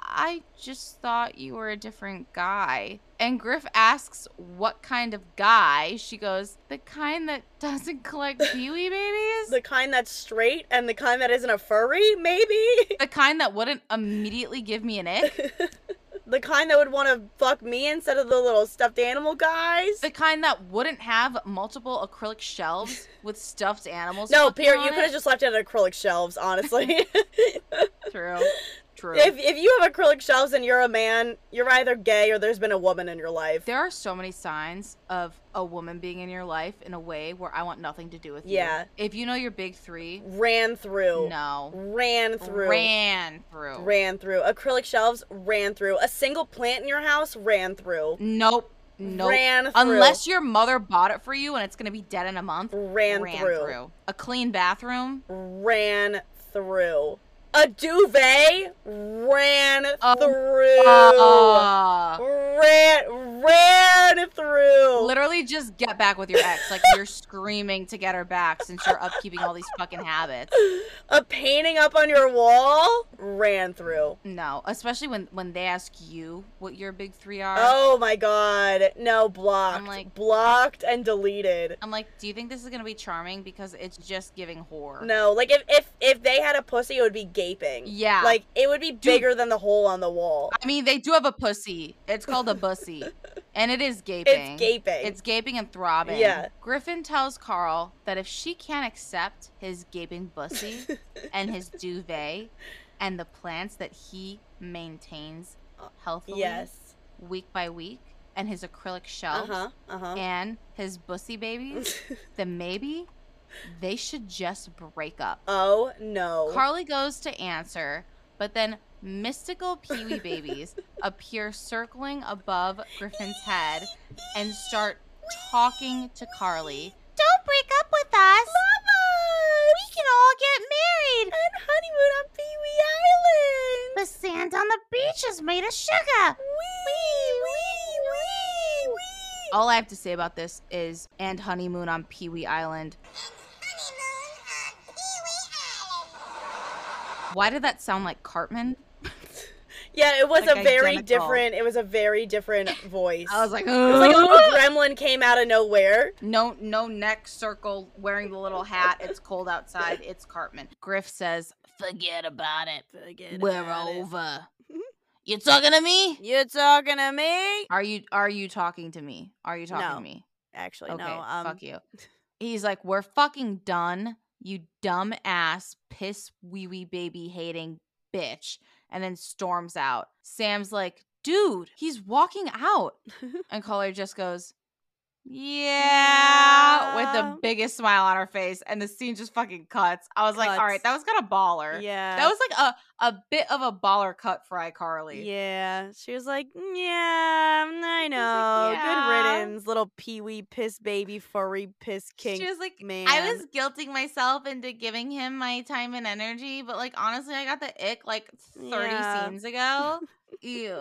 I just thought you were a different guy." And Griff asks, "What kind of guy?" She goes, "The kind that doesn't collect [LAUGHS] Pee Wee babies." the kind that's straight and the kind that isn't a furry, maybe? the kind that wouldn't immediately give me an ick. [LAUGHS] the kind that would want to fuck me instead of the little stuffed animal guys? The kind that wouldn't have multiple acrylic shelves [LAUGHS] with stuffed animals. no, Pierre, You could have just left it at acrylic shelves, honestly. [LAUGHS] True. [LAUGHS] True. if if you have acrylic shelves and you're a man, you're either gay or there's been a woman in your life. there are so many signs of a woman being in your life in a way where I want nothing to do with you. Yeah. If you know your big three, Ran through. no. Ran through. Ran through. Ran through. Acrylic shelves ran through. A single plant in your house ran through. Nope. Nope. Ran through. Unless your mother bought it for you and it's gonna be dead in a month. Ran through. A clean bathroom. ran through. A duvet ran Oh, through. Uh, ran ran through. Literally, just get back with your ex. Like [LAUGHS] you're screaming to get her back since you're upkeeping all these fucking habits. A painting up on your wall ran through. No, especially when when they ask you what your big three are. Oh my god. No, blocked. I'm like- blocked and deleted. I'm like, do you think this is gonna be charming? Because it's just giving horror. No, like if if if they had a pussy, it would be gaping. Yeah. Like it would be bigger than the hole on the wall. I mean, they do have a pussy. It's called a bussy, [LAUGHS] and it is gaping. It's gaping. It's gaping and throbbing. Yeah. Griffin tells Carl that if she can't accept his gaping bussy [LAUGHS] and his duvet and the plants that he maintains healthily yes. week by week and his acrylic uh-huh, Uh huh. and his bussy babies, [LAUGHS] then maybe they should just break up. oh no. Carly goes to answer, but then mystical peewee babies [LAUGHS] appear circling above Griffin's head and start talking to Carly. Don't break up with us. We can all get married. and honeymoon on Pee Wee Island. The sand on the beach is made of sugar. Wee wee wee wee. All I have to say about this is and honeymoon on Pee Wee Island. Why did that sound like Cartman? [LAUGHS] Yeah, it was Like a very identical. different. It was a very different [LAUGHS] voice. I was like, it was like a little gremlin came out of nowhere. No, no neck circle, wearing the little hat. It's cold outside. It's Cartman. Griff says, "Forget about it. Forget We're about it. over." [LAUGHS] You talking to me? You talking to me? Are you Are you talking to me? Are you talking No. to me? Actually, Okay, no. Um, fuck you. He's like, "We're fucking done. You dumb ass, piss wee wee baby hating bitch," and then storms out. Sam's like, "Dude, he's walking out," [LAUGHS] and Color just goes. Yeah, with the biggest smile on her face, and the scene just fucking cuts. I was like, all right, that was kind of baller. yeah. That was like a, a bit of a baller cut for iCarly. Yeah, she was like, "Yeah, I know. "Yeah." Good riddance, little peewee piss baby furry piss king." She was like, man. I was guilting myself into giving him my time and energy, but like honestly, I got the ick like 30 Yeah. scenes ago. [LAUGHS] Ew.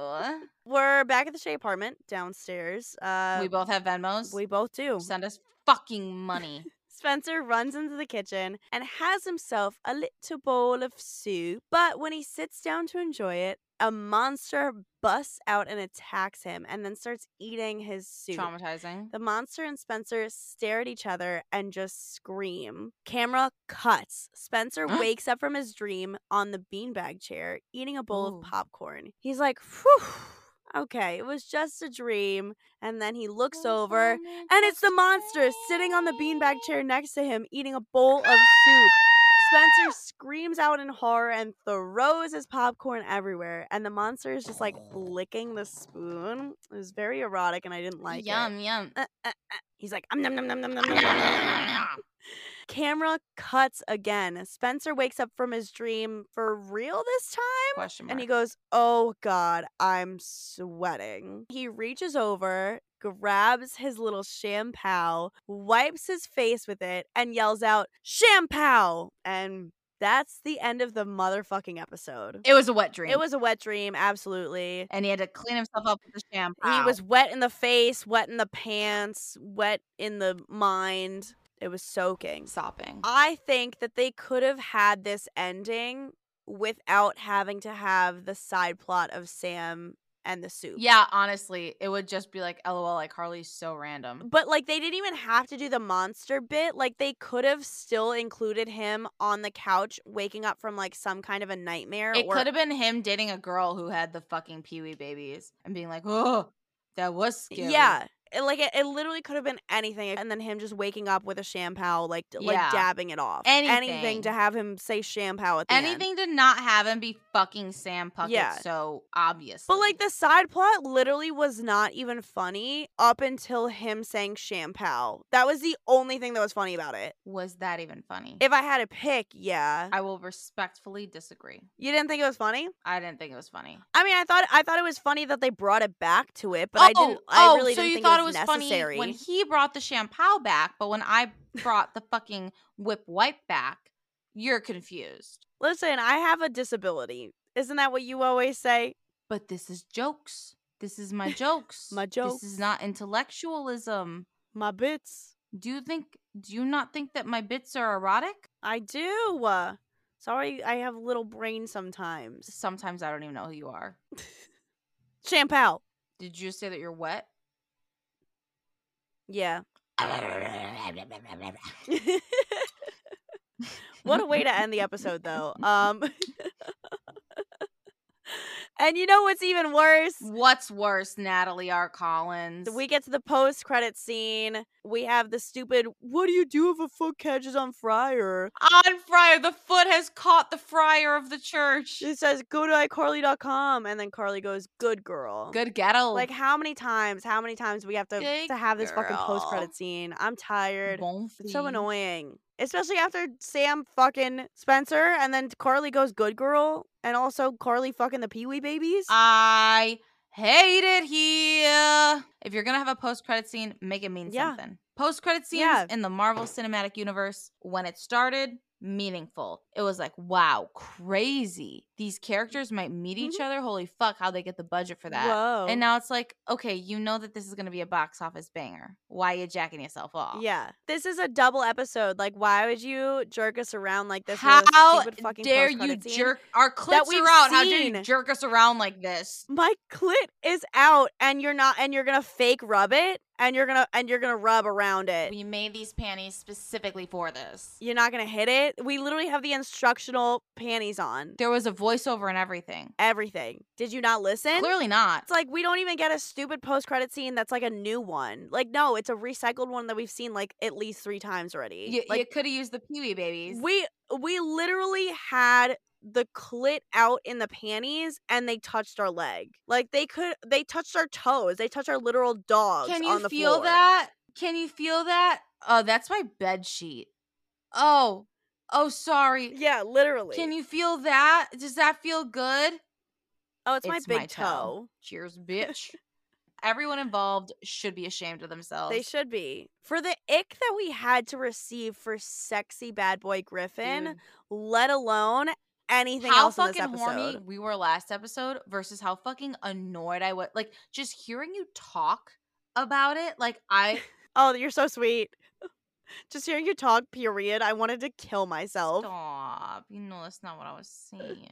We're back at the Shay apartment downstairs. Uh, we both have Venmos. we both do. Send us fucking money. Spencer runs into the kitchen and has himself a little bowl of soup. But when he sits down to enjoy it, a monster busts out and attacks him and then starts eating his soup. Traumatizing. The monster and Spencer stare at each other and just scream. Camera cuts. Spencer [GASPS] wakes up from his dream on the beanbag chair, eating a bowl Ooh. of popcorn. He's like, whew, okay, it was just a dream. And then he looks over, and it's the monster sitting on the beanbag chair next to him, eating a bowl of soup. Spencer screams out in horror and throws his popcorn everywhere. And the monster is just like licking the spoon. It was very erotic, and I didn't like yum, it. Yum, yum. Uh, uh, uh. He's like, um, num, num, num, num, num, num, num. Camera cuts again. Spencer wakes up from his dream for real this time. Question mark. And he goes, Oh God, I'm sweating. He reaches over, grabs his little Shampow, wipes his face with it, and yells out, Shampow! And that's the end of the motherfucking episode. it was a wet dream. It was a wet dream, absolutely. and he had to clean himself up with the Shampow. He was wet in the face, wet in the pants, wet in the mind. It was soaking. sopping. I think that they could have had this ending without having to have the side plot of Sam and the soup. Yeah, honestly, it would just be like, LOL, like Harley's so random. But like they didn't even have to do the monster bit. Like they could have still included him on the couch waking up from like some kind of a nightmare. It or- could have been him dating a girl who had the fucking Pee Wee babies and being like, oh, that was scary. Yeah. It, like it, it literally could have been anything and then him just waking up with a Shampow like d- like dabbing it off Anything. to have him say Shampow at the end. Anything to not have him be fucking Sam Puckett Yeah. so obvious. But like the side plot literally was not even funny up until him saying Shampow. That was the only thing that was funny about it. was that even funny? If I had to pick, yeah. I will respectfully disagree. You didn't think it was funny? I didn't think it was funny. I mean, I thought I thought it was funny that they brought it back to it, but I oh, didn't. oh, I really so didn't you think thought it was, funny when he brought the Shampow back, but when I brought the fucking whip wipe back, you're confused. Listen, I have a disability. Isn't that what you always say? But this is jokes. This is my [LAUGHS] jokes. My jokes. This is not intellectualism. My bits. Do you think? Do you not think that my bits are erotic? I do. Uh, sorry, I have a little brain sometimes. Sometimes I don't even know who you are. [LAUGHS] Shampow. Did you say that you're wet? Yeah. [LAUGHS] what a way to end the episode, though. Um, [LAUGHS] and you know what's even worse? What's worse, Natalie R. Collins? We get to the post credit scene. We have the stupid, what do you do if a foot catches on fire? on fire. The foot has caught the friar of the church. It says, go to iCarly.com. And then Carly goes, good girl. Good ghetto. Like, how many times, how many times do we have to, Good to have this fucking post-credit scene? I'm tired. It's so annoying. Especially after Sam fucking Spencer and then Carly goes good girl and also Carly fucking the Pee Wee babies. I hate it here. If you're gonna have a post credit scene, make it mean Yeah. something. Post credit scenes Yeah. in the Marvel Cinematic Universe, when it started, meaningful. It was like, wow, crazy. These characters might meet each other. Holy fuck, how they get the budget for that. Mm-hmm. Whoa. And now it's like, okay, you know that this is gonna be a box office banger. Why are you jacking yourself off? yeah. This is a double episode. Like, why would you jerk us around like this? How dare you jerk? Our clips we've are out. How dare you jerk us around like this? My clit is out and you're not and you're gonna fake rub it and you're gonna and you're gonna rub around it. We made these panties specifically for this. You're not gonna hit it. We literally have the instructional panties on. There was a voiceover and everything. Everything. Did you not listen? Clearly not. It's like we don't even get a stupid post credit scene that's like a new one. Like no, it's a recycled one that we've seen like at least three times already. You, like you could have used the Pee Wee babies. we we literally had the clit out in the panties and they touched our leg. Like they could they touched our toes. They touched our literal dogs Can you feel floor. that? Can you feel that? Oh, that's my bed sheet. Oh, oh, sorry. Yeah, literally. Can you feel that? Does that feel good? Oh, it's, my big my toe. toe. Cheers, [LAUGHS] bitch. Everyone involved should be ashamed of themselves. They should be. For the ick that we had to receive for sexy bad boy Griffin, Dude. let alone anything how else in this fucking horny we were last episode versus how fucking annoyed I was. Like just hearing you talk about it, like I [LAUGHS] Oh, you're so sweet. Just hearing you talk, period. I wanted to kill myself. stop. You know that's not what I was saying.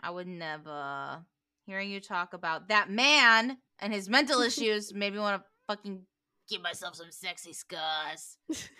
I would never. Hearing you talk about that man and his mental [LAUGHS] issues made me want to fucking give myself some sexy scars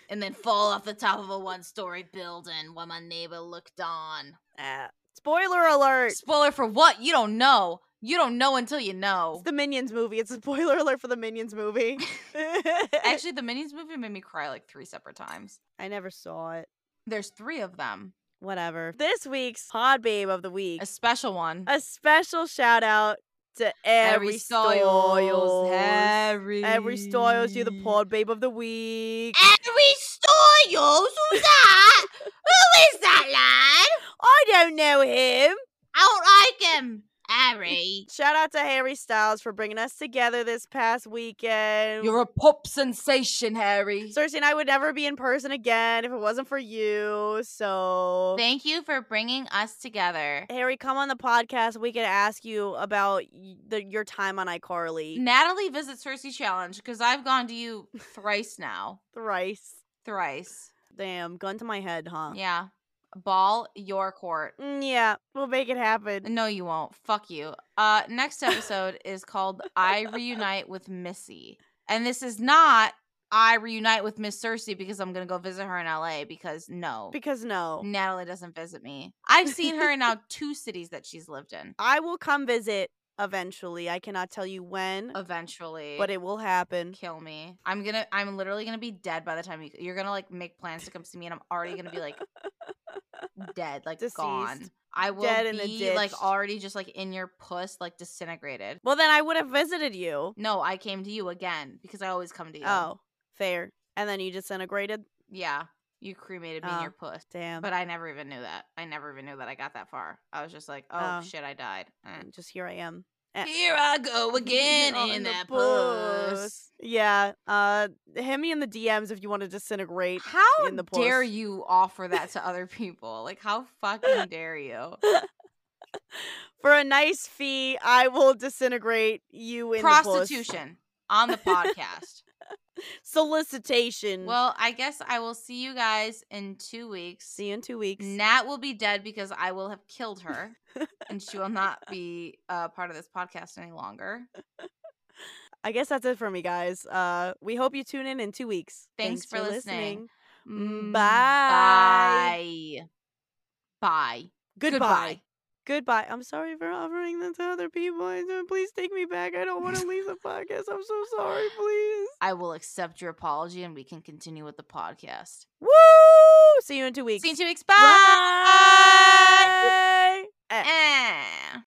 and then fall off the top of a one-story building while my neighbor looked on. Ah. Spoiler alert! Spoiler for what? You don't know. You don't know until you know. It's the Minions movie. It's a spoiler alert for the Minions movie. [LAUGHS] [LAUGHS] Actually, the Minions movie made me cry like three separate times. I never saw it. There's three of them. Whatever. This week's Pod Babe of the Week. A special one. A special shout out to every Stoyles. Harry. Every Stoyles, you're the Pod Babe of the Week. Every Stoyles? Who's that? Who is that lad? I don't know him. I don't like him. Harry. Shout out to Harry Styles for bringing us together this past weekend. You're a pop sensation, Harry. Circe and I would never be in person again if it wasn't for you. So, Thank you for bringing us together. Harry, come on the podcast. We can ask you about the, your time on iCarly Natalie visits Circe Challenge because I've gone to you [LAUGHS] thrice now. thrice. Thrice. Damn, gun to my head, huh? Yeah. Ball your court. Mm, yeah, we'll make it happen. No, you won't. Fuck you. Uh, next episode is called I Reunite with Missy. And this is not I reunite with Miss Circe because I'm gonna go visit her in LA because no. Because no, Natalie doesn't visit me. I've seen her in now two cities that she's lived in. I will come visit eventually. I cannot tell you when, Eventually. but it will happen. kill me. I'm gonna I'm literally gonna be dead by the time you you're gonna like make plans to come see me and I'm already gonna be like [LAUGHS] dead, like gone. I will Dead in the be like already just like in your puss, like disintegrated. Well, then I would have visited you. No, I came to you again because I always come to you. Oh, fair. And then you disintegrated. Yeah. You cremated me in Oh. your puss. Damn. But I never even knew that. I never even knew that I got that far. I was just like, oh, Oh. shit, I died. Eh. And just here I am. Eh. Here I go [LAUGHS] again in the that puss. Yeah. Uh, hit me in the DMs if you want to disintegrate. How in the dare you offer that to other people? Like, how fucking dare you? [LAUGHS] For a nice fee, I will disintegrate you in the. Prostitution on the podcast. [LAUGHS] Solicitation. well, I guess I will see you guys in two weeks. see you in two weeks. Nat will be dead because I will have killed her, and she will not be a part of this podcast any longer. [LAUGHS] I guess that's it for me, guys. Uh, we hope you tune in in two weeks. Thanks for listening. Mm, Bye. Bye. Bye. Goodbye. Goodbye. I'm sorry for offering this to other people. Please take me back. I don't want to leave the [LAUGHS] podcast. I'm so sorry. Please. I will accept your apology and we can continue with the podcast. Woo! See you in two weeks. See you in two weeks. Bye. Bye. Eh. Eh.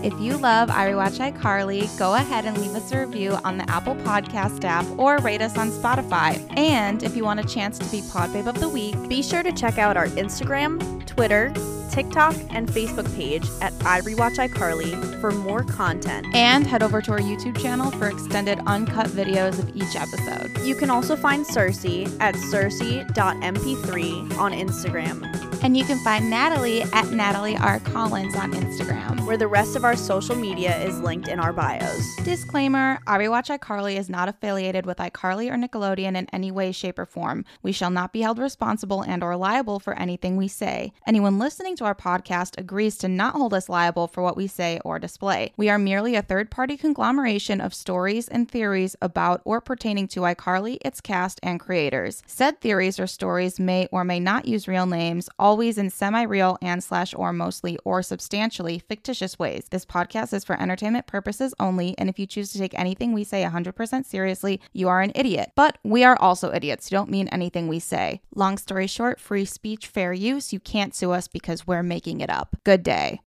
If you love I Rewatch iCarly, go ahead and leave us a review on the Apple Podcast app or rate us on Spotify. And if you want a chance to be Pod Babe of the Week, Be sure to check out our Instagram, Twitter, TikTok, and Facebook page at I Rewatch iCarly for more content. and head over to our YouTube channel for extended uncut videos of each episode. You can also find Circe at circe.mp3 on Instagram, And you can find Natalie at Natalie R. Collins on Instagram. where the rest of our social media is linked in our bios. Disclaimer I Rewatch iCarly is not affiliated with iCarly or Nickelodeon in any way, shape, or form. We shall not be held responsible and or liable for anything we say. Anyone listening to our podcast agrees to not hold us liable for what we say or display. We are merely a third party conglomeration of stories and theories about or pertaining to iCarly, its cast, and creators. Said theories or stories may or may not use real names, always in semi-real and slash or mostly or substantially fictitious ways. This podcast is for entertainment purposes only, and if you choose to take anything we say 100% seriously, you are an idiot. But we are also idiots. You don't mean anything we say. Long story short, free speech, fair use. You can't sue us because we're making it up. Good day.